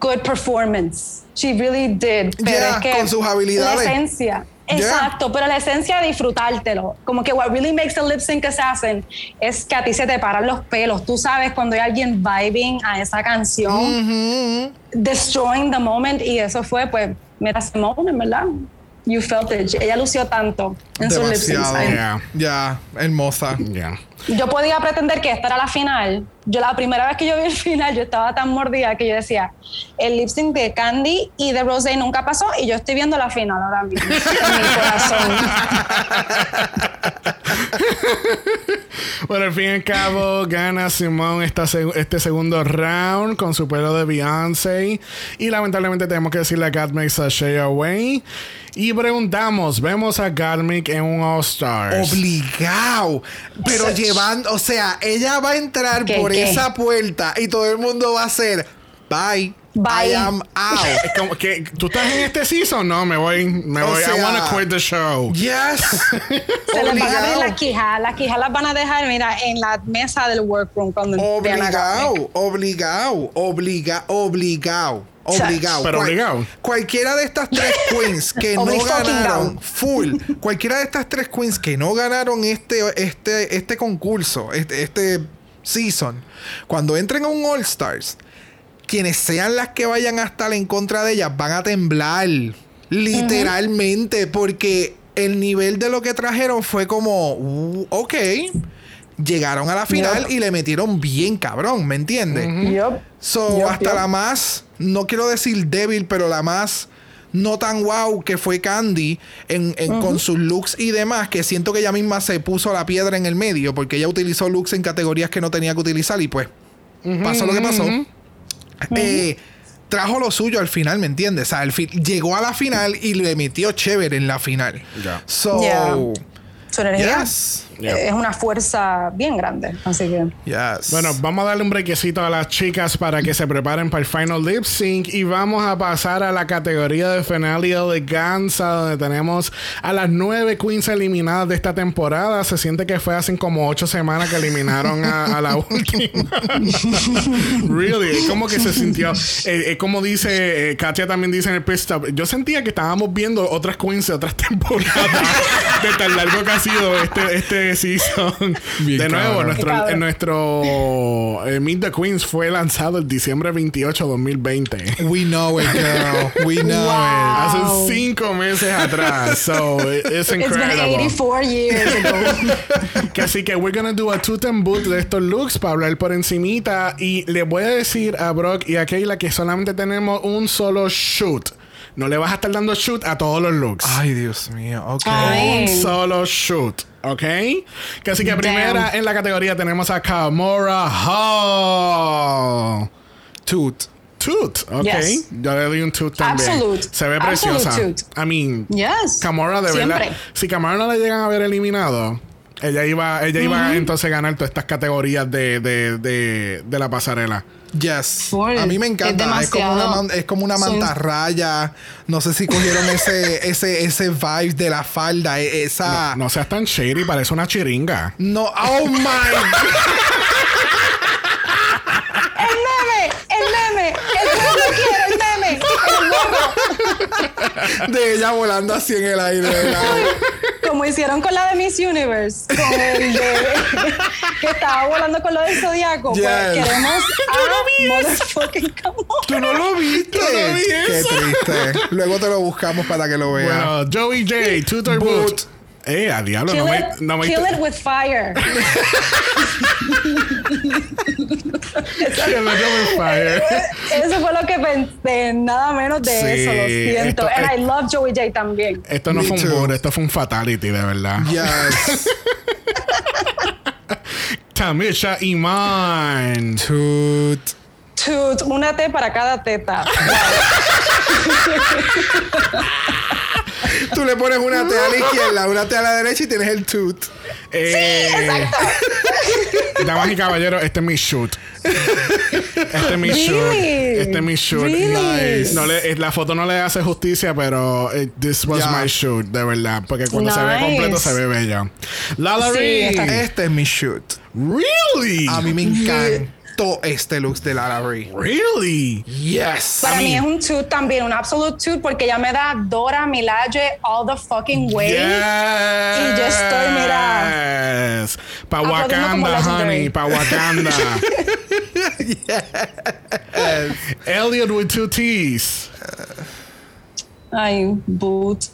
good performance. She really did. Pero Yeah, es que con sus habilidades. La esencia. Yeah. Exacto, pero la esencia de disfrutártelo. Como que what really makes a lip sync assassin es que a ti se te paran los pelos. Tú sabes cuando hay alguien vibing a esa canción, destroying the moment, y eso fue, pues, mira, Simone, verdad. You felt it. Ella lució tanto en sus lip syncs. Demasiado. Ay, Yeah. Ya, hermosa. Yeah. Yo podía pretender que esta era la final. Yo la primera vez que yo vi el final, yo estaba tan mordida que yo decía, el lip sync de Candy y de Rosé nunca pasó y yo estoy viendo la final ahora mismo en mi corazón. Bueno, al fin y al cabo, gana Simón esta seg- este segundo round con su pelo de Beyoncé. Y lamentablemente tenemos que decirle a Gatmix Sashay Away. Y preguntamos, ¿vemos a Gatmix en un All-Stars? Obligado. Pero O sea, ella va a entrar ¿Qué, por qué? esa puerta y todo el mundo va a hacer bye. Bye. I am out. Es como que, ¿Tú estás en este season? No, me voy. Me O voy. I wanna quit the show. yes. Se les van a abrir Obligado. las quijas. Las quijas las van a dejar, mira, en la mesa del workroom cuando. Obligado, obligado, obliga, obligado, obligado. Pero Cual- obligado. Cualquiera de estas tres queens que no ganaron, full, cualquiera de estas tres queens que no ganaron este, este, este concurso, este, este season, cuando entren a un All Stars, quienes sean las que vayan a estar en contra de ellas van a temblar. Literalmente, porque el nivel de lo que trajeron fue como, uh, ok, llegaron a la final y le metieron bien cabrón, ¿me entiendes? Yup. So, hasta la más, no quiero decir débil, pero la más no tan wow que fue Candy en, en- con sus looks y demás, que siento que ella misma se puso la piedra en el medio, porque ella utilizó looks en categorías que no tenía que utilizar y pues pasó lo que pasó. Eh, trajo lo suyo al final, ¿me entiendes? O sea, al fin, llegó a la final y le metió chévere en la final. Ya. So, Yeah. Su energía. yes. Es una fuerza bien grande. Así que. Yes. Bueno, vamos a darle un brequecito a las chicas para que se preparen para el final lip sync y vamos a pasar a la categoría de finale eleganza donde tenemos a las nueve queens eliminadas de esta temporada. Se siente que fue hace como ocho semanas que eliminaron a, a la última. really, es como que se sintió. eh, es como dice eh, Katia también dice en el pit stop. Yo sentía que estábamos viendo otras queens de otras temporadas de tan largo que ha sido este, este season. Bien de nuevo, cabrón. nuestro, en nuestro eh, Meet the Queens fue lanzado el diciembre 28 2020. We know it, girl. We know Wow. Hace cinco meses atrás. So, it- it's It's been incredible. 84 years ago. Que así que we're gonna do a toot and boot de estos looks para hablar por encimita. Y le voy a decir a Brock y a Kayla que solamente tenemos un solo shoot. No le vas a estar dando shoot a todos los looks. it. Ay, Dios mío. Ok. Ay. Un solo shoot. ¿Ok? Que así que Damn. primera en la categoría tenemos a Kamora Hall. Toot. Toot, ok. Yes. Yo le doy un toot también. Absolute. Se ve Absolute preciosa. toot. I mean, Yes. Kamora de Siempre. verdad. Si Kamora no la llegan a haber eliminado, ella iba, ella iba entonces a ganar todas estas categorías de, de, de, de la pasarela. Yes. A mí me encanta. Es Es, como una, es como una mantarraya. No sé si cogieron ese, ese, ese vibe de la falda. e- Esa. No seas tan shady, parece una chiringa. No. Oh my. El meme, el meme, el meme quiere, el meme, el morro. de ella volando así en el aire. ¿verdad? Como hicieron con la de Miss Universe, con el de que estaba volando con lo del zodiaco. Yes. Pues queremos motherfucking Kamora. Tú no lo viste. Yo no vi Qué eso. triste. Luego te lo buscamos para que lo veas. Bueno, Joey J, Toot or Boot. Boot. Eh, a diablo, Kill, no me, it, no me kill it with fire. Eso fue lo que pensé, nada menos de Sí, eso, lo siento. esto- And eh, I love Joey J también. Esto no Me fue un too. esto fue un fatality, de verdad. Yes. Tamisha Iman. Toot. Toot, una T para cada teta. Tú le pones una T a la izquierda, una T a la derecha y tienes el toot. Eh, Damas y caballeros, este es mi shoot. Este es mi shoot. Este es mi shoot. Really? Nice. No le- la foto no le hace justicia, pero eh, this was my shoot, de verdad. Porque cuando se ve completo se ve bello. Lala Sí, Este es mi shoot. Really? A mí me encantó este look de Lara Ray. Really? Yes. Para I mí es un toot también, un absolute toot, porque ella me da Dora Milaje all the fucking way. Yes. Y yo estoy, mira, Pa' aplaudiendo como Wakanda, honey. Pa' Wakanda. Elliot with two T's. Ay, boot.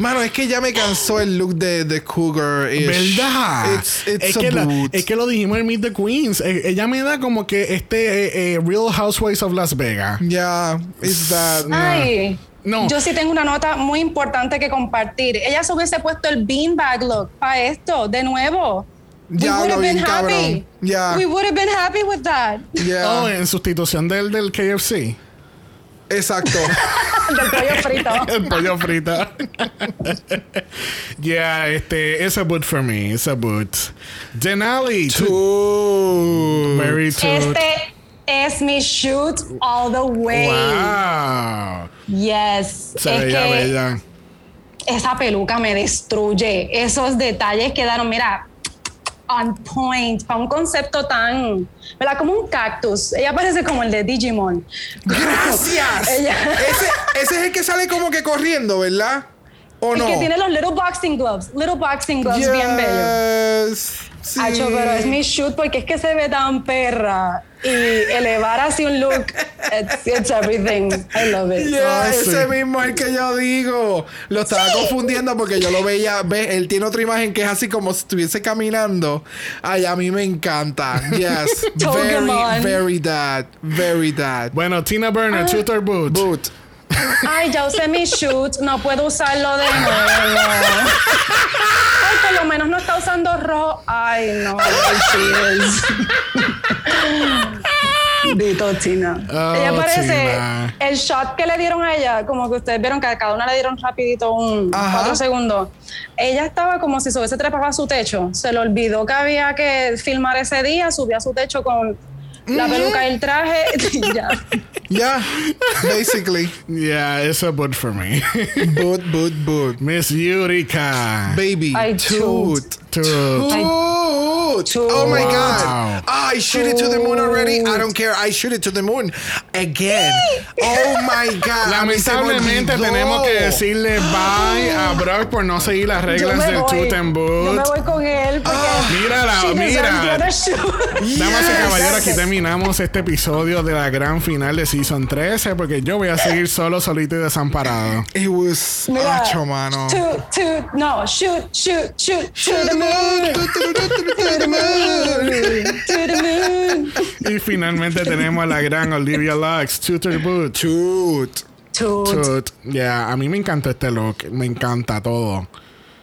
Mano, es que ya me cansó el look de, de Cougar. ¿Verdad? It's, it's es, a que la- es que lo dijimos en Meet the Queens. Eh, ella me da como que este eh, eh, Real Housewives of Las Vegas. Yeah, it's that. Ay. No. Yo sí tengo una nota muy importante que compartir. Ella se hubiese puesto el beanbag look para esto, de nuevo. Ya, We would have been happy. Ya. We would have been happy with that. Yeah, Oh, en sustitución del, del KFC. exacto. Del pollo frito. El pollo frito. yeah, este, it's a boot for me. It's a boot. Denali. Toot. Very toot. Este es mi shoot all the way. Wow. Yes. Se es veía que bella. esa peluca me destruye. Esos detalles quedaron, mira, on point. Para un concepto tan, ¿verdad? Como un cactus. Ella parece como el de Digimon. Gracias. Ella- ese, ese es el que sale como que corriendo, ¿verdad? ¿O no? que tiene los little boxing gloves. Little boxing gloves bien bellos. Sí. Hacho, pero es mi shoot porque es que se ve tan perra. Y elevar así un look, it's, it's everything. I love it. Yeah, Ah, ese sí. mismo es el que yo digo. Lo estaba confundiendo porque yo lo veía. Ve, él tiene otra imagen que es así como si estuviese caminando. Ay, a mí me encanta. Yes. very, very that. Very that. Bueno, Tina Burner, toot or boot. Boot. Ay, ya usé mi shoot, no puedo usarlo de nuevo. Ay, por lo menos no está usando rojo. Ay, no, cheers. Bendito Tina. Oh, ella parece el shot que le dieron a ella, como que ustedes vieron que a cada una le dieron rapidito un Ajá. cuatro segundos. Ella estaba como si se hubiese trepado a su techo. Se le olvidó que había que filmar ese día, subió a su techo con la peluca y el traje. y ya. Ya, basically. Yeah, it's a boot for me. Boot, boot, boot. Miss Yurika. Baby, I toot. Toot. Toot. Toot. Oh my Wow. God. Ah, I shoot it to the moon already. I don't care. I shoot it to the moon again. Oh my God. Lamentablemente tenemos que decirle bye a Brock por no seguir las reglas del voy. Toot and Yo me Boot. voy con él porque Mira la- mira. Damas y caballeros, aquí terminamos este episodio de la gran final de Season 13 porque yo voy a seguir solo, solito y desamparado. It was Mira, acho, mano. Toot, toot, no, shoot, shoot, shoot, to the moon. To the moon. To the moon. Y finalmente tenemos a la gran Olivia Lux, Toot and Boot. Toot. Toot. Toot. Yeah, a mí me encanta este look, me encanta todo.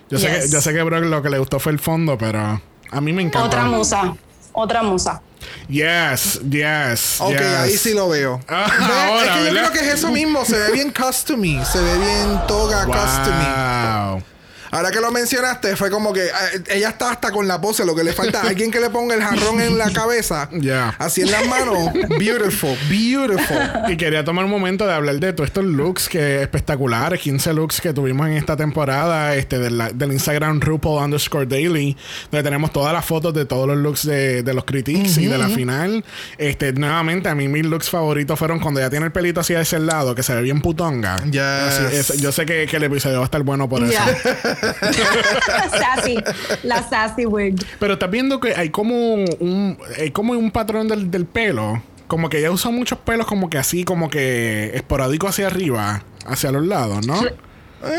Yo sé, que, Yes. yo sé que Brock lo que le gustó fue el fondo, pero a mí me encanta. Otra musa. Otra musa. Yes, yes. Ok, yes. ahí sí lo veo. Ah, Ve, ahora, es que yo ¿verdad? creo que es eso mismo. Se ve bien customized. Se ve bien toga. Wow. Ahora que lo mencionaste, fue como que eh, ella está hasta con la pose. Lo que le falta alguien que le ponga el jarrón en la cabeza. Ya. Así en las manos. Beautiful. Beautiful. Y quería tomar un momento de hablar de todos estos looks que espectaculares, 15 looks que tuvimos en esta temporada, este de la- del Instagram RuPaul underscore daily, donde tenemos todas las fotos de todos los looks de, de los critiques y de la final. Este, nuevamente, a mí mis looks favoritos fueron cuando ya tiene el pelito así de ese lado, que se ve bien putonga. Yes. Así es- yo sé que, que el episodio va a estar bueno por eso. sassy. La sassy wig. Pero estás viendo que hay como un, hay como un patrón del, del pelo. Como que ella usa muchos pelos como que así, como que esporádico hacia arriba, hacia los lados, ¿no?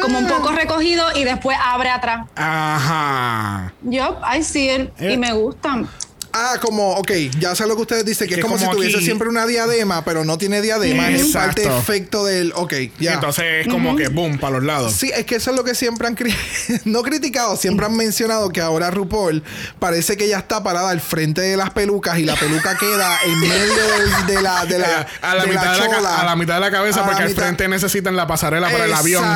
Como un poco recogido y después abre atrás. Ajá. Yo, I see it. Eh. Y me gustan. Ah, como, ok, ya sé lo que ustedes dicen, que, Que es como, como si tuviese aquí- siempre una diadema, pero no tiene diadema, es parte Exacto. efecto del, ok, ya. Entonces es como que boom, para los lados. Sí, es que eso es lo que siempre han cri- no criticado, siempre han mencionado que ahora RuPaul parece que ya está parada al frente de las pelucas y la peluca queda en medio del- de la de la, a, la de mitad de la chola. a la mitad de la cabeza, la porque al frente necesitan la pasarela para el avión.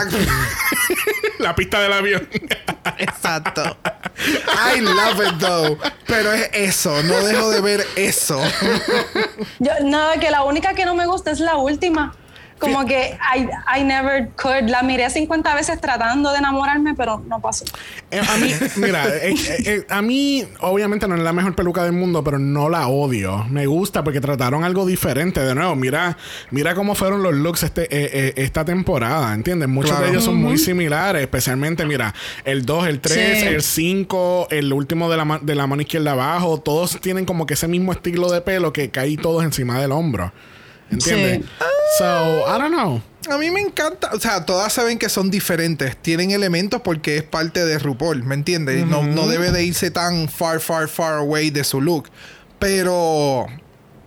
La pista del avión. Exacto. I love it though. Pero es eso, no dejo de ver eso. Yo, no, que la única que no me gusta es la última. Como que I, I never could. La miré 50 veces tratando de enamorarme, pero no pasó. Eh, a mí, mira, eh, eh, eh, a mí obviamente no es la mejor peluca del mundo, pero no la odio. Me gusta porque trataron algo diferente. De nuevo, mira, mira cómo fueron los looks este, eh, eh, esta temporada, ¿entiendes? Muchos Claro. de ellos son muy similares, especialmente, mira, el 2, el 3, Sí. el 5, el último de la, ma- de la mano izquierda abajo, todos tienen como que ese mismo estilo de pelo que caí todos encima del hombro. ¿Entiendes? Sí. So, I don't know. A mí me encanta, o sea, todas saben que son diferentes, tienen elementos porque es parte de RuPaul, ¿me entiendes? no, no debe de irse tan far, far, far away de su look. Pero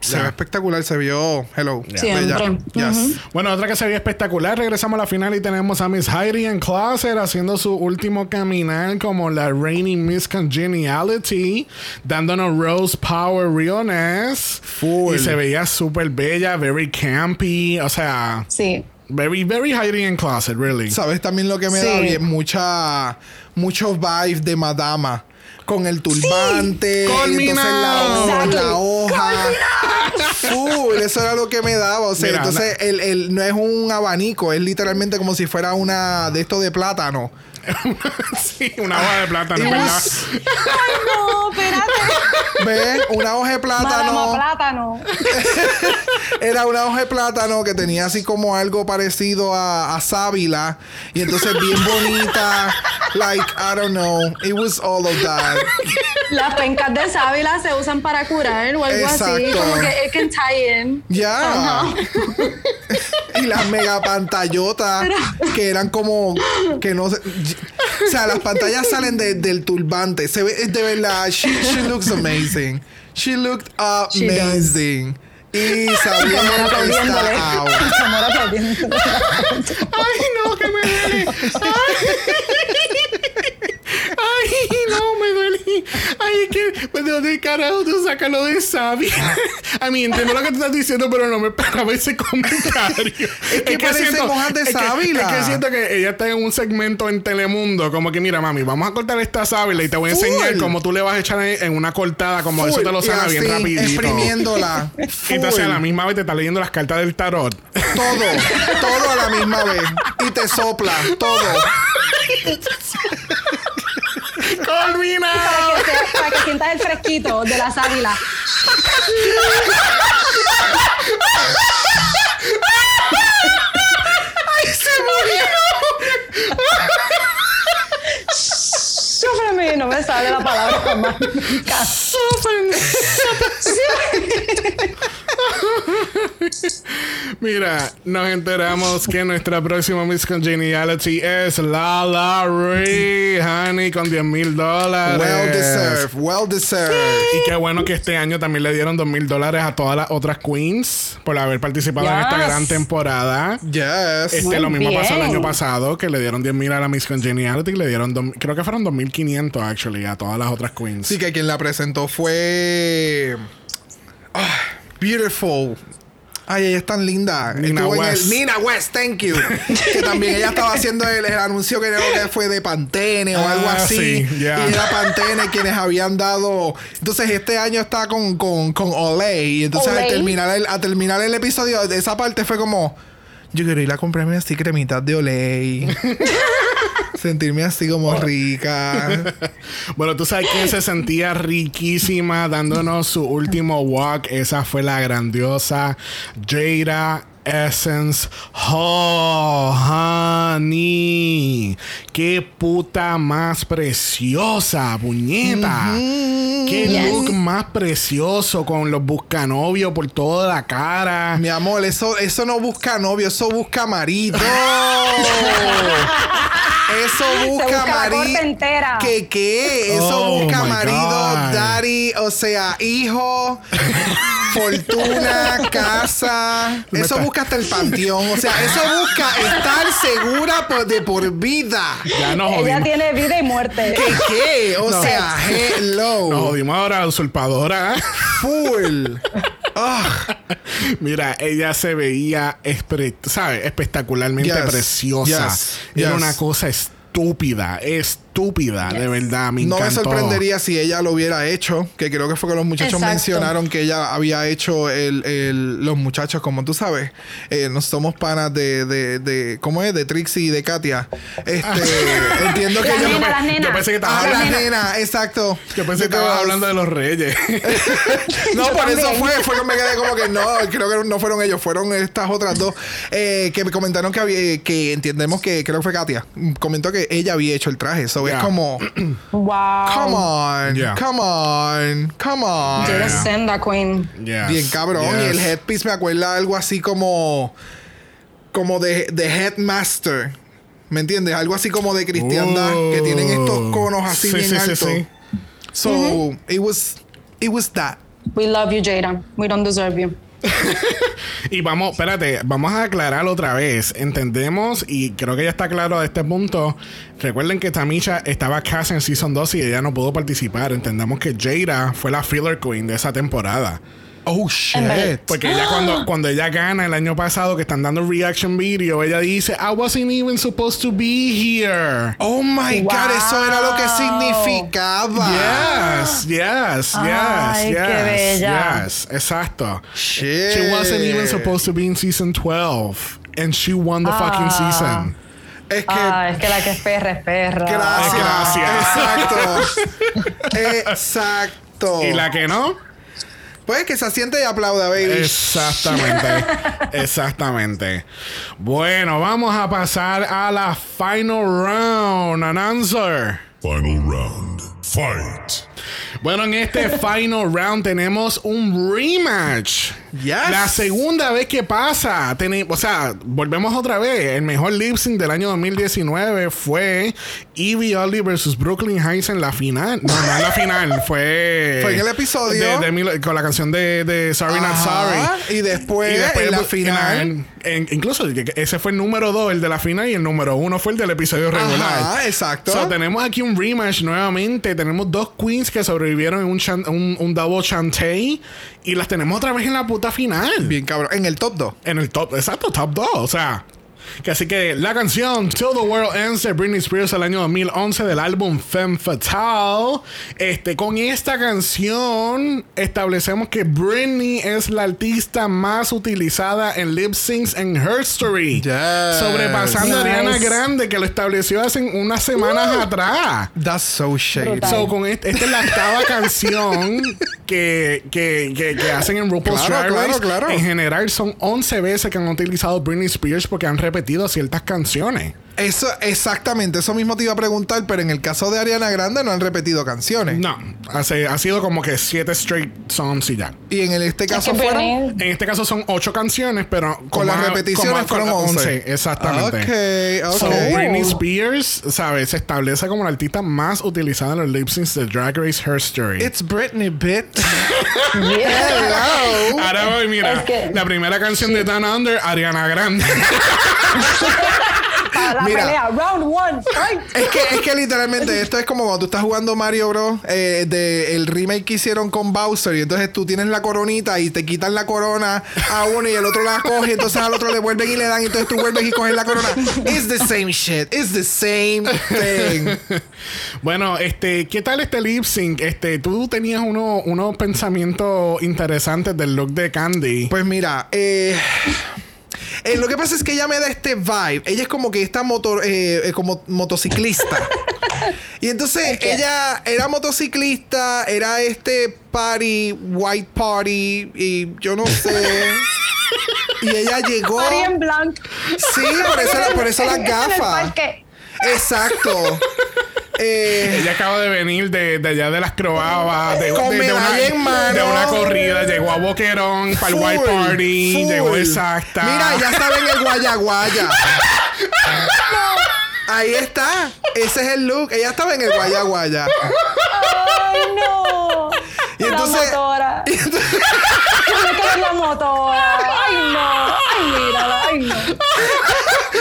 se ve espectacular, se vio, hello, Siempre. bella. Yes. Bueno, otra que se ve espectacular. Regresamos a la final y tenemos a Miss Heidi en Closet haciendo su último caminar como la reigning Miss Congeniality, dándonos Rose Power Realness. Full. Y se veía súper bella, very campy. O sea, Sí. very, very Heidi en Closet, really. ¿Sabes también lo que me Sí. da bien? Mucha, muchos vibes de madama. Con el turbante, y entonces la, la hoja. Full, eso era lo que me daba. O sea, Mira, entonces el, el- no es un abanico, es literalmente como si fuera una de estos de plátano. sí, una hoja de plátano, ¿verdad? Ay, no, espérate. ¿Ves? Una hoja de plátano. plátano. Era una hoja de plátano que tenía así como algo parecido a, a sábila. Y entonces bien bonita. Like, I don't know. It was all of that. Las pencas de sábila se usan para curar o algo así. Como que it can tie in. Ya. Y las mega pantallotas que eran como que no sé. O sea, las pantallas salen de- del turbante. Se ve, de verdad. She, she looks amazing. She looked She amazing. Y Como que está out. Ay, no, que me duele. Ay, Ay, no, me Ay, es que, pues, ¿de dónde carajo tú sacas lo de Sabi? A mí entiendo lo que tú estás diciendo, pero no me esperaba ese comentario. Es que parecemos a de es que-. Es que siento que ella está en un segmento en Telemundo, como que, mira, mami, vamos a cortar esta sábila y te voy a Full. enseñar cómo tú le vas a echar en una cortada, como eso Full, te lo sana bien rapidito. Exprimiéndola. Entonces a Full. la misma vez te está leyendo las cartas del tarot. Todo, todo a la misma vez. Y te sopla, todo. ¡Colmina! Para que, se- para que sientas el fresquito de la sábila. No me sale la palabra con más. Mira, nos enteramos que nuestra próxima Miss Congeniality es Lala Ree, honey, con 10 mil dólares. Well deserved, well deserved. Y qué bueno que este año también le dieron 2 mil dólares a todas las otras queens por haber participado en esta Yes. gran temporada. Yes. Este, Muy lo mismo pasó el bien. año pasado, que le dieron 10 mil a la Miss Congeniality, le dieron, creo que fueron 2.500 actually a todas las otras queens. Sí, que quien la presentó fue. Ah, beautiful. Ay, ella es tan linda. Nina Estuvo en el- West. Nina West, thank you. que también ella estaba haciendo el, el anuncio que creo que fue de Pantene o Ah, algo así. sí, ya. Y era Pantene quienes habían dado. Entonces este año está con, con, con Olay. Y entonces al Olay. terminar, el, al terminar el episodio, esa parte fue como. Yo quiero ir a comprarme así cremitas de Olay. Sentirme así como rica. Bueno, tú sabes quién se sentía riquísima dándonos su último walk. Esa fue la grandiosa Jada Essence Oh, honey. Qué puta más preciosa, puñeta. Qué Yes. look más precioso con los buscanovios por toda la cara. Mi amor, eso, eso no busca novio, eso busca marido. Eso busca, busca marido. entera. ¿Qué qué? Eso Oh, busca marido, God. daddy, o sea, hijo, fortuna, casa. Me Eso está- busca hasta el panteón. O sea, eso busca estar segura por, de por vida. Ya nos Ella tiene vida y muerte. ¿Qué qué? O No. sea, hello. Nos jodimos ahora, usurpadora. Full. Ah. Mira, ella se veía, ¿sabes? Espectacularmente Yes, preciosa. yes, Era yes. una cosa estúpida, estúpida, de verdad. Me No me sorprendería si ella lo hubiera hecho, que creo que fue que los muchachos Exacto. mencionaron que ella había hecho el, el- los muchachos, como tú sabes, eh, nos somos panas de, de, de, ¿cómo es? De Trixie y de Katia. Este, entiendo que nenas. Yo pensé que estabas Ah, hablando, la nena. exacto. yo pensé que estabas hablando de los reyes. no, Yo por eso fue, fue que me quedé como que no, creo que no fueron ellos, fueron estas otras dos eh, que me comentaron que había, que entendemos que creo que fue Katia, comentó que ella había hecho el traje, eso Yeah. es como, Wow. come on, Yeah. come on, come on. Yeah. senda queen. Yes, Bien cabrón. Y yes. el headpiece me acuerda algo así como. Como de, de headmaster. ¿Me entiendes? Algo así como de cristiandad. Oh. que tienen estos conos así Sí, bien sí, sí, altos. sí. So, it was. It was that. We love you, Jada. We don't deserve you. Y vamos, espérate, vamos a aclarar otra vez. Entendemos, y creo que ya está claro a este punto. Recuerden que Tamisha estaba casi en Season 2 y ella no pudo participar. Entendemos que Jada fue la filler queen de esa temporada. Oh shit. Porque ella cuando, cuando ella gana el año pasado que están dando reaction video, ella dice, I wasn't even supposed to be here. Oh my Wow. god, eso era lo que significaba. Yes, yes, Ay, yes, qué yes, bella. yes, exacto. Shit. She wasn't even supposed to be in season 12 and she won the fucking Ah. season. Es que. Ah, es que la que es perra es perra. Gracias. Gracias. Exacto. Exacto. Y la que no, Pues que se asiente y aplauda, baby. Exactamente. Exactamente. Bueno, vamos a pasar a la final round. An answer. Final round. Fight. Bueno, en este final round tenemos un rematch Yes. La segunda vez que pasa, teni- o sea, volvemos otra vez. El mejor lip sync del año 2019 fue Evie Oddly versus Brooklyn Heights en la final. No, no en la final, fue. Fue en el episodio. de- de Mil- con la canción de, de Sorry Not. Sorry. Y después, Y después en la final. en- incluso ese fue el número 2, el de la final, y el número 1 fue el del episodio regular. Ajá, exacto. So, tenemos aquí un rematch nuevamente. Tenemos dos queens que sobrevivieron en un, chan- un, un double chantey. Y las tenemos otra vez en la puta final. Bien cabrón. En el top 2. En el top, exacto, top 2. O sea. Que así que la canción Till the World Ends de Britney Spears del año 2011 del álbum Femme Fatale. Este, con esta canción establecemos que Britney es la artista más utilizada en lip syncs en history. Yes. Sobrepasando a Nice. Ariana Grande que lo estableció hace unas semanas atrás. That's so shady. So, con este- esta es la octava canción que, que, que, que hacen en RuPaul's Claro, Drag claro, Race. claro. En general son 11 veces que han utilizado Britney Spears porque han repetido ciertas canciones. Eso, exactamente. Eso mismo te iba a preguntar, pero en el caso de Ariana Grande no han repetido canciones. No, hace, ha sido como que 7 straight songs y ya. Y en el- este Es caso que fueron. En este caso son 8 canciones, pero Con las repeticiones fueron 11. Exactamente. Ok, ok. So, Britney Spears, ¿sabes? Se establece como la artista más utilizada en los lip syncs de Drag Race History. It's Britney, bitch. Hello. Ahora voy, mira, Es que- la primera canción de Dan Under, Ariana Grande. Para la Mira. pelea, round one, fight. Es que, es que literalmente esto es como cuando tú estás jugando Mario Bros. eh, de el remake que hicieron con Bowser. Y entonces tú tienes la coronita y te quitan la corona a uno y el otro la coge. Entonces al otro le vuelven y le dan. Y entonces tú vuelves y coges la corona. It's the same shit. It's the same thing. Bueno, este, ¿qué tal este lip sync? Este, tú tenías uno- unos pensamientos interesantes del look de Candy. Pues mira, eh, eh, lo que pasa es que ella me da este vibe. Ella es como que esta motor, eh, eh, como motociclista. Y entonces ella era motociclista, era este party, white party, y yo no sé. y ella llegó. Party en blanco. Sí, por eso, la- por eso las gafas. Exacto. Eh, Ella acaba de venir de, de allá de las croabas, de, de- de una, medalla en mano. de una corrida, llegó a Boquerón para el White Party, full. llegó exacta. Mira, ya estaba en el guayaguaya. Ahí está. Ese es el look. Ella estaba en el guayaguaya. Ay, no. Y la entonces- me quedé en la motora. Ay, no. Ay, mírala. Ay, no.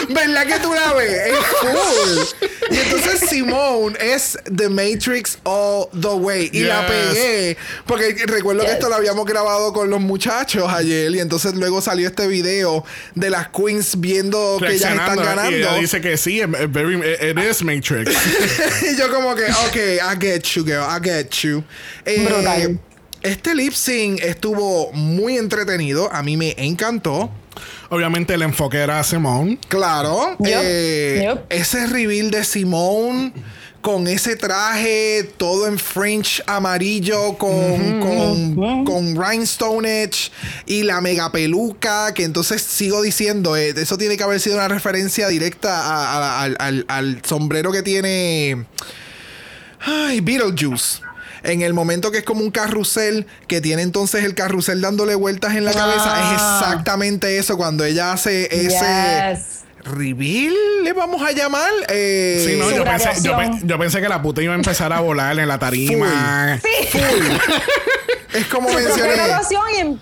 ¿Verdad que tú la ves? Es cool. Y entonces Simone es The Matrix all the way. Y la Yes. pegué. Porque recuerdo que Yes. esto lo habíamos grabado con los muchachos ayer. Y entonces luego salió este video de las queens viendo que ellas están ganando. Y ella dice que sí, very- it is Matrix. y yo como que, ok, I get you, girl, I get you. Eh, Brutal. Este lip sync estuvo muy entretenido. A mí me encantó. Obviamente el enfoque era Simone. Claro. Yep, eh, yep. Ese reveal de Simone con ese traje todo en French amarillo con, con, con rhinestone edge y la mega peluca que entonces sigo diciendo eh, eso tiene que haber sido una referencia directa a- a- al, al- al sombrero que tiene ay Beetlejuice en el momento que es como un carrusel que tiene entonces el carrusel dándole vueltas en la cabeza es Ah. exactamente eso cuando ella hace ese Yes. reveal le vamos a llamar eh, Sí, no, yo pensé, yo, pensé que la puta iba a empezar a volar en la tarima. Sí. es como mencioné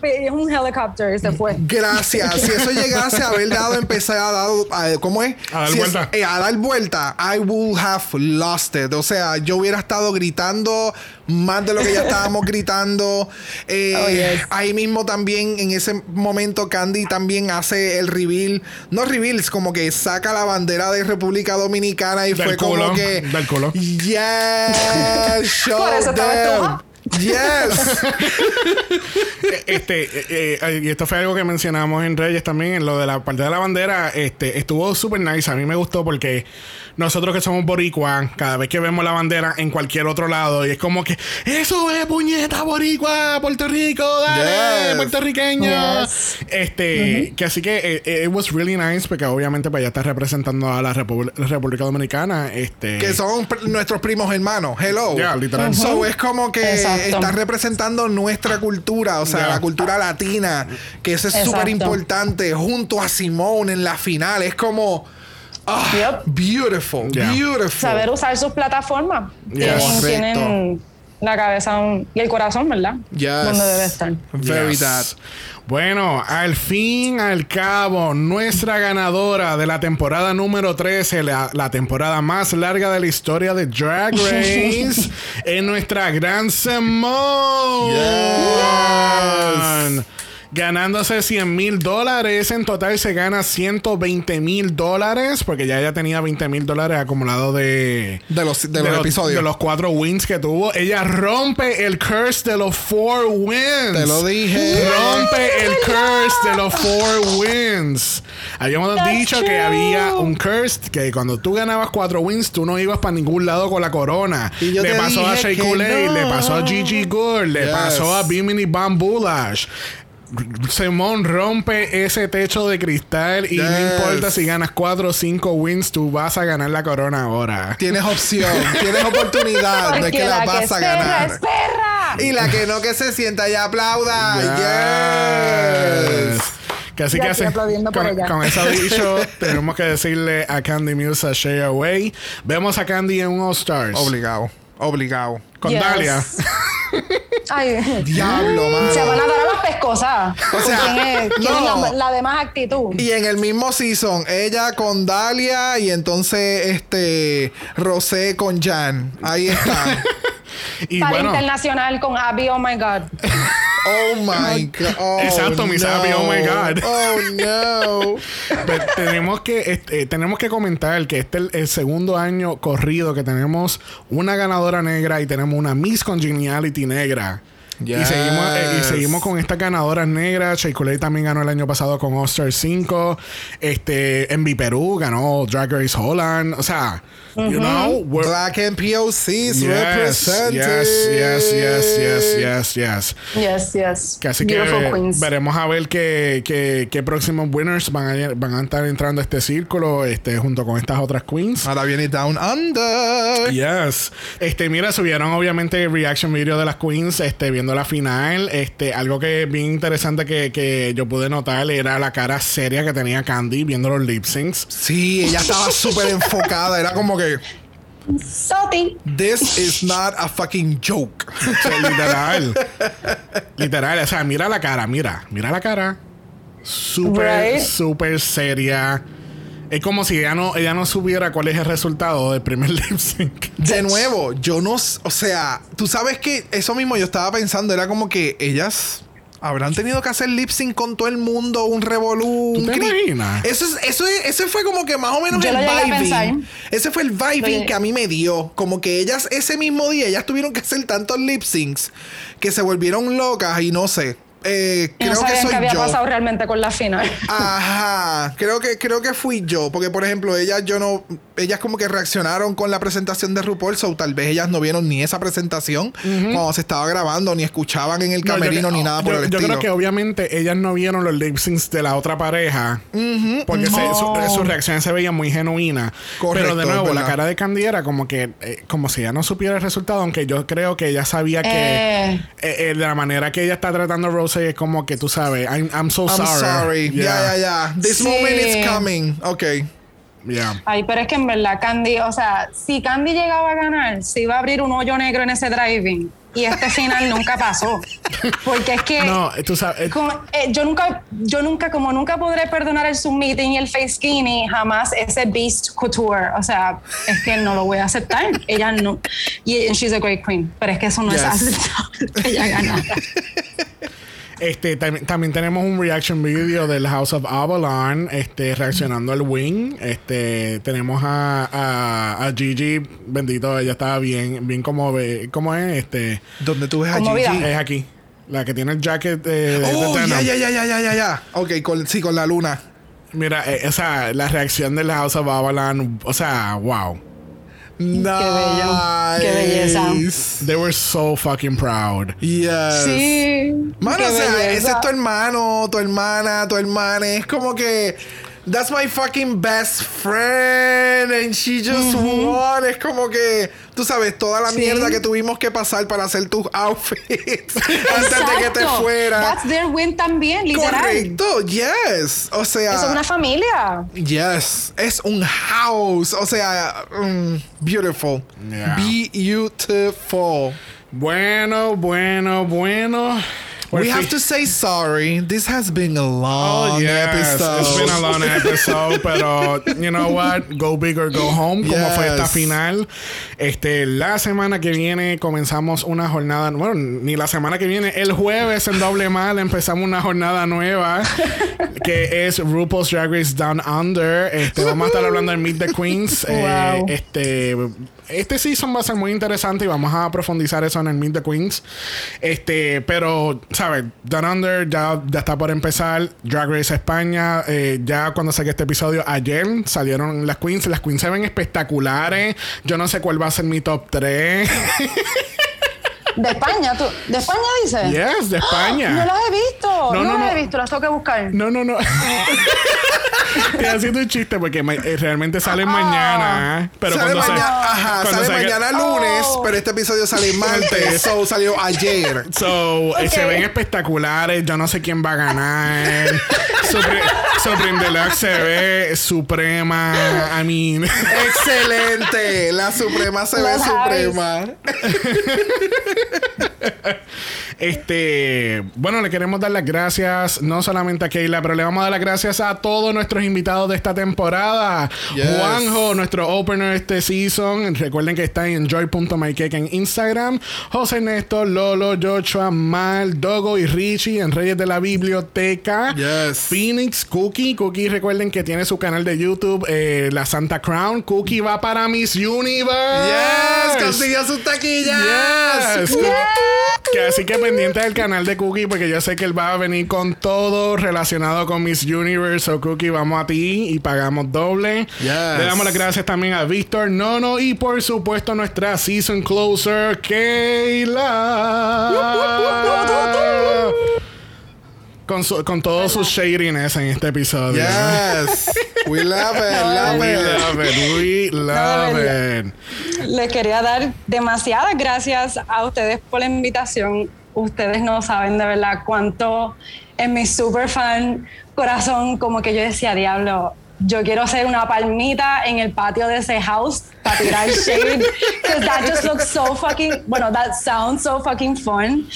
y es un helicóptero y se fue. Gracias. Si eso llegase a haber dado, empezar a dar, a- ¿cómo es? A dar Si es- vuelta. eh, a dar vuelta, I would have lost it. O sea, yo hubiera estado gritando más de lo que ya estábamos gritando. Eh, Oh, yes. Ahí mismo también, en ese momento, Candy también hace el reveal. No reveal, es como que saca la bandera de República Dominicana y Del fue culo, como que. del culo. Yes, show Por eso estaba them. Yes. este eh, eh, y esto fue algo que mencionamos en Reyes también en lo de la parte de la bandera este estuvo súper nice a mí me gustó porque nosotros que somos boricua cada vez que vemos la bandera en cualquier otro lado y es como que eso es puñeta boricua Puerto Rico dale Yes. puertorriqueño Yes. este que así que eh, it was really nice porque obviamente pues ya está representando a la Repu- República Dominicana este que son pr- nuestros primos hermanos. Hello. Ya, literal. So es como que. Exacto. Exacto. está representando nuestra cultura, o sea, la cultura latina, que eso es súper importante, junto a Simone en la final. Es como. ah, Yep. Beautiful, Yeah. beautiful. Saber usar sus plataformas. Yes. Tienen, Correcto. tienen la cabeza y el corazón, ¿verdad? Yes. Donde debe estar. Very Yes. that. Bueno, al fin, al cabo, nuestra ganadora de la temporada número 13, la, la temporada más larga de la historia de Drag Race, es nuestra gran Simone. Ganándose 100 mil dólares. En total se gana 120 mil dólares. Porque ya ella tenía 20 mil dólares acumulados de, De los, de los episodios. de los cuatro wins que tuvo. Ella rompe el curse de los four wins. Te lo dije. Rompe el curse de los four wins. Habíamos That's dicho que había un curse que cuando tú ganabas cuatro wins, tú no ibas para ningún lado con la corona. Y yo le te pasó a Shea no. le pasó a Gigi Gould, le Yes. pasó a Bimini Bambulash. Simón rompe ese techo de cristal y no importa si ganas cuatro o cinco wins, tú vas a ganar la corona ahora. Tienes opción, tienes oportunidad de Porque que la, la que vas es a perra ganar. es perra. Y la que no que se sienta y aplauda. Yes. Yes. Casi Ya que aplaudiendo por con, con eso dicho, tenemos que decirle a Candy Muse a Share Away. Vemos a Candy en un All Stars. Obligado, obligado. Con Yes. Dalia. Ay, Diablo, mano. se van a dar a las pescosas. O sea, ¿Quién es, quién es no. la, la de más actitud? Y en el mismo season, ella con Dalia y entonces este Rosé con Jan. Ahí está. Y Para bueno, internacional con Abby, oh my God. Oh my god. Oh, Exacto, mi Sabi, oh my God. Oh no. Pero tenemos que este, tenemos que comentar que este es el, el segundo año corrido que tenemos una ganadora negra y tenemos una Miss Congeniality negra. Y, Yes. seguimos, eh, y seguimos con estas ganadoras negras. Shea Coulee también ganó el año pasado con All Star 5. Este, Envy Perú ganó Drag Race Holland. O sea, you know, we're, Black and POCs yes, represented. yes, yes, yes, yes, yes, yes. Yes, yes. Casi que Beautiful queens. veremos a ver qué, qué, qué próximos winners van a, van a estar entrando a este círculo este, junto con estas otras queens. Ahora viene Down Under. Yes. Este, mira, subieron obviamente el reaction video de las queens, este, viendo la final. Este, algo que bien interesante que, que yo pude notar era la cara seria que tenía Candy viendo los lip syncs. Sí, ella estaba súper enfocada. Era como que, Soti. this is not a fucking joke. O sea, literal. literal. O sea, mira la cara, mira, mira la cara. Súper, Right. súper seria. Es como si ella no, ella no supiera cuál es el resultado del primer lip sync. De nuevo, yo no... O sea, tú sabes que eso mismo yo estaba pensando. Era como que ellas... Habrán tenido que hacer lip sync con todo el mundo, un revolú. ¿Tú te cri- imaginas? Eso, es, eso, es- ese fue como que más o menos Yo el vibing. Ese fue el vibing que a mí me dio. Como que ellas ese mismo día, ellas tuvieron que hacer tantos lip syncs que se volvieron locas y no sé. Eh, no creo que sabían soy qué había yo. pasado realmente con la final. Ajá, creo que creo que fui yo, porque por ejemplo, ellas yo no ellas como que reaccionaron con la presentación de RuPaul, so tal vez ellas no vieron ni esa presentación cuando se estaba grabando ni escuchaban en el No, yo camerino ni nada por yo, el yo estilo. creo que obviamente ellas no vieron los lip syncs de la otra pareja. porque se- su, Oh. su reacción se veía muy genuina. Correcto, Pero de nuevo, la cara de Candy era como que, eh, como si ella no supiera el resultado, aunque yo creo que ella sabía que Eh. eh, eh, de la manera que ella está tratando a Rose es como que tú sabes, I'm, I'm so I'm sorry. sorry. Ya, ya, ya. This Sí. moment is coming. Ok. Yeah. Ay, pero es que en verdad Candy, o sea, si Candy llegaba a ganar, se iba a abrir un hoyo negro en ese driving. Y este final nunca pasó. Porque es que No, tú sabes. eh, como, eh, yo nunca, yo nunca, como nunca podré perdonar el submitting y el face skinny, jamás ese beast couture. O sea, es que no lo voy a aceptar. Ella no. Y she's a great queen. Pero es que eso no Yes. es aceptable ella ganara. Este, tam- también tenemos un reaction video del House of Avalon, este, reaccionando al wing. Este, tenemos a, a, a Gigi, bendito, ella estaba bien, bien como, ve- ¿cómo es? Este, Donde tú ves a. Gigi. es aquí. La que tiene el jacket de, de Oh, ya, ya, ya, ya, ya, ya. Ok, con, sí, con la luna. Mira, eh, o sea, la reacción del House of Avalon, o sea, wow. Nice. Qué belleza. They were so fucking proud. Yes. Sí. Mano, qué o sea, belleza. ese es tu hermano, tu hermana, tu hermana. Es como que. That's my fucking best friend and she just won. Es como que, tú sabes, toda la Sí. mierda que tuvimos que pasar para hacer tus outfits antes de que te fuera. That's their win también, literal. Correcto, yes. O sea, es una familia. yes, es un house. O sea, mm, beautiful. Yeah. Beautiful. Bueno, bueno, bueno. We have to say sorry. This has been a long Oh, yes. episode. It's been a long episode, pero you know what? Go big or go home, como fue esta final. Este, la semana que viene comenzamos una jornada, bueno, ni la semana que viene, el jueves en doble mal empezamos una jornada nueva que es RuPaul's Drag Race Down Under. Este, vamos a estar hablando de Meet the Queens. Eh, Wow. este, este season va a ser muy interesante y vamos a profundizar eso en el Meet the Queens. Este, pero, ¿sabes? Down Under ya, ya está por empezar. Drag Race España, eh, ya cuando saqué este episodio ayer salieron las Queens. Las Queens se ven espectaculares. Yo no sé cuál va a ser mi top 3. De España, tú. ¿De España dices? yes, de España. No las he visto. No, No, no, las no. he visto, las tengo que buscar. No, no, no. Estoy haciendo un chiste porque eh, realmente salen Ah. mañana. Pero sale cuando mañana, ajá, cuando sale mañana lunes, Oh. pero este episodio sale martes, so salió ayer. So, eh, Ok. se ven espectaculares. Yo no sé quién va a ganar. Supre- Supreme Deluxe se ve suprema. I mean. Excelente, la Suprema se ve suprema. Este, bueno, le queremos dar las gracias no solamente a Keila, pero le vamos a dar las gracias a todos nuestros invitados de esta temporada. Yes. Juanjo, nuestro opener este season. Recuerden que está en enjoy.mycake en Instagram. José Néstor, Lolo, Joshua, Mal, Dogo y Richie en Reyes de la Biblioteca. Yes. Phoenix, Cookie. Cookie, recuerden que tiene su canal de YouTube, eh, La Santa Crown. Cookie va para Miss Universe. Yes, consiguió sus taquillas. Yes. Que así que pendiente del canal de Cookie porque yo sé que él va a venir con todo relacionado con Miss Universe o Cookie vamos a ti y pagamos doble. Yes. Le damos las gracias también a Víctor Nono y por supuesto nuestra season closer Kayla. Con, su- con todo su shadiness en este episodio. Yes, we love it, love We it. love it. We love it. Les quería dar demasiadas gracias a ustedes por la invitación. Ustedes no saben de verdad cuánto en mi super fan corazón, como que yo decía, diablo, yo quiero ser una palmita en el patio de ese house para tirar shade. Because that just looks so fucking, bueno, that sounds so fucking fun.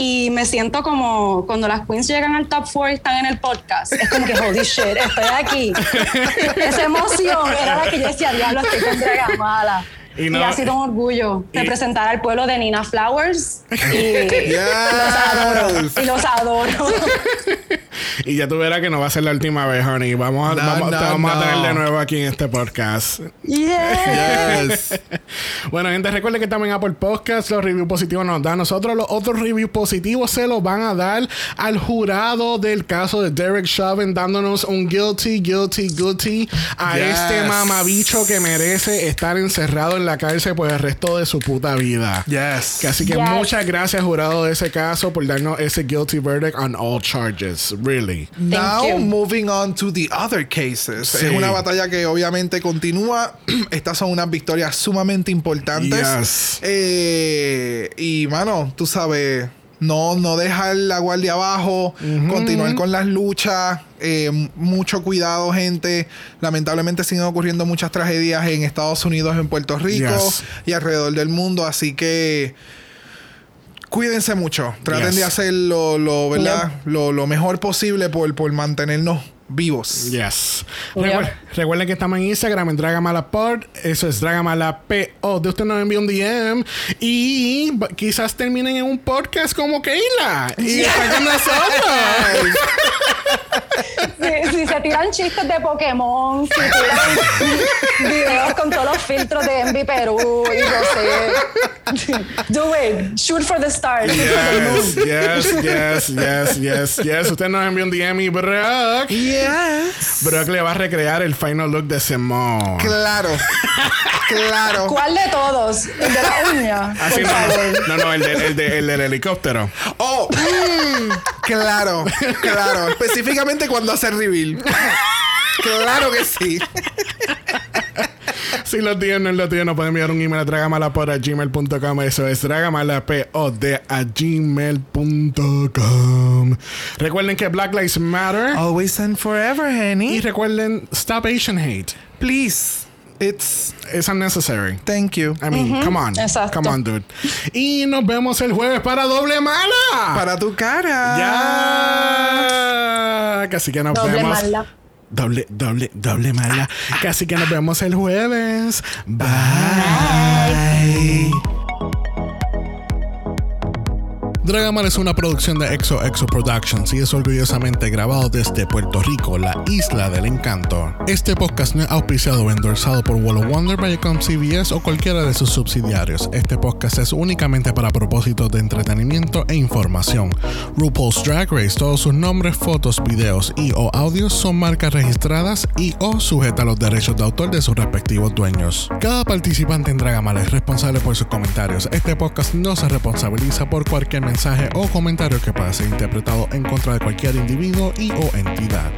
Y me siento como cuando las queens llegan al top 4 y están en el podcast. Es como que, holy shit, estoy aquí. Esa emoción era la que yo decía, diablo, estoy con Dragamala. Y ha sido un orgullo y- representar al pueblo de Nina Flowers. Y los adoro. Y los adoro. Y ya tú verás que no va a ser la última vez, honey. Vamos, a, No, vamos, no, te vamos a tener de nuevo aquí en este podcast. Yes. Bueno, gente, recuerden que también Apple Podcast los reviews positivos nos dan. Nosotros los otros reviews positivos se los van a dar al jurado del caso de Derek Chauvin, dándonos un guilty, guilty, guilty a Yes. este mamabicho que merece estar encerrado en la cárcel por el resto de su puta vida. Yes. Así que Yes. muchas gracias, jurado de ese caso, por darnos ese guilty verdict on all charges. Really. Now you. moving on to the other cases. Sí. Es una batalla que obviamente continúa. Estas son unas victorias sumamente importantes. Yes. Eh, y mano, tú sabes, no, no dejar la guardia abajo, continuar con las luchas. eh, mucho cuidado, gente. Lamentablemente siguen ocurriendo muchas tragedias en Estados Unidos, en Puerto Rico Yes. y alrededor del mundo. Así que cuídense mucho. Traten Yes. de hacer lo, lo, ¿verdad? lo, lo mejor posible por, por mantenernos vivos. Yes. Recuerden que estamos en Instagram en Dragamalapod. Eso es Dragamalapod. De usted nos envía un DM y quizás terminen en un podcast como Keila. Y está con nosotros. Si, si se tiran chistes de Pokémon, si tiran videos con todos los filtros de Envy Perú y no sé. Do it. Shoot for the stars. Yes, yes, yes, yes, yes, yes. Usted nos envía un DM y Brock. Yes. Brock le va a recrear el final look de Simone. Claro. claro. ¿Cuál de todos? El de la uña. Así por no, no, no, el, del- el de- el del helicóptero. Oh, mm, claro, claro. Específicamente cuando hace reveal. claro que sí. Si lo tienen, lo tienen, pueden enviar un email a dragamalapod.gmail.com. Eso es dragamalapod a gmail.com. Recuerden que Black Lives Matter. Always and forever, Y honey. recuerden, stop Asian hate. Please. It's. It's unnecessary. Thank you. I mean, come on. Exacto. Come on, dude. Y nos vemos el jueves para doble mala. Para tu cara. Ya. Casi que nos Doble vemos. mala. Doble, doble, doble mala. Casi que nos vemos el jueves. Bye. Dragamar es una producción de Exo Exo Productions y es orgullosamente grabado desde Puerto Rico, la isla del encanto. Este podcast no es auspiciado o endorsado por Wall of Wonder, Viacom CBS o cualquiera de sus subsidiarios. Este podcast es únicamente para propósitos de entretenimiento e información. RuPaul's Drag Race, todos sus nombres, fotos, videos y o audios son marcas registradas y o sujeta a los derechos de autor de sus respectivos dueños. Cada participante en Dragamar es responsable por sus comentarios. Este podcast no se responsabiliza por cualquier mensaje o comentario que pueda ser interpretado en contra de cualquier individuo y o entidad.